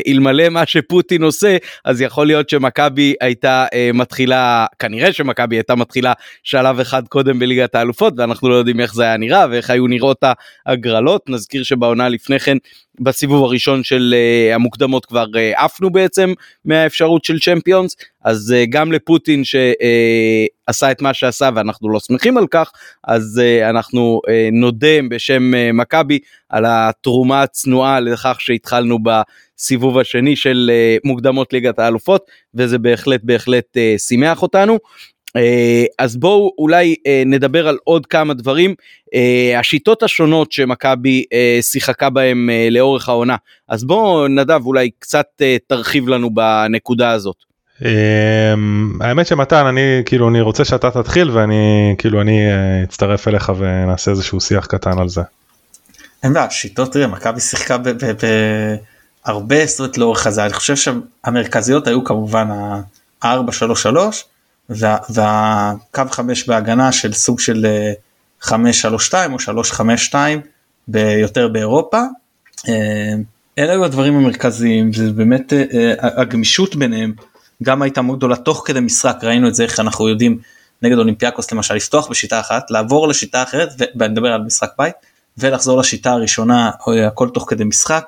אלמלא מה שפוטין עושה אז יכול להיות שמכבי הייתה אה, מתחילה כנראה שמכבי הייתה מתחילה שלב אחד קודם בליגת האלופות ואנחנו לא יודעים איך זה היה נראה ואיך היו נראות ההגרלות נזכיר שבעונה לפני כן בסיבוב הראשון של uh, המוקדמות כבר uh, עפנו בעצם מהאפשרות של צ'מפיונס אז uh, גם לפוטין שעשה uh, את מה שעשה ואנחנו לא שמחים על כך אז uh, אנחנו uh, נודה בשם uh, מכבי על התרומה הצנועה לכך שהתחלנו בסיבוב השני של uh, מוקדמות ליגת האלופות וזה בהחלט בהחלט uh, שימח אותנו. אה, אז בואו אולי אה, נדבר על עוד כמה דברים אה, השיטות השונות שמכבי שיחקה בהם לאורך העונה אז בואו נדב אולי קצת תרחיב לנו בנקודה הזאת. האמת שמתן אני כאילו אני רוצה שאתה תתחיל ואני כאילו אני אצטרף אליך ונעשה איזשהו שיח קטן על זה. אין בעיה שיטות תראה מכבי שיחקה בהרבה זאת לאורך הזה אני חושב שהמרכזיות היו כמובן ה-4-3-3 וה, והקו 5 בהגנה של סוג של 532 או 352 ביותר באירופה. אלה היו הדברים המרכזיים זה באמת הגמישות ביניהם גם הייתה מאוד גדולה תוך כדי משחק ראינו את זה איך אנחנו יודעים נגד אולימפיאקוס למשל לפתוח בשיטה אחת לעבור לשיטה אחרת ואני מדבר על משחק בית ולחזור לשיטה הראשונה הכל תוך כדי משחק.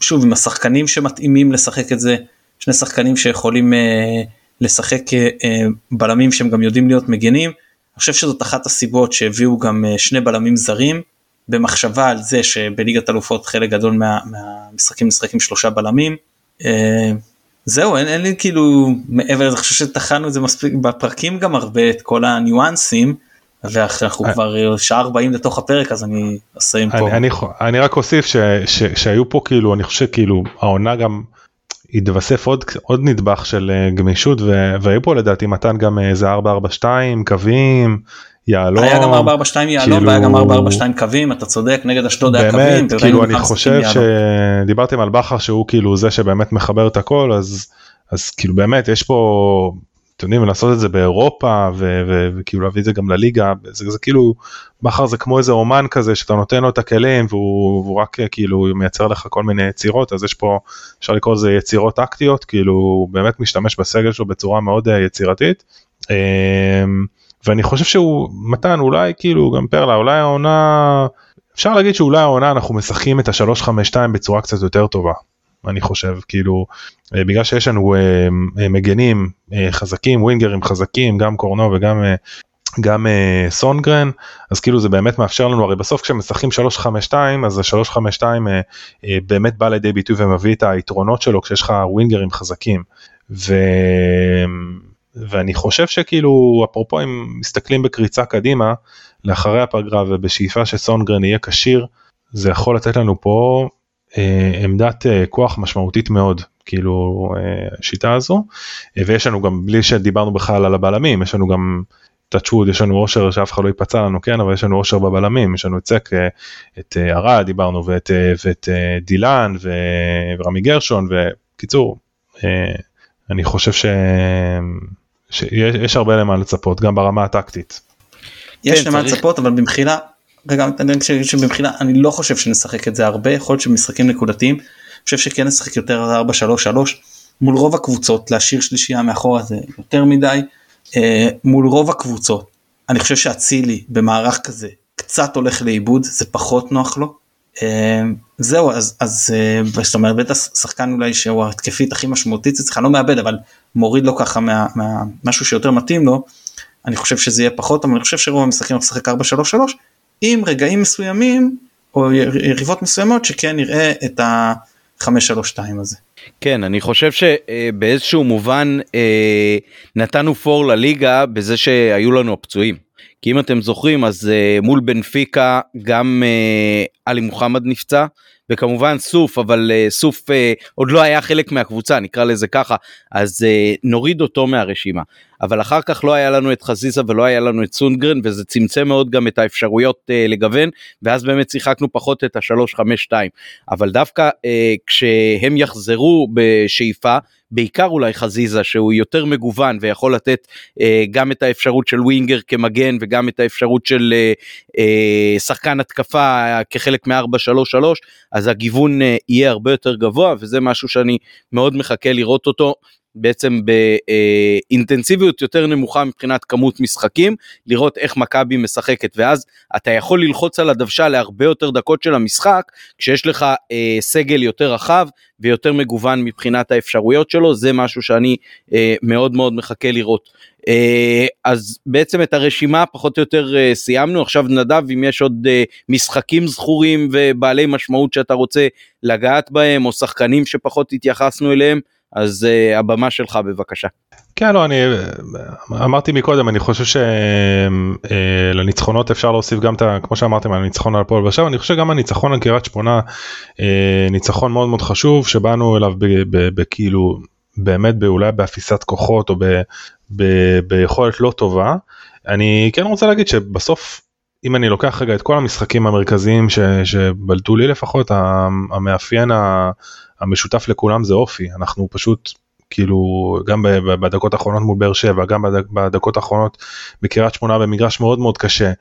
שוב עם השחקנים שמתאימים לשחק את זה שני שחקנים שיכולים לשחק בלמים שהם גם יודעים להיות מגנים. אני חושב שזאת אחת הסיבות שהביאו גם שני בלמים זרים במחשבה על זה שבליגת אלופות חלק גדול מה, מהמשחקים משחקים שלושה בלמים. זהו אין, אין לי כאילו מעבר לזה חושב שטחנו את זה מספיק בפרקים גם הרבה את כל הניואנסים ואנחנו אה. כבר שעה 40 לתוך הפרק אז אני אסיים פה. אני, אני, אני רק אוסיף ש, ש, שהיו פה כאילו אני חושב כאילו העונה גם התווסף עוד עוד נדבך של אה, גמישות והיו פה לדעתי מתן גם איזה 442 קווים יהלום. היה גם 442 יהלום כאילו... והיה גם 442 קווים אתה צודק נגד אשדוד היה קווים. באמת כאילו אני חושב שדיברתם על בכר שהוא כאילו זה שבאמת מחבר את הכל אז אז כאילו באמת יש פה אתם יודעים לעשות את זה באירופה וכאילו להביא את זה גם לליגה זה, זה כאילו בכר זה כמו איזה אומן כזה שאתה נותן לו את הכלים והוא, רק כאילו מייצר לך כל מיני יצירות אז יש פה אפשר לקרוא לזה יצירות טקטיות כאילו הוא באמת משתמש בסגל שלו בצורה מאוד אה, יצירתית. אמ, ואני חושב שהוא מתן אולי כאילו גם פרלה אולי העונה אפשר להגיד שאולי העונה אנחנו משחקים את ה-352 בצורה קצת יותר טובה. אני חושב כאילו אה, בגלל שיש לנו אה, אה, מגנים חזקים ווינגרים חזקים גם קורנו וגם גם uh, סונגרן אז כאילו זה באמת מאפשר לנו הרי בסוף כשמשחקים 352 אז ה-352 uh, uh, באמת בא לידי ביטוי ומביא את היתרונות שלו כשיש לך ווינגרים חזקים. ו... ואני חושב שכאילו אפרופו אם מסתכלים בקריצה קדימה לאחרי הפגרה ובשאיפה שסונגרן יהיה כשיר זה יכול לתת לנו פה עמדת אה, כוח משמעותית מאוד כאילו אה, השיטה הזו ויש לנו גם בלי שדיברנו בכלל על הבלמים יש לנו גם טאצ'ווד יש לנו אושר שאף אחד לא ייפצע לנו כן אבל יש לנו אושר בבלמים יש לנו את סק את ארד דיברנו ואת, ואת דילן ורמי גרשון וקיצור אני חושב ש... שיש הרבה למה לצפות גם ברמה הטקטית. יש כן, למה לצפות אבל במחילה רגע אני חושב שבמחילה אני לא חושב שנשחק את זה הרבה יכול להיות שמשחקים נקודתיים. אני חושב שכן נשחק יותר 4-3-3 מול רוב הקבוצות להשאיר שלישייה מאחורה זה יותר מדי אה, מול רוב הקבוצות אני חושב שאצילי במערך כזה קצת הולך לאיבוד זה פחות נוח לו. אה, זהו אז אז אה, זאת אומרת בטח שחקן אולי שהוא התקפית הכי משמעותית אצלך לא מאבד אבל מוריד לו ככה מה, מה, שיותר מתאים לו. אני חושב שזה יהיה פחות אבל אני חושב שרוב המשחקים נשחק 4-3-3 עם רגעים מסוימים או יריבות מסוימות שכן נראה את ה-532 הזה. כן אני חושב שבאיזשהו מובן אה, נתנו פור לליגה בזה שהיו לנו הפצועים. כי אם אתם זוכרים אז אה, מול בנפיקה גם אה, עלי מוחמד נפצע וכמובן סוף אבל uh, סוף uh, עוד לא היה חלק מהקבוצה נקרא לזה ככה אז uh, נוריד אותו מהרשימה. אבל אחר כך לא היה לנו את חזיזה ולא היה לנו את סונגרן וזה צמצם מאוד גם את האפשרויות לגוון ואז באמת שיחקנו פחות את ה-352 אבל דווקא כשהם יחזרו בשאיפה בעיקר אולי חזיזה שהוא יותר מגוון ויכול לתת אה, גם את האפשרות של ווינגר כמגן וגם את האפשרות של אה, אה, שחקן התקפה כחלק מ-4-3-3 אז הגיוון אה, יהיה הרבה יותר גבוה וזה משהו שאני מאוד מחכה לראות אותו בעצם באינטנסיביות יותר נמוכה מבחינת כמות משחקים, לראות איך מכבי משחקת, ואז אתה יכול ללחוץ על הדוושה להרבה יותר דקות של המשחק, כשיש לך אה, סגל יותר רחב ויותר מגוון מבחינת האפשרויות שלו, זה משהו שאני אה, מאוד מאוד מחכה לראות. אה, אז בעצם את הרשימה פחות או יותר אה, סיימנו, עכשיו נדב אם יש עוד אה, משחקים זכורים ובעלי משמעות שאתה רוצה לגעת בהם, או שחקנים שפחות התייחסנו אליהם, אז uh, הבמה שלך בבקשה. כן לא אני אמרתי מקודם אני חושב שלניצחונות uh, אפשר להוסיף גם את. כמו שאמרתם הניצחון על הפועל באר אני חושב גם הניצחון על קריית שמונה ניצחון מאוד מאוד חשוב שבאנו אליו בכאילו באמת אולי באפיסת כוחות או ב, ב, ביכולת לא טובה. אני כן רוצה להגיד שבסוף אם אני לוקח רגע את כל המשחקים המרכזיים ש, שבלטו לי לפחות המאפיין המשותף לכולם זה אופי אנחנו פשוט כאילו גם בדקות האחרונות מול באר שבע גם בדקות האחרונות בקריית שמונה במגרש מאוד מאוד קשה.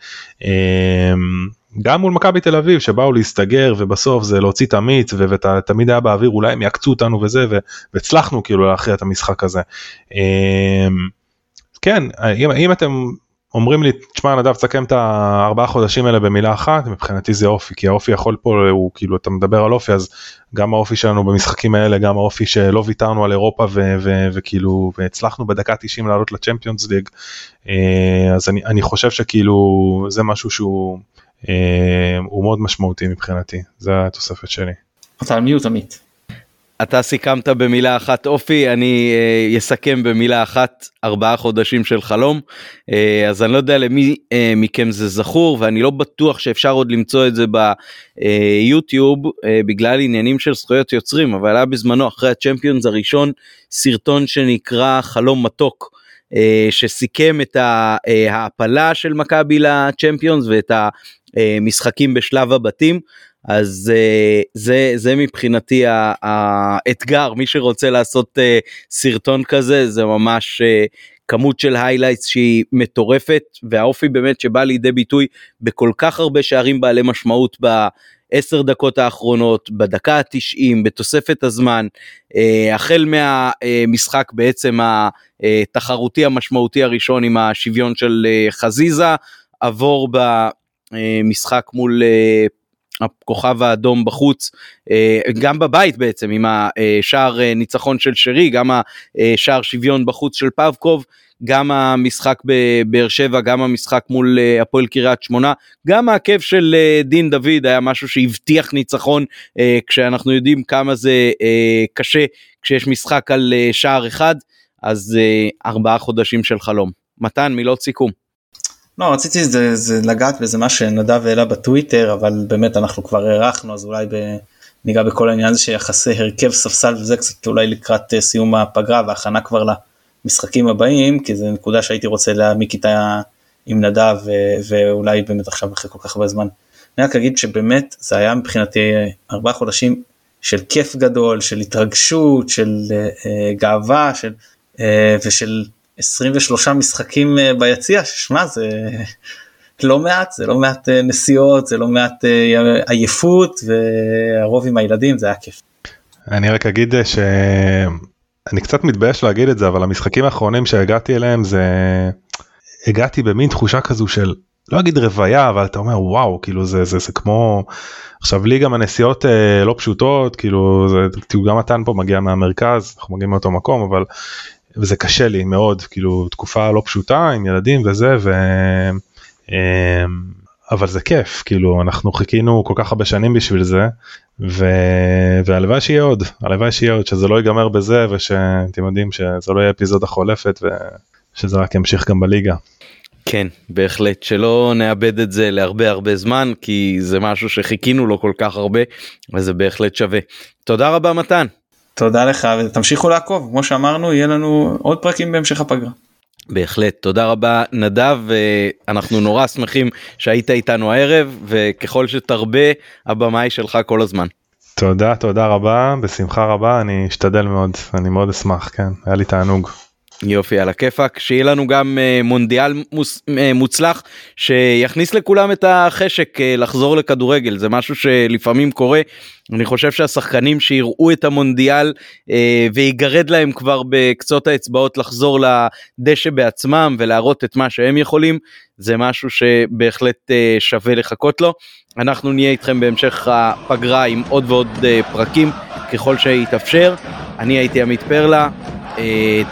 אמ, גם מול מכבי תל אביב שבאו להסתגר ובסוף זה להוציא את ותמיד היה באוויר אולי הם יעקצו אותנו וזה והצלחנו כאילו להכריע את המשחק הזה. אמ, כן אם, אם אתם אומרים לי תשמע נדב תסכם את הארבעה חודשים האלה במילה אחת מבחינתי זה אופי כי האופי יכול פה הוא כאילו אתה מדבר על אופי אז גם האופי שלנו במשחקים האלה גם האופי שלא ויתרנו על אירופה וכאילו והצלחנו בדקה 90 לעלות לצ'מפיונס ליג אה, אז אני, אני חושב שכאילו זה משהו שהוא אה, הוא מאוד משמעותי מבחינתי זה התוספת שלי. אתה על מיוט עמית. אתה סיכמת במילה אחת אופי אני אה, אסכם במילה אחת ארבעה חודשים של חלום אה, אז אני לא יודע למי אה, מכם זה זכור ואני לא בטוח שאפשר עוד למצוא את זה ביוטיוב אה, בגלל עניינים של זכויות יוצרים אבל היה בזמנו אחרי הצ'מפיונס הראשון סרטון שנקרא חלום מתוק. אה, שסיכם את אה, ההעפלה של מכבי לצ'מפיונס ואת המשחקים בשלב הבתים אז uh, זה זה מבחינתי האתגר מי שרוצה לעשות uh, סרטון כזה זה ממש uh, כמות של highlights שהיא מטורפת והאופי באמת שבא לידי ביטוי בכל כך הרבה שערים בעלי משמעות בעשר דקות האחרונות בדקה ה-90 בתוספת הזמן החל מהמשחק בעצם התחרותי המשמעותי הראשון עם השוויון של חזיזה עבור במשחק מול הכוכב האדום בחוץ אה, גם בבית בעצם עם השער אה, ניצחון של שרי גם השער שוויון בחוץ של פבקוב גם המשחק בבאר שבע גם המשחק מול אה, הפועל קריית שמונה גם העקב של דין דוד היה משהו שהבטיח ניצחון כשאנחנו יודעים כמה זה קשה כשיש משחק על שער אחד אז ארבעה חודשים של חלום מתן מילות סיכום. לא רציתי זה, זה לגעת בזה מה שנדב העלה בטוויטר אבל באמת אנחנו כבר הארכנו אז אולי ב, ניגע בכל העניין הזה שיחסי הרכב ספסל וזה קצת אולי לקראת uh, סיום הפגרה והכנה כבר למשחקים הבאים כי זה נקודה שהייתי רוצה להעמיק איתה עם נדב ו, ואולי באמת עכשיו אחרי כל כך הרבה זמן. אני רק אגיד שבאמת זה היה מבחינתי ארבעה חודשים של כיף גדול של התרגשות של uh, גאווה של, uh, ושל 23 משחקים אה, ביציע, ששמע זה לא מעט, זה לא מעט אה, נסיעות, זה לא מעט אה, עייפות והרוב עם הילדים זה היה כיף. אני רק אגיד שאני קצת מתבייש להגיד את זה אבל המשחקים האחרונים שהגעתי אליהם זה הגעתי במין תחושה כזו של לא אגיד רוויה אבל אתה אומר וואו כאילו זה זה זה כמו עכשיו לי גם הנסיעות אה, לא פשוטות כאילו זה גם מתן פה מגיע מהמרכז אנחנו מגיעים מאותו מקום אבל וזה קשה לי מאוד כאילו תקופה לא פשוטה עם ילדים וזה ו... אמ, אבל זה כיף כאילו אנחנו חיכינו כל כך הרבה שנים בשביל זה ו... והלוואי שיהיה עוד הלוואי שיהיה עוד שזה לא ייגמר בזה ושאתם יודעים שזה לא יהיה אפיזודה חולפת ושזה רק ימשיך גם בליגה. כן בהחלט שלא נאבד את זה להרבה הרבה זמן כי זה משהו שחיכינו לו כל כך הרבה וזה בהחלט שווה. תודה רבה מתן. תודה לך ותמשיכו לעקוב כמו שאמרנו יהיה לנו עוד פרקים בהמשך הפגרה. בהחלט תודה רבה נדב אנחנו נורא שמחים שהיית איתנו הערב וככל שתרבה הבמה היא שלך כל הזמן. תודה תודה רבה בשמחה רבה אני אשתדל מאוד אני מאוד אשמח כן היה לי תענוג. יופי על הכיפאק. שיהיה לנו גם uh, מונדיאל uh, מוצלח שיכניס לכולם את החשק uh, לחזור לכדורגל. זה משהו שלפעמים קורה. אני חושב שהשחקנים שיראו את המונדיאל ויגרד להם כבר בקצות האצבעות לחזור לדשא בעצמם ולהראות את מה שהם יכולים זה משהו שבהחלט שווה לחכות לו. אנחנו נהיה איתכם בהמשך הפגרה עם עוד ועוד פרקים ככל שיתאפשר. אני הייתי עמית פרלה. אה,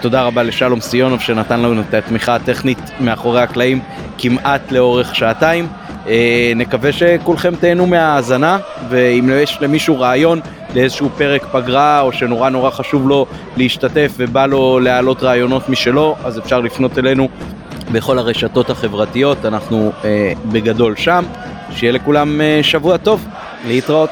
תודה רבה לשלום סיונוב שנתן לנו את התמיכה הטכנית מאחורי הקלעים כמעט לאורך שעתיים. אה, נקווה שכולכם תהנו מהאזנה ואם יש למישהו רעיון לאיזשהו פרק פגרה או שנורא נורא חשוב לו להשתתף ובא לו להעלות רעיונות משלו אז אפשר לפנות אלינו בכל הרשתות החברתיות אנחנו אה, בגדול שם שיהיה לכולם אה, שבוע טוב להתראות.